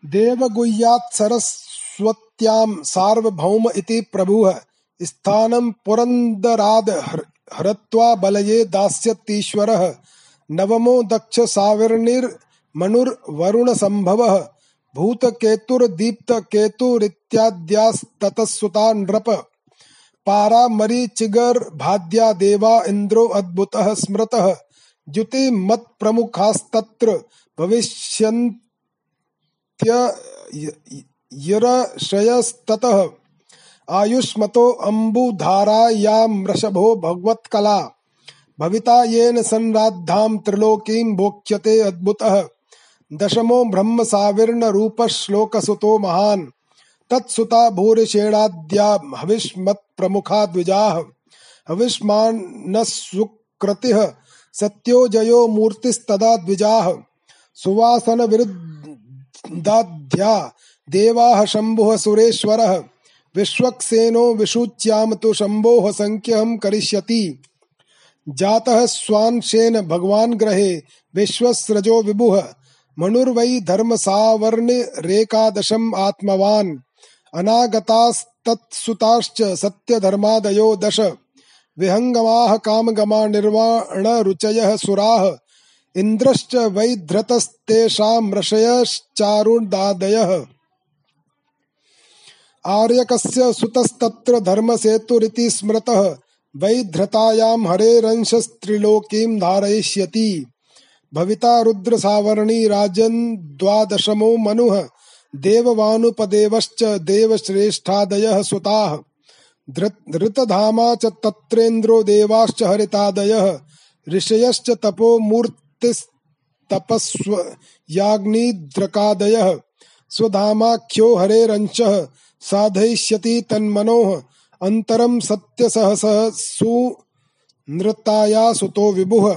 देवगुह्यात् सरस्वत्यां सार्वभौम इति प्रभुः। स्थानं पुरन्दराद् हरत्वा बलये दास्यतीश्वरः। नवमो दक्ष साविर्निर मनुर वरुण संभव भूत केतुर दीप्त केतुरित्याद्यास्ततसुता नृप। पारा मरी चिगर भाद्या देवा इंद्रो अद्भुत स्मृत। द्युति मत भविष्यन्त्ययरशयस्ततः आयुष्मतो अम्बुधारायामृषभो भगवत्कला। भविता येन संराद्धाम त्रिलोकीं भोक्ष्यते अद्भुतः। दशमो ब्रह्म साविर्ण रूप श्लोक महान। तत्सुता भूरिषेणाद्या हविष्मत् प्रमुखा द्विजाः हविष्मानस्सुकृतिः सत्यो जयो मूर्तिस्तदा द्विजाः सुवासन विरुद्धाध्या देवाः शम्भुः सुरेश्वरः। विश्वक्सेनो विशुच्याम तो शंभो संख्यम करिष्यति। जातः स्वांशेन भगवान ग्रहे विश्वस्रजो विभुः। मनुर्वै धर्म सावर्ण रेकादशम आत्मवान। अनागतास्तत्सुताश्च सत्य धर्मादयो दश विहंगमाः कामगमा निर्वाण रुचयः सुराः इन्द्रश्च वैधृतस्तेषां ऋषयश्चारुदादयः आर्यकस्य सुतस्तत्र धर्मसेतुरिति स्मृतः वैधृतायां हरेरंशस्त्रिलोकीं धारयिष्यति। भविता रुद्रसावर्णी राजन् द्वादशमो मनुः देववानुपदेवश्च देवश्रेष्ठादयः सुताः। धृतधामा च तत्रेन्द्रो देवाश्च हरितादयः, ऋषयश्च तपो मूर्तिस्तपस्व याग्निद्रकादयः स्वधामाख्यो हरेरंशः साधयिष्यति तन्मनोः अंतरम सत्य सहस सुनृताया सुतो विभुः।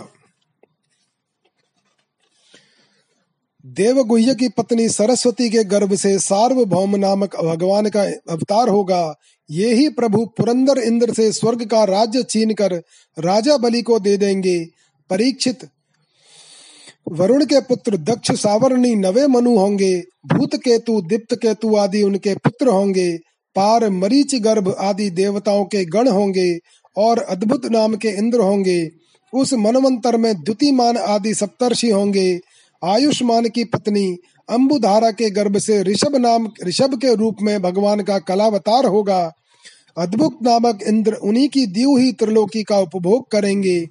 देवगुह्य की पत्नी सरस्वती के गर्भ से सार्वभौम नामक भगवान का अवतार होगा। ये ही प्रभु पुरंदर इंद्र से स्वर्ग का राज्य छीन कर राजा बलि को दे देंगे। परीक्षित वरुण के पुत्र दक्ष सावरणी नवे मनु होंगे, भूत केतु, दीप्त केतु आदि उनके पुत्र होंगे, पार मरीच गर्भ आदि देवताओं के गण होंगे और अद्भुत नाम के इंद्र होंगे। उस मनवंतर में द्युतिमान आदि सप्तर्षि होंगे। आयुष्मान की पत्नी अम्बुधारा के गर्भ से ऋषभ नाम, ऋषभ के रूप में भगवान का कलावतार होगा। अद्भुत नामक इंद्र उन्हीं की दी हुई त्रिलोकी का उपभोग करेंगे।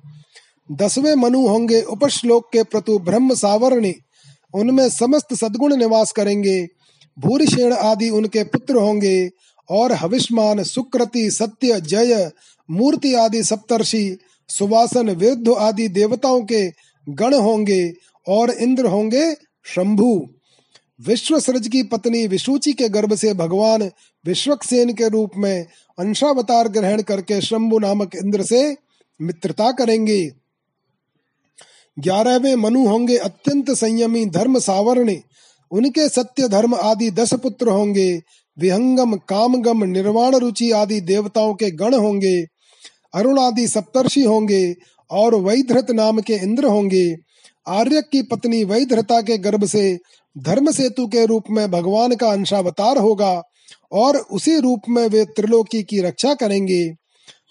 दसवें मनु होंगे उपश्लोक के प्रतु ब्रह्म सावरणी। उनमें समस्त सदगुण निवास करेंगे। भूरिशेण आदि उनके पुत्र होंगे। और हविष्मान, सुकृति, सत्य, जय, मूर्ति आदि सप्तर्षि, सुवासन, विरुद्ध आदि देवताओं के गण होंगे और इंद्र होंगे शंभु। विश्व सृज की पत्नी विशुचि के गर्भ से भगवान विश्वक्सेन के रूप में अंशावतार ग्रहण करके शंभु नामक इंद्र से मित्रता करेंगे। ग्यारहवें मनु होंगे अत्यंत संयमी, धर्म सावरणी। उनके सत्य धर्म आदि दस पुत्र होंगे। विहंगम, कामगम, निर्वाण रुचि आदि देवताओं के गण होंगे। अरुण आदि सप्तर्षि होंगे और वैधृत नाम के इंद्र होंगे। आर्य की पत्नी वैधृता के गर्भ से धर्म सेतु के रूप में भगवान का अंशावतार होगा और उसी रूप में वे त्रिलोकी की रक्षा करेंगे।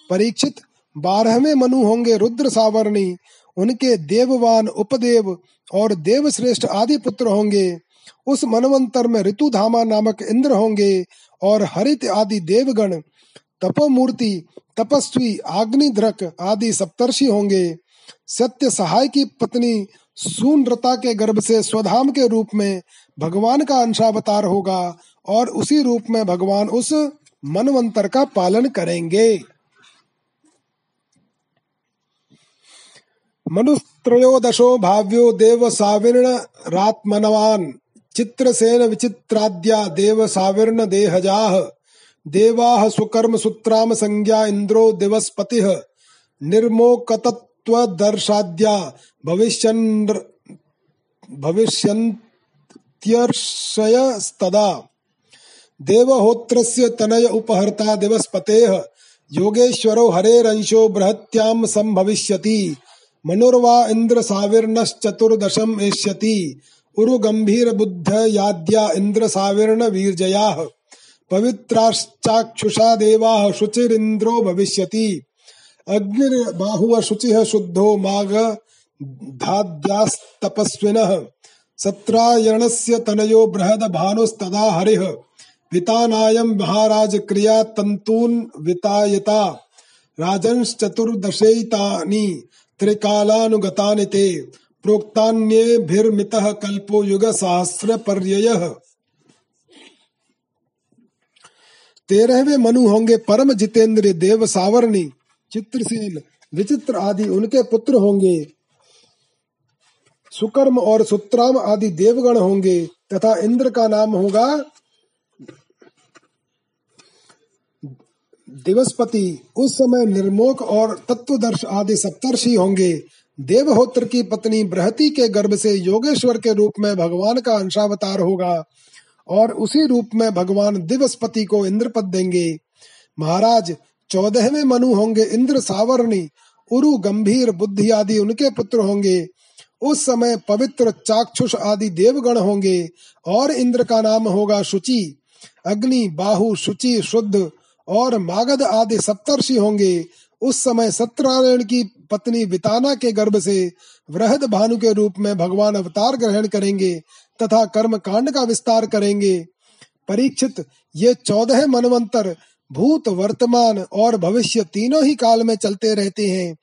परीक्षित, बारहवें मनु होंगे रुद्र सावरणी। उनके देववान उपदेव और देवश्रेष्ठ आदि पुत्र होंगे। उस मनवंतर में ऋतुधामा नामक इंद्र होंगे और हरित आदि देवगण, तपोमूर्ति, तपस्वी अग्निध्रक आदि सप्तर्षि होंगे। सत्य सहाय की पत्नी सूनरता के गर्भ से स्वधाम के रूप में भगवान का अंशावतार होगा और उसी रूप में भगवान उस मनवंतर का पालन करेंगे। मनुस्त्रयोदशो भाव्यो देव साविर्ण रात्मनवान। चित्रसेन विचित्राद्या देव साविर्ण देहजाह देवाः सुकर्म सुत्राम संज्ञा इंद्रो दिवस्पति। निर्मोकतत्वदर्शाद्या भविष्यन् भविष्यन्त्यर्षयस्तदा। देवहोत्रस्य तनय उपहर्ता दिवस्पतेः। योगेश्वरो हरेरंशो बृहत्यां संभविष्यति मनुर्वा इंद्र साविर्णश्चतुर्दशम एष्यति। उरु गंभीर बुद्ध याद्या इंद्र साविर्ण वीरजया। पवित्राश्चाक्षुषा देवा शुचिरिंद्रो भविष्यति। अग्निर्बाहुव शुचि शुद्धो माघ धाद्यास्तपस्विनः। सत्रायणस्य तनयो बृहद भानुस्तदा हरि। वितानायं महाराज क्रिया तन्तून् वितायता। राजंश्चतुर्दशैतानि। त्रिकालानुगतानि ते प्रोक्तान्येभिर्मितः कल्पो युगसहस्रपर्ययः तेरहवें मनु होंगे परम जितेंद्र देव सावरणी चित्रसेन विचित्र आदि उनके पुत्र होंगे। सुकर्म और सुत्राम आदि देवगण होंगे तथा इंद्र का नाम होगा दिवसपति, उस समय निर्मोक और तत्वदर्श आदि सप्तर्षि होंगे। देवहोत्र की पत्नी बृहति के गर्भ से योगेश्वर के रूप में भगवान का अंशावतार होगा और उसी रूप में भगवान दिवसपति को इंद्र पद देंगे। महाराज, चौदहवें मनु होंगे इंद्र सावरणी, उरु गंभीर बुद्धि आदि उनके पुत्र होंगे। उस समय पवित्र चाक्षुष आदि देवगण होंगे और इंद्र का नाम होगा शुचि। अग्नि, बाहु, शुचि, शुद्ध और मागध आदि सप्तर्षि होंगे। उस समय सत्यनारायण की पत्नी विताना के गर्भ से वृहद भानु के रूप में भगवान अवतार ग्रहण करेंगे तथा कर्म कांड का विस्तार करेंगे। परीक्षित, ये चौदह मनवंतर भूत, वर्तमान और भविष्य तीनों ही काल में चलते रहते हैं।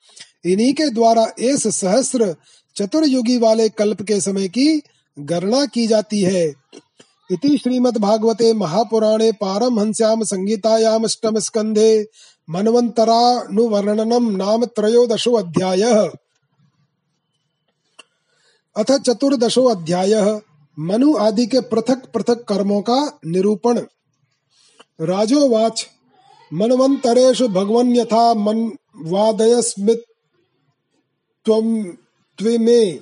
इन्हीं के द्वारा इस सहस्र चतुर्युगी वाले कल्प के समय की गणना की जाती है। इति श्रीमद्भागवते महापुराणे पारमहंस्याम संगीतायाम अष्टम स्कंधे मनवंतरानुवर्णनम नाम त्रयोदशो अध्यायः। अथ चतुर्दशो अध्यायः। मनु आदि के पृथक पृथक कर्मों का निरूपण। राजोवाच मनवंतरेषु भगवन यथा मन वादयस्मित त्विमे,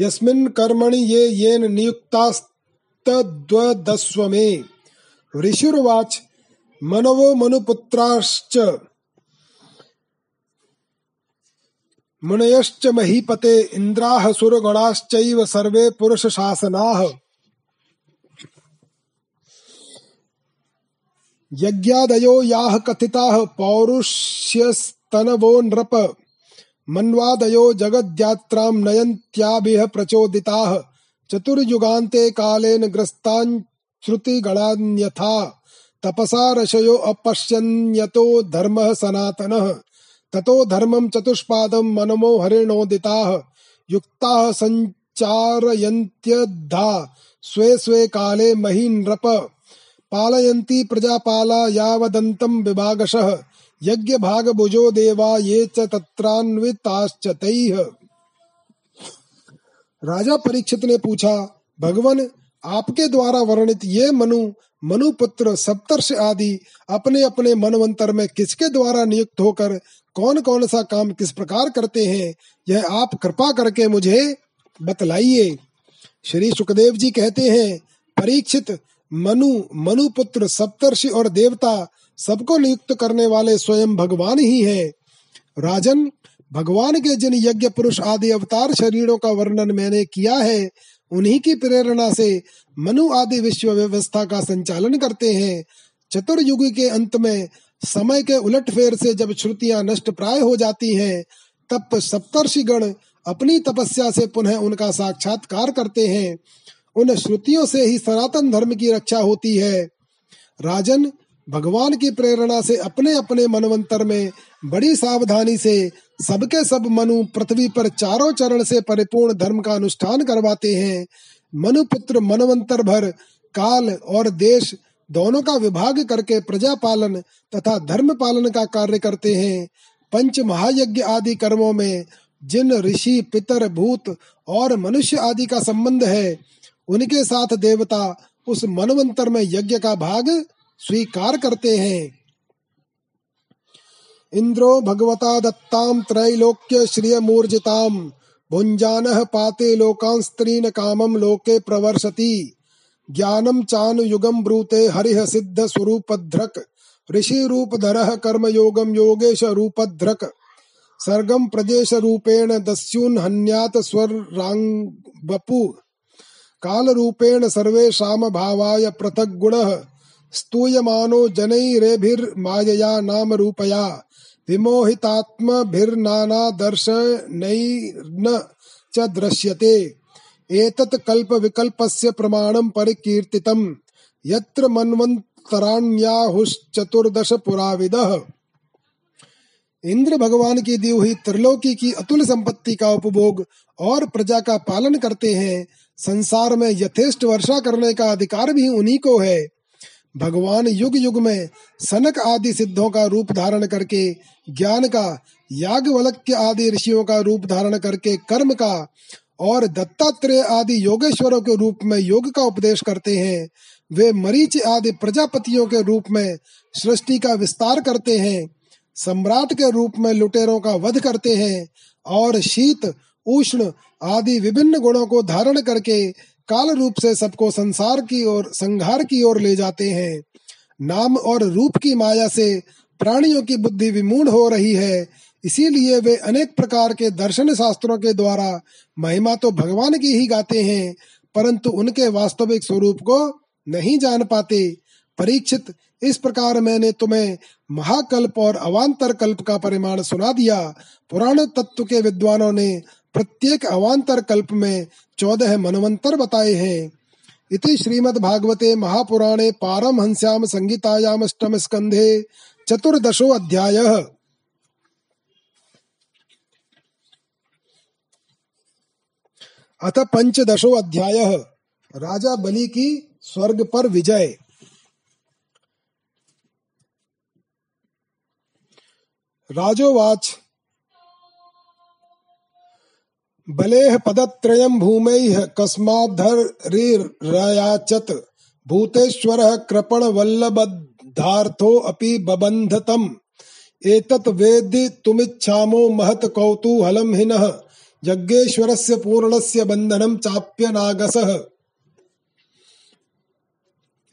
यस्मिन् कर्मणि ये येन नियुक्तास्तद्वदस्व मे ऋषिर्वाच, मनवो मनुपुत्राश्च। मुनयश्च महीपते इन्द्राः सुरगणाश्चैव सर्वे पुरुषशासनाः। यज्ञादयो याः कथिताः, पौरुष्यस्तनवो नृप। मन्वादयो जगद्यात्रां नयन्त्याभिः प्रचोदिताः। चतुर्युगान्ते कालेन ग्रस्ताञ्श्रुतिगणान्यथा तपसा ऋषयो अपश्यन्यतो धर्मः सनातनः। ततो धर्मं चतुष्पादं मनमो हरिणोदिताः युक्ताः सञ्चारयन्त्यद्धा। स्वे स्वे काले मही नृप पालयन्ति प्रजापाला यावदन्तं विभागशः। यज्ञ भाग भुजो देवा ये च तत्रान्विताश्च तैः। राजा परीक्षित ने पूछा, भगवान, आपके द्वारा वर्णित ये मनु, मनुपुत्र, सप्तर्ष आदि अपने अपने मनवंतर में किसके द्वारा नियुक्त होकर कौन कौन सा काम किस प्रकार करते हैं, यह आप कृपा करके मुझे बतलाइए? श्री सुखदेव जी कहते हैं, परीक्षित, मनु, मनुपुत्र, सप्तर्षि और देवता सबको नियुक्त करने वाले स्वयं भगवान ही हैं। राजन भगवान के जिन यज्ञ पुरुष आदि अवतार शरीरों का वर्णन मैंने किया है, उन्हीं की प्रेरणा से मनु आदि विश्व व्यवस्था का संचालन करते हैं। चतुर्युग के अंत में समय के उलट फेर से जब श्रुतियाँ नष्ट प्राय हो जाती हैं, तब सप्तर्षि गण अपनी तपस्या से पुनः उनका साक्षात्कार करते हैं। उन श्रुतियों से ही सनातन धर्म की रक्षा होती है। राजन भगवान की प्रेरणा से अपने अपने मनवंतर में बड़ी सावधानी से सबके सब मनु पृथ्वी पर चारों चरण से परिपूर्ण धर्म का अनुष्ठान करवाते हैं। मनुपुत्र मनवंतर भर, काल और देश दोनों का विभाग करके प्रजा पालन तथा धर्म पालन का कार्य करते हैं। पंच महायज्ञ आदि कर्मों में जिन ऋषि, पितर, भूत और मनुष्य आदि का संबंध है, उनके साथ देवता उस मनवंतर में यज्ञ का भाग स्वीकार करते हैं। इंद्रो भगवता दत्ताम त्रैलोक्य श्रिय मूर्जिताम भुंजान पाते लोकां स्त्रीन कामम लोके प्रवर्षति। ज्ञानम चानु युगम ब्रूते हरिह सिद्ध स्वरूपध्रक ऋषि रूप धर कर्म योगम योगेश रूपध्रक सर्गम प्रदेश रूपेण दस्युन हन्यात स्वर रांग बपु काल रूपेण सर्वेषाम भावाय पृथक गुण स्तूयमानो जनैरेभिर्मायया नाम रूपया विमोहितात्म भिर्नाना दर्शन च दृश्यते। एतत् कल्प विकल्पस्य प्रमाणं परिकीर्तितम् यत्र मन्वन्तराण्याहुश्चतुर्दश पुराविदः इंद्र भगवान की दी हुई त्रिलोकी की अतुल संपत्ति का उपभोग और प्रजा का पालन करते हैं, संसार में यथेष्ट वर्षा करने का अधिकार भी उन्हीं को है। भगवान युग युग में सनक आदि सिद्धों का रूप धारण करके, ज्ञान का याज्ञवल्क्य आदि ऋषियों का रूप धारण करके कर्म का और दत्तात्रेय आदि योगेश्वरों के रूप में योग का उपदेश करते हैं, वे मरीच आदि प्रजापतियों के रूप में सृष्टि का विस्तार करते हैं, सम्राट के रूप में लुटेरों का वध करते हैं और शीत, उष्ण आदि विभिन्न गुणों को धारण करके काल रूप से सबको संसार की ओर संहार की ओर ले जाते हैं। नाम और रूप की माया से प्राणियों की बुद्धि विमूढ़ हो रही है। इसीलिए वे अनेक प्रकार के दर्शन शास्त्रों के द्वारा महिमा तो भगवान की ही गाते हैं, परंतु उनके वास्तविक स्वरूप को नहीं जान पाते। परीक्षित, इस प्रकार मैंने तुम्हें महाकल्प और अवान्तर कल्प का परिमाण सुना दिया। पुराण तत्व के विद्वानों ने प्रत्येक अवान्तर कल्प में चौदह मनवंतर बताए हैं। इति श्रीमद्भागवते महापुराणे पारमहंस्याम संगीतायाम अष्टम स्कंधे चतुर्दशो अध्याय। अथ पंचदशो अध्याय। राजा बलि की स्वर्ग पर विजय। राजोवाच बलेः पदत्रयं भूमैः कस्माद्धरिरयाचत भूतेश्वरः कृपणवल्लभधार्थो अपि बबन्धतम्। एतत् वेदितुमिच्छामो महत् कौतूहलं हिनः। यज्ञेश्वरस्य पूर्णस्य चाप्य नागसः।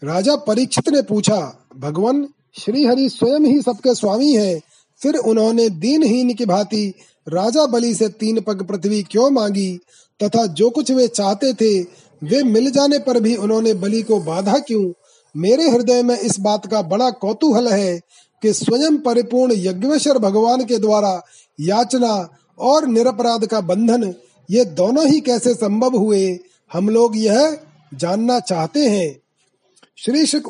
राजा परीक्षित ने पूछा, भगवान श्री हरि स्वयं ही सबके स्वामी हैं। फिर उन्होंने दीनहीन की भांति राजा बलि से तीन पग पृथ्वी क्यों मांगी, तथा जो कुछ वे चाहते थे, वे मिल जाने पर भी उन्होंने बलि को बाधा क्यों? मेरे हृदय में इस बात का बड़ा कौतूहल है कि स्वयं परिपूर्ण यज्ञेश्वर भगवान के द्वारा याचना और निरपराध का बंधन, ये दोनों ही कैसे संभव हुए? हम लोग यह जानना चाहते हैं। श्री शुक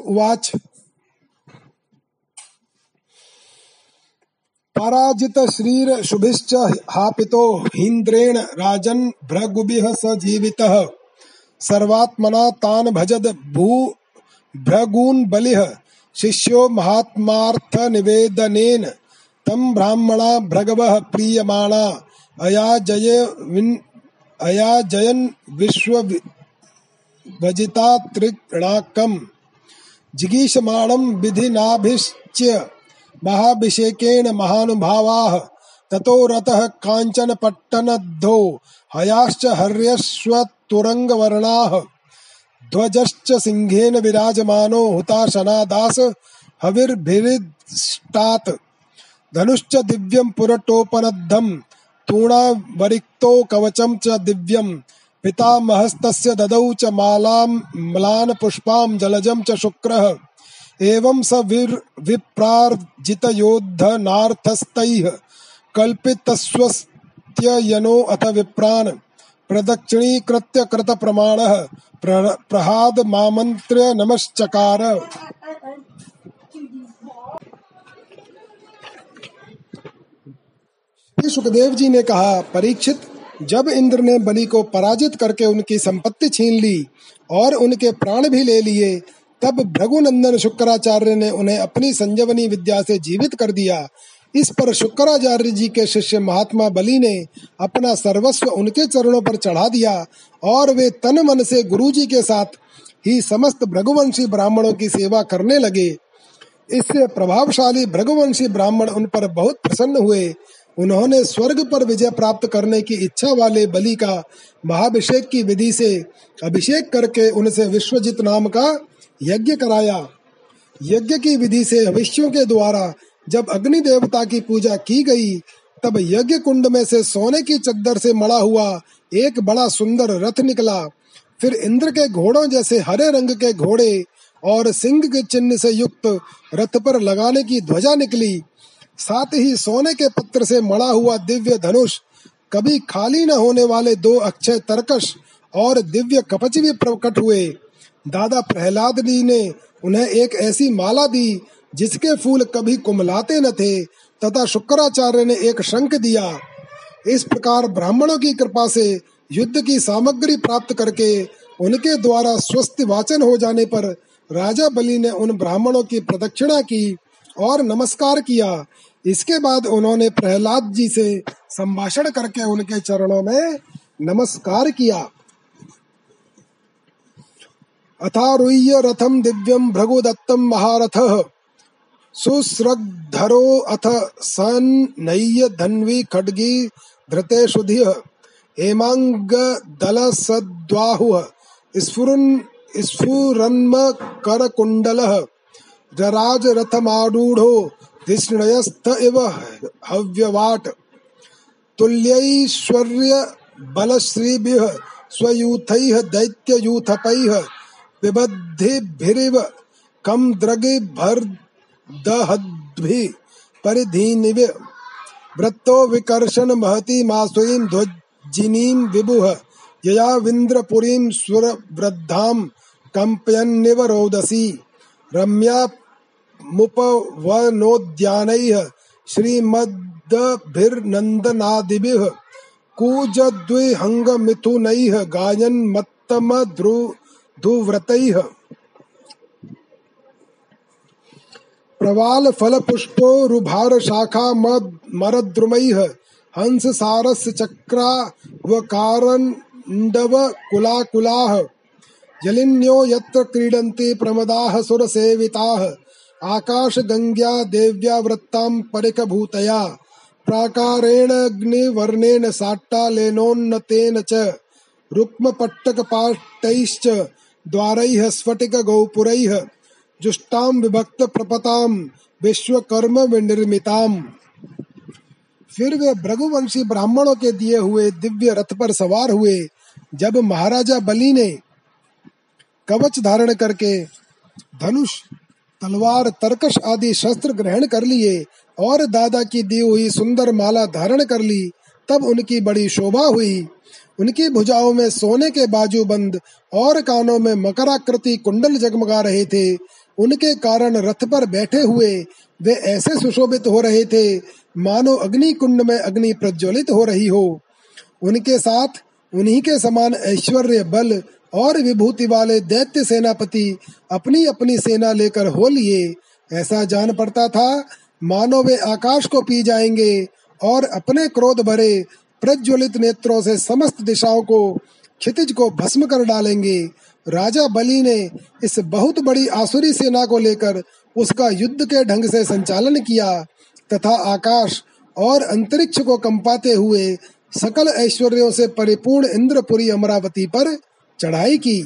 पराजित श्रीर शुभिश्च हापितो हिन्द्रेण राजन् भृगुभिः स जीवितः सर्वात्मना तान् भजद भू भृगून् बलिः। शिष्यो महात्मार्थ निवेदनेन तम ब्राह्मणा भृगवः प्रीयमाणा। अया जय विन अया जयन विश्व भजिता त्रिणाकम जिगीषमाणं विधिनाभिश्च्य महाभिषेकेण महानुभावाः। ततो रतः काञ्चन पट्टनद्धो हयाश्च हर्यश्वतुरङ्गवर्णाः ध्वजश्च सिंहेन विराजमानो हुताशनादास हविर्भिरिष्टात् धनुश्च दिव्यं पुरटोपनद्धम् तूणावरिक्तो कवचं च दिव्यम् पितामहस्तस्य ददौ च मालां म्लान पुष्पां जलजं च शुक्रः। एवं स वीर विप्रार्जित योद्धनार्थस्तैः कल्पितस्वस्त्ययनो अथ विप्रान् प्रदक्षिणीकृत्य कृत प्रमाणः प्रहाद मामंत्र नमश्चकार सुखदेव जी ने कहा, परीक्षित, जब इंद्र ने बलि को पराजित करके उनकी संपत्ति छीन ली और उनके प्राण भी ले लिए तब भृगुनंदन शुक्राचार्य ने उन्हें अपनी संजीवनी विद्या से जीवित कर दिया। इस पर शुक्राचार्य जी के शिष्य महात्मा बलि ने अपना सर्वस्व उनके चरणों पर चढ़ा दिया और वे तन मन से गुरु जी के साथ ही समस्त भृगुवंशी ब्राह्मणों की सेवा करने लगे। इससे प्रभावशाली भृगुवंशी ब्राह्मण उन पर बहुत प्रसन्न हुए। उन्होंने स्वर्ग पर विजय प्राप्त करने की इच्छा वाले बलि का महाभिषेक की विधि से अभिषेक करके उनसे विश्वजित नाम का यज्ञ कराया। यज्ञ की विधि से हविष्यों के द्वारा जब अग्नि देवता की पूजा की गई, तब यज्ञ कुंड में से सोने की चद्दर से मड़ा हुआ एक बड़ा सुंदर रथ निकला। फिर इंद्र के घोड़ों जैसे हरे रंग के घोड़े और सिंह के चिन्ह से युक्त रथ पर लगाने की ध्वजा निकली। साथ ही सोने के पत्र से मड़ा हुआ दिव्य धनुष, कभी खाली न होने वाले दो अक्षय तरकश और दिव्य कपच भी प्रकट हुए। दादा प्रहलाद जी ने उन्हें एक ऐसी माला दी, जिसके फूल कभी कुमलाते न थे, तथा शुक्राचार्य ने एक शंख दिया। इस प्रकार ब्राह्मणों की कृपा से युद्ध की सामग्री प्राप्त करके उनके द्वारा स्वस्थ वाचन हो जाने पर राजा बलि ने उन ब्राह्मणों की प्रदक्षिणा की और नमस्कार किया। इसके बाद उन्होंने प्रहलाद जी से संभाषण करके उनके चरणों में नमस्कार किया। अथारुह्य रथम दिव्यम भृगुदत्तम महारथ। सुस्रग्धरो अथ सन नय्य धन्वी खड्गी धृते शुधिय हेमांग दल सद्वाहुः स्फुरन् स्फुरन्म कर कुंडल जराज रथमारूढ़ो धिष्णयस्थ इव हव्यवाट। तुल्यैश्वर्य बलश्रीभिः स्वयूथैः दैत्ययूथपैः पिबद्धिभिरिव कम द्रगे भर दहद्भि, परिधीनिव। वृत्तो विकर्षण महति मासुरीं ध्वजिनीं विभुः यया विन्द्रपुरीं सुरवृद्धां कम्पयन्निव रोदसी रम्या मुपवनोद्यानैः कूजद्विहङ्गमिथुनैः प्रवाल फल पुष्पो रुभार शाखा मरद्रुमैः। हंस सारस चक्रा व कारण्डव कुला कुलाः जलिन्यो यत्र क्रीडन्ति प्रमदाः सुरसेविताः। आकाशगङ्ग्या देव्या वृत्तां परिकभूतया। प्राकारेण अग्निवर्णेन साट्टालेनोन्नतेन च। रुक्मपट्टकपाटैश्च। द्वारैः स्फटिकगोपुरैः जुष्टाम विभक्त प्रपताम विश्वकर्म विनिर्मिताम। फिर वे भृगुवंशी ब्राह्मणों के दिए हुए दिव्य रथ पर सवार हुए, जब महाराजा बलि ने कवच धारण करके धनुष, तलवार, तरकश आदि शस्त्र ग्रहण कर लिए और दादा की दी हुई सुंदर माला धारण कर ली, तब उनकी बड़ी शोभा हुई। उनकी भुजाओं में सोने के बाजू बंद और कानों में मकराकृति कुंडल जगमगा रहे थे। उनके कारण रथ पर बैठे हुए वे ऐसे सुशोभित हो रहे थे, मानो अग्नि कुंड में अग्नि प्रज्वलित हो रही हो। उनके साथ उन्हीं के समान ऐश्वर्य, बल और विभूति वाले दैत्य सेनापति अपनी अपनी सेना लेकर हो लिए। ऐसा जान पड़ता था, मानो वे आकाश को पी जाएँगे और अपने क्रोध भरे प्रज्वलित नेत्रों से समस्त दिशाओं को, क्षितिज को भस्म कर डालेंगे। राजा बलि ने इस बहुत बड़ी आसुरी सेना को लेकर उसका युद्ध के ढंग से संचालन किया, तथा आकाश और अंतरिक्ष को कंपाते हुए सकल ऐश्वर्यों से परिपूर्ण इंद्रपुरी अमरावती पर चढ़ाई की।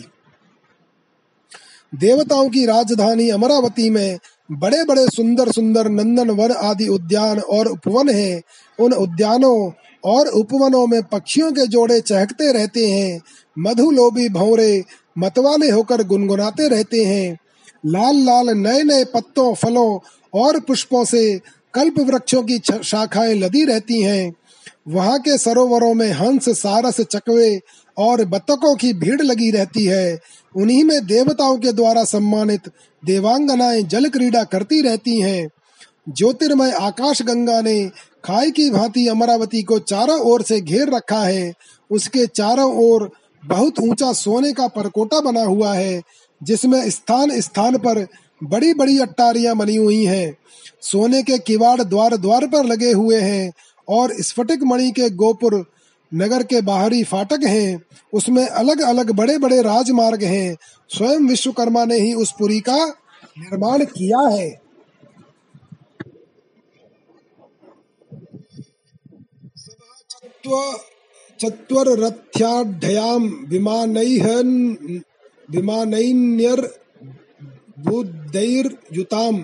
देवताओं की राजधानी अमरावती में बड़े बड़े सुंदर सुंदर नंदन वन आदि उद्यान और उपवन हैं। उन उद्यानों और उपवनों में पक्षियों के जोड़े चहकते रहते हैं मधु लोभी भौरे मतवाले होकर गुनगुनाते रहते हैं। लाल लाल नए नए पत्तों, फलों और पुष्पों से कल्प वृक्षों की शाखाएँ लदी रहती हैं। वहाँ के सरोवरों में हंस, सारस, चकवे और बतकों की भीड़ लगी रहती है। उन्हीं में देवताओं के द्वारा सम्मानित देवांगनाएँ जल क्रीड़ा करती रहती हैं। ज्योतिर्मय आकाश गंगा ने खाई की भांति अमरावती को चारों ओर से घेर रखा है। उसके चारों ओर बहुत ऊँचा सोने का परकोटा बना हुआ है, जिसमें स्थान स्थान पर बड़ी बड़ी अट्टारियाँ बनी हुई हैं। सोने के किवाड़ द्वार द्वार पर लगे हुए हैं और स्फटिक मणि के गोपुर नगर के बाहरी फाटक हैं। उसमें अलग अलग बड़े बड़े राजमार्ग हैं। स्वयं विश्वकर्मा ने ही उस पुरी का निर्माण किया है। चत्वरथ्याढ्यां विमानैः विमानैर्बुद्धैर्युताम्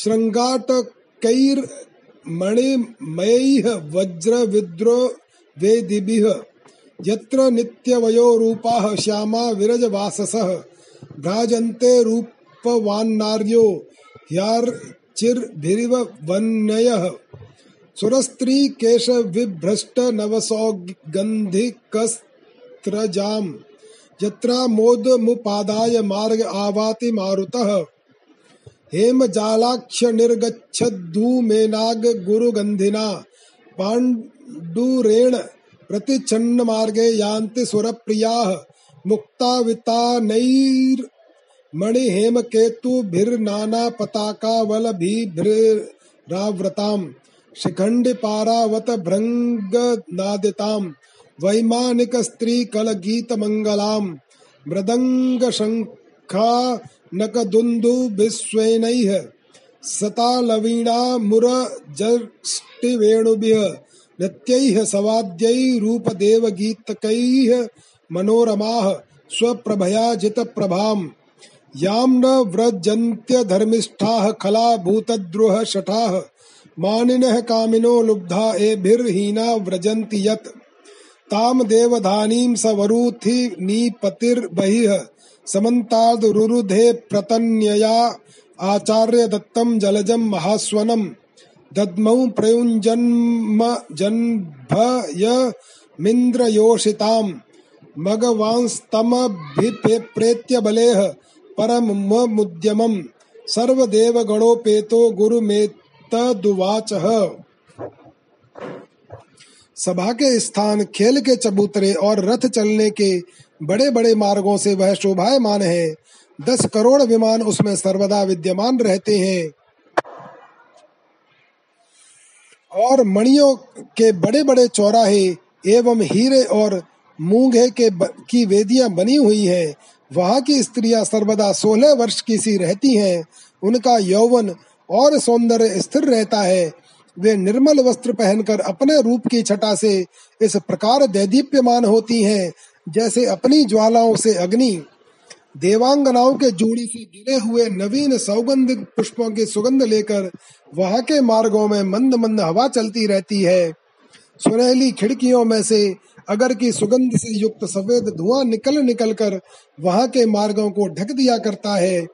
शृङ्गाटकैर्मणिमयैः वज्रविद्रो वेदिभिः यत्र श्यामा विरजवाससः भ्राजन्ते रूपवान्नार्यो ह्यार्चिर्भिरिव सुरस्त्री केश विभ्रष्ट नवसौगन्धिकस्त्रजाम् यत्रा मोदमुपादाय मार्ग आवाति मारुतः। हेम जालाक्ष निर्गच्छद्धूमेनाग गुरुगन्धिना पाण्डुरेण प्रतिच्छन्न मार्गे यान्ति सुरप्रियाः मुक्तावितानैर्मणिहेम शिखण्डि पारावत भृङ्गनादिताम्, वैमानिक स्त्री कल गीत मंगलाम, मृदंग शंखा नकदुन्दु विश्वेनैः, सतालवीणा मुर जष्टिवेणुभिः, नृत्यैः सवाद्यै रूपदेवगीतकैः मनोरमाः स्वप्रभया जितप्रभाम् यां न व्रजंत्य व्रजन्त्यधर्मिष्ठाः खला भूतद्रुह शठाः मानिनः कामिनो लुब्धा एभिर्हीना व्रजन्ति यत्। ताम देवधानीं सवरूथि नीपतिर्बहिः। समन्ताद् रुरुधे प्रतन्यया आचार्य दत्तं जलजं महास्वनं दद्मौ प्रयुञ्जन्म जन्भयमिन्द्रयोषिताम् मगवांस्तमभिप्रेत्य बलेः परममुद्यमम् सर्वदेवगणोपेतो गुरुमेतदुवाचः सभा के स्थान खेल के चबूतरे और रथ चलने के बड़े बड़े मार्गों से वह शोभायमान है। दस करोड़ विमान उसमें सर्वदा विद्यमान रहते हैं। और मणियों के बड़े बड़े चौराहे एवं हीरे और मूँगे के ब, की वेदियाँ बनी हुई है। वहाँ की स्त्रियाँ सर्वदा सोलह वर्ष की सी रहती हैं। उनका यौवन और सौंदर्य स्थिर रहता है। वे निर्मल वस्त्र पहनकर अपने रूप की छटा से इस प्रकार दैदीप्यमान होती हैं, जैसे अपनी ज्वालाओं से अग्नि। देवांगनाओं के जोड़ी से गिरे हुए नवीन सौगंध पुष्पों की सुगंध लेकर वहाँ के मार्गों में मंद मंद हवा चलती रहती है। सुनहली खिड़कियों में से अगर की सुगंध से युक्त सफ़ेद धुआँ निकल निकल कर वहाँ के मार्गों को ढक दिया करता है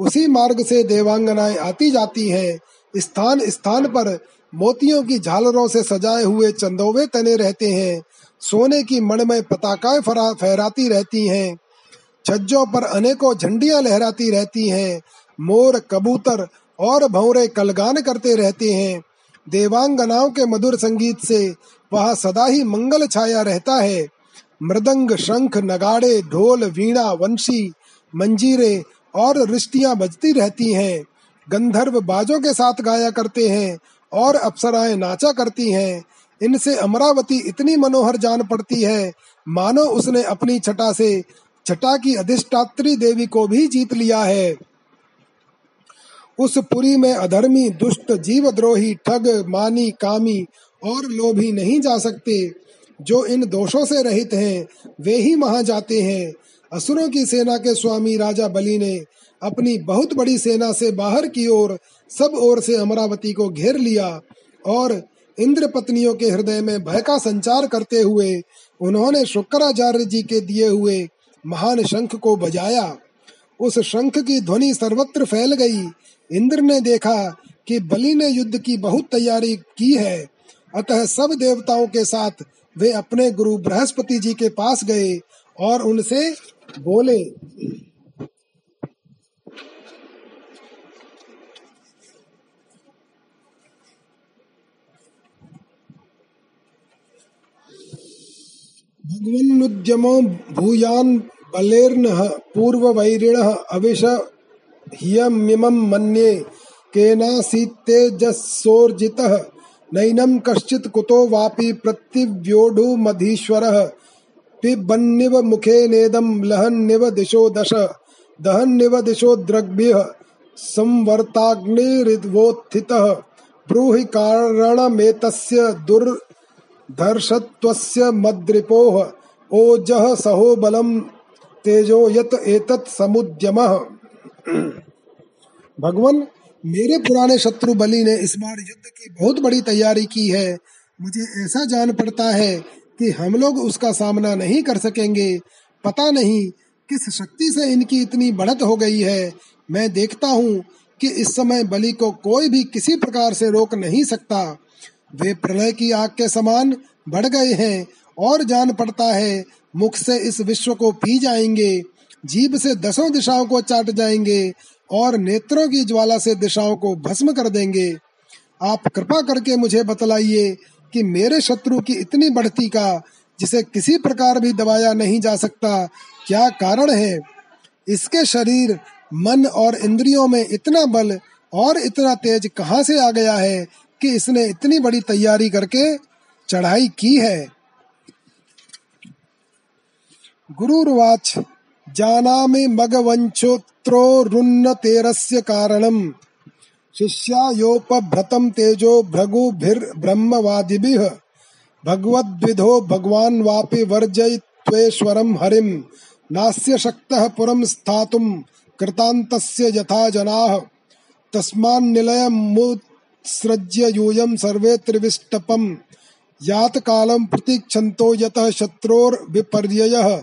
उसी मार्ग से देवांगनाएँ आती जाती हैं। स्थान स्थान पर मोतियों की झालरों से सजाए हुए चंदोवे तने रहते हैं। सोने की मणमय पताकाएँ फहराती रहती हैं। छज्जों पर अनेकों झंडियाँ लहराती रहती हैं। मोर, कबूतर और भौरे कलगान करते रहते हैं। देवांगनाओं के मधुर संगीत से वहाँ सदा ही मंगल छाया रहता है। मृदंग, शंख, नगाड़े, ढोल, वीणा, वंशी, मंजीरे और रिश्तियाँ बजती रहती हैं। गंधर्व बाजों के साथ गाया करते हैं और अप्सराएँ नाचा करती हैं। इनसे अमरावती इतनी मनोहर जान पड़ती है। मानो उसने अपनी छटा से छटा की अधिष्ठात्री देवी को भी जीत लिया है। उस पुरी में अधर्मी, दुष्ट, जीवद्रोही, ठग, मानी, कामी और लोभी नहीं जा सकते। जो इन दोषों से रहित हैं, वे ही वहाँ जाते हैं। असुरों की सेना के स्वामी राजा बलि ने अपनी बहुत बड़ी सेना से बाहर की ओर, सब ओर से अमरावती को घेर लिया और इंद्र पत्नियों के हृदय में भय का संचार करते हुए उन्होंने शुक्राचार्य जी के दिए हुए महान शंख को बजाया। उस शंख की ध्वनि सर्वत्र फैल गई। इंद्र ने देखा कि बलि ने युद्ध की बहुत तैयारी की है। अतः सब देवताओं के साथ वे अपने गुरु बृहस्पति जी के पास गए और उनसे बोले। भगवन्नुद्यमो भूयान् बलेर्नः पूर्ववैरिणः अविश ह्यमिमं मन्ये केनासीत्तेजसोर्जितः नैनं कश्चित् कुतो वापि प्रत्यव्योढुमधीश्वरः पिबन्निव मुखेनेदं लहन्निव दिशो दश, दहन्निव दिशो द्रग्भ्यः संवर्ताग्निरिवोत्थितः ब्रूहि कारणमेतस्य दुर् धर्षत्वस्य मद्रिपोः, ओजः सहो बलम तेजो यत एतत् समुद्यमः। भगवान, मेरे पुराने शत्रु बलि ने इस बार युद्ध की बहुत बड़ी तैयारी की है। मुझे ऐसा जान पड़ता है कि हम लोग उसका सामना नहीं कर सकेंगे। पता नहीं किस शक्ति से इनकी इतनी बढ़त हो गई है। मैं देखता हूँ कि इस समय बलि को कोई भी किसी प्रकार से रोक नहीं सकता। वे प्रलय की आग के समान बढ़ गए हैं और जान पड़ता है मुख से इस विश्व को पी जाएँगे, जीभ से दसों दिशाओं को चाट जाएँगे और नेत्रों की ज्वाला से दिशाओं को भस्म कर देंगे। आप कृपा करके मुझे बतलाइए कि मेरे शत्रु की इतनी बढ़ती का, जिसे किसी प्रकार भी दबाया नहीं जा सकता, क्या कारण है? इसके शरीर, मन और इंद्रियों में इतना बल और इतना तेज कहाँ से आ गया है कि इसने इतनी बड़ी तैयारी करके चढ़ाई की है? गुरुर्वाच जानामि मगवंशोत्रोरुन्न तेरस्य कारणम्। शिष्यायोपभ्रतं तेजो भृगुभिर्ब्रह्मवादिभिः भगवद्विधो भगवान् वापि वर्जयित्वेश्वरं हरिं नास्य शक्तः पुरं स्थातुं कृतान्तस्य यथा जनाः। तस्मान्निलयमुत्सृज्य यूयं सर्वे त्रिविष्टपम् यात कालं प्रतीक्षन्तो यतः शत्रोर्विपर्ययः।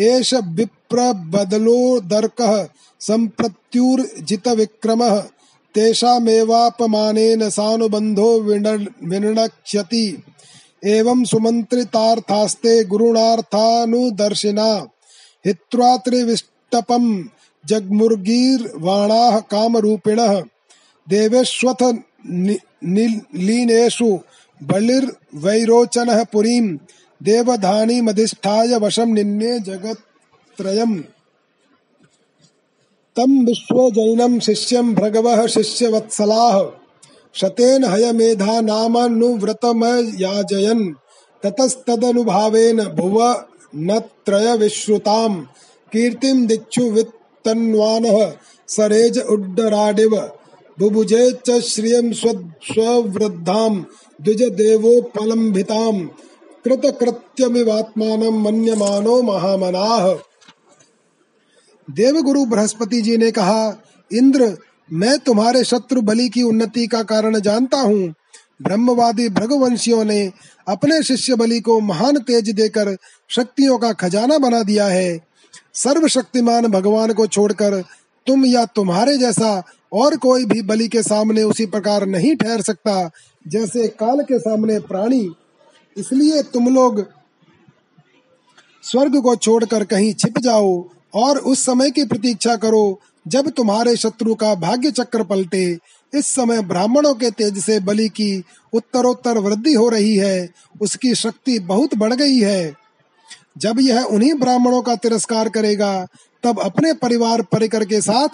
एष विप्रबदलोदर्कः सम्प्रत्युर्जितविक्रमः। तेषामेवापमानेन सानुबन्धो विनक्ष्यति एवं सुमन्त्रितार्थास्ते गुरुणार्थानुदर्शिना। हित्वा त्रिविष्टपम् जग्मुर्गीर्वाणाः कामरूपिणः। देवेष्वथ लीनेषु बलिर्वैरोचनः पुरीं देवधानीमधिष्ठाय वशं निन्ये जगत्त्रयम्। तं विश्वजैनं शिष्यं भृगवः शिष्यवत्सलाः। शतेन हय मेधा हयमेधा नामानुव्रतमयाजयन्। ततस्तदनुभावेन भुव न त्रयविश्रुतां कीर्तिं दिक्षु वित्तन्वानः सरेज उड्डराडिव। बुभुजे च श्रियं स्ववृद्धां द्विजदेवोपलम्भितां कृतकृत्यमिवात्मानं मन्यमानो महामनाः। देवगुरु बृहस्पति जी ने कहा, इंद्र, मैं तुम्हारे शत्रु बलि की उन्नति का कारण जानता हूँ। ब्रह्मवादी भृगवंशियों ने अपने शिष्य बलि को महान तेज देकर शक्तियों का खजाना बना दिया है। सर्वशक्तिमान भगवान को छोड़कर तुम या तुम्हारे जैसा और कोई भी बलि के सामने उसी प्रकार नहीं ठहर सकता, जैसे काल के सामने प्राणी। इसलिए तुम लोग स्वर्ग को छोड़कर कहीं छिप जाओ और उस समय की प्रतीक्षा करो, जब तुम्हारे शत्रु का भाग्य चक्र पलटे। इस समय ब्राह्मणों के तेज से बलि की उत्तरोत्तर वृद्धि हो रही है, उसकी शक्ति बहुत बढ़ गई है। जब यह उन्हीं ब्राह्मणों का तिरस्कार करेगा, तब अपने परिवार परिकर के साथ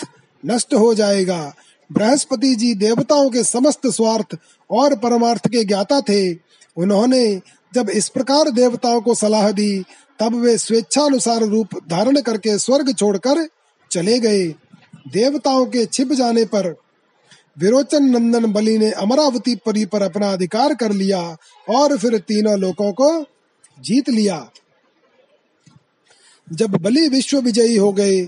नष्ट हो जाएगा। बृहस्पति जी देवताओं के समस्त स्वार्थ और परमार्थ के ज्ञाता थे। उन्होंने जब इस प्रकार देवताओं को सलाह दी तब वे स्वेच्छानुसार रूप धारण करके स्वर्ग छोड़कर चले गए। देवताओं के छिप जाने पर विरोचन नंदन बलि ने अमरावती परी पर अपना अधिकार कर लिया और फिर तीनों लोकों को जीत लिया। जब बलि विश्व विजयी हो गए,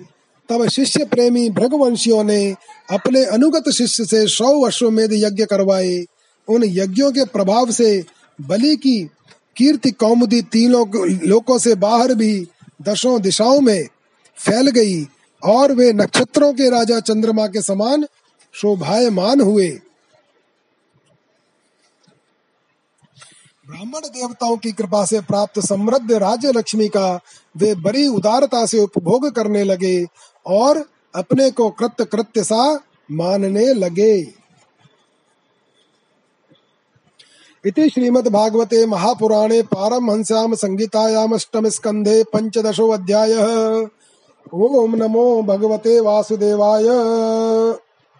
तब शिष्य प्रेमी भृगवंशियों ने अपने अनुगत शिष्य से सौ अश्वमेध यज्ञ करवाए। उन यज्ञों के प्रभाव से बलि की कीर्ति कौमुदी तीनों लोकों से बाहर भी दशों दिशाओं में फैल गई और वे नक्षत्रों के राजा चंद्रमा के समान शोभायमान हुए। ब्राह्मण देवताओं की कृपा से प्राप्त समृद्ध राज्य लक्ष्मी का वे बड़ी उदारता से उपभोग करने लगे और अपने को कृत्य कृत्य सा मानने लगे। इति श्रीमद्भागवते महापुराणे पारमहंस्याम संगीतायामष्टम स्कंधे पंचदशो अध्याय ओम नमो भगवते वासुदेवाय।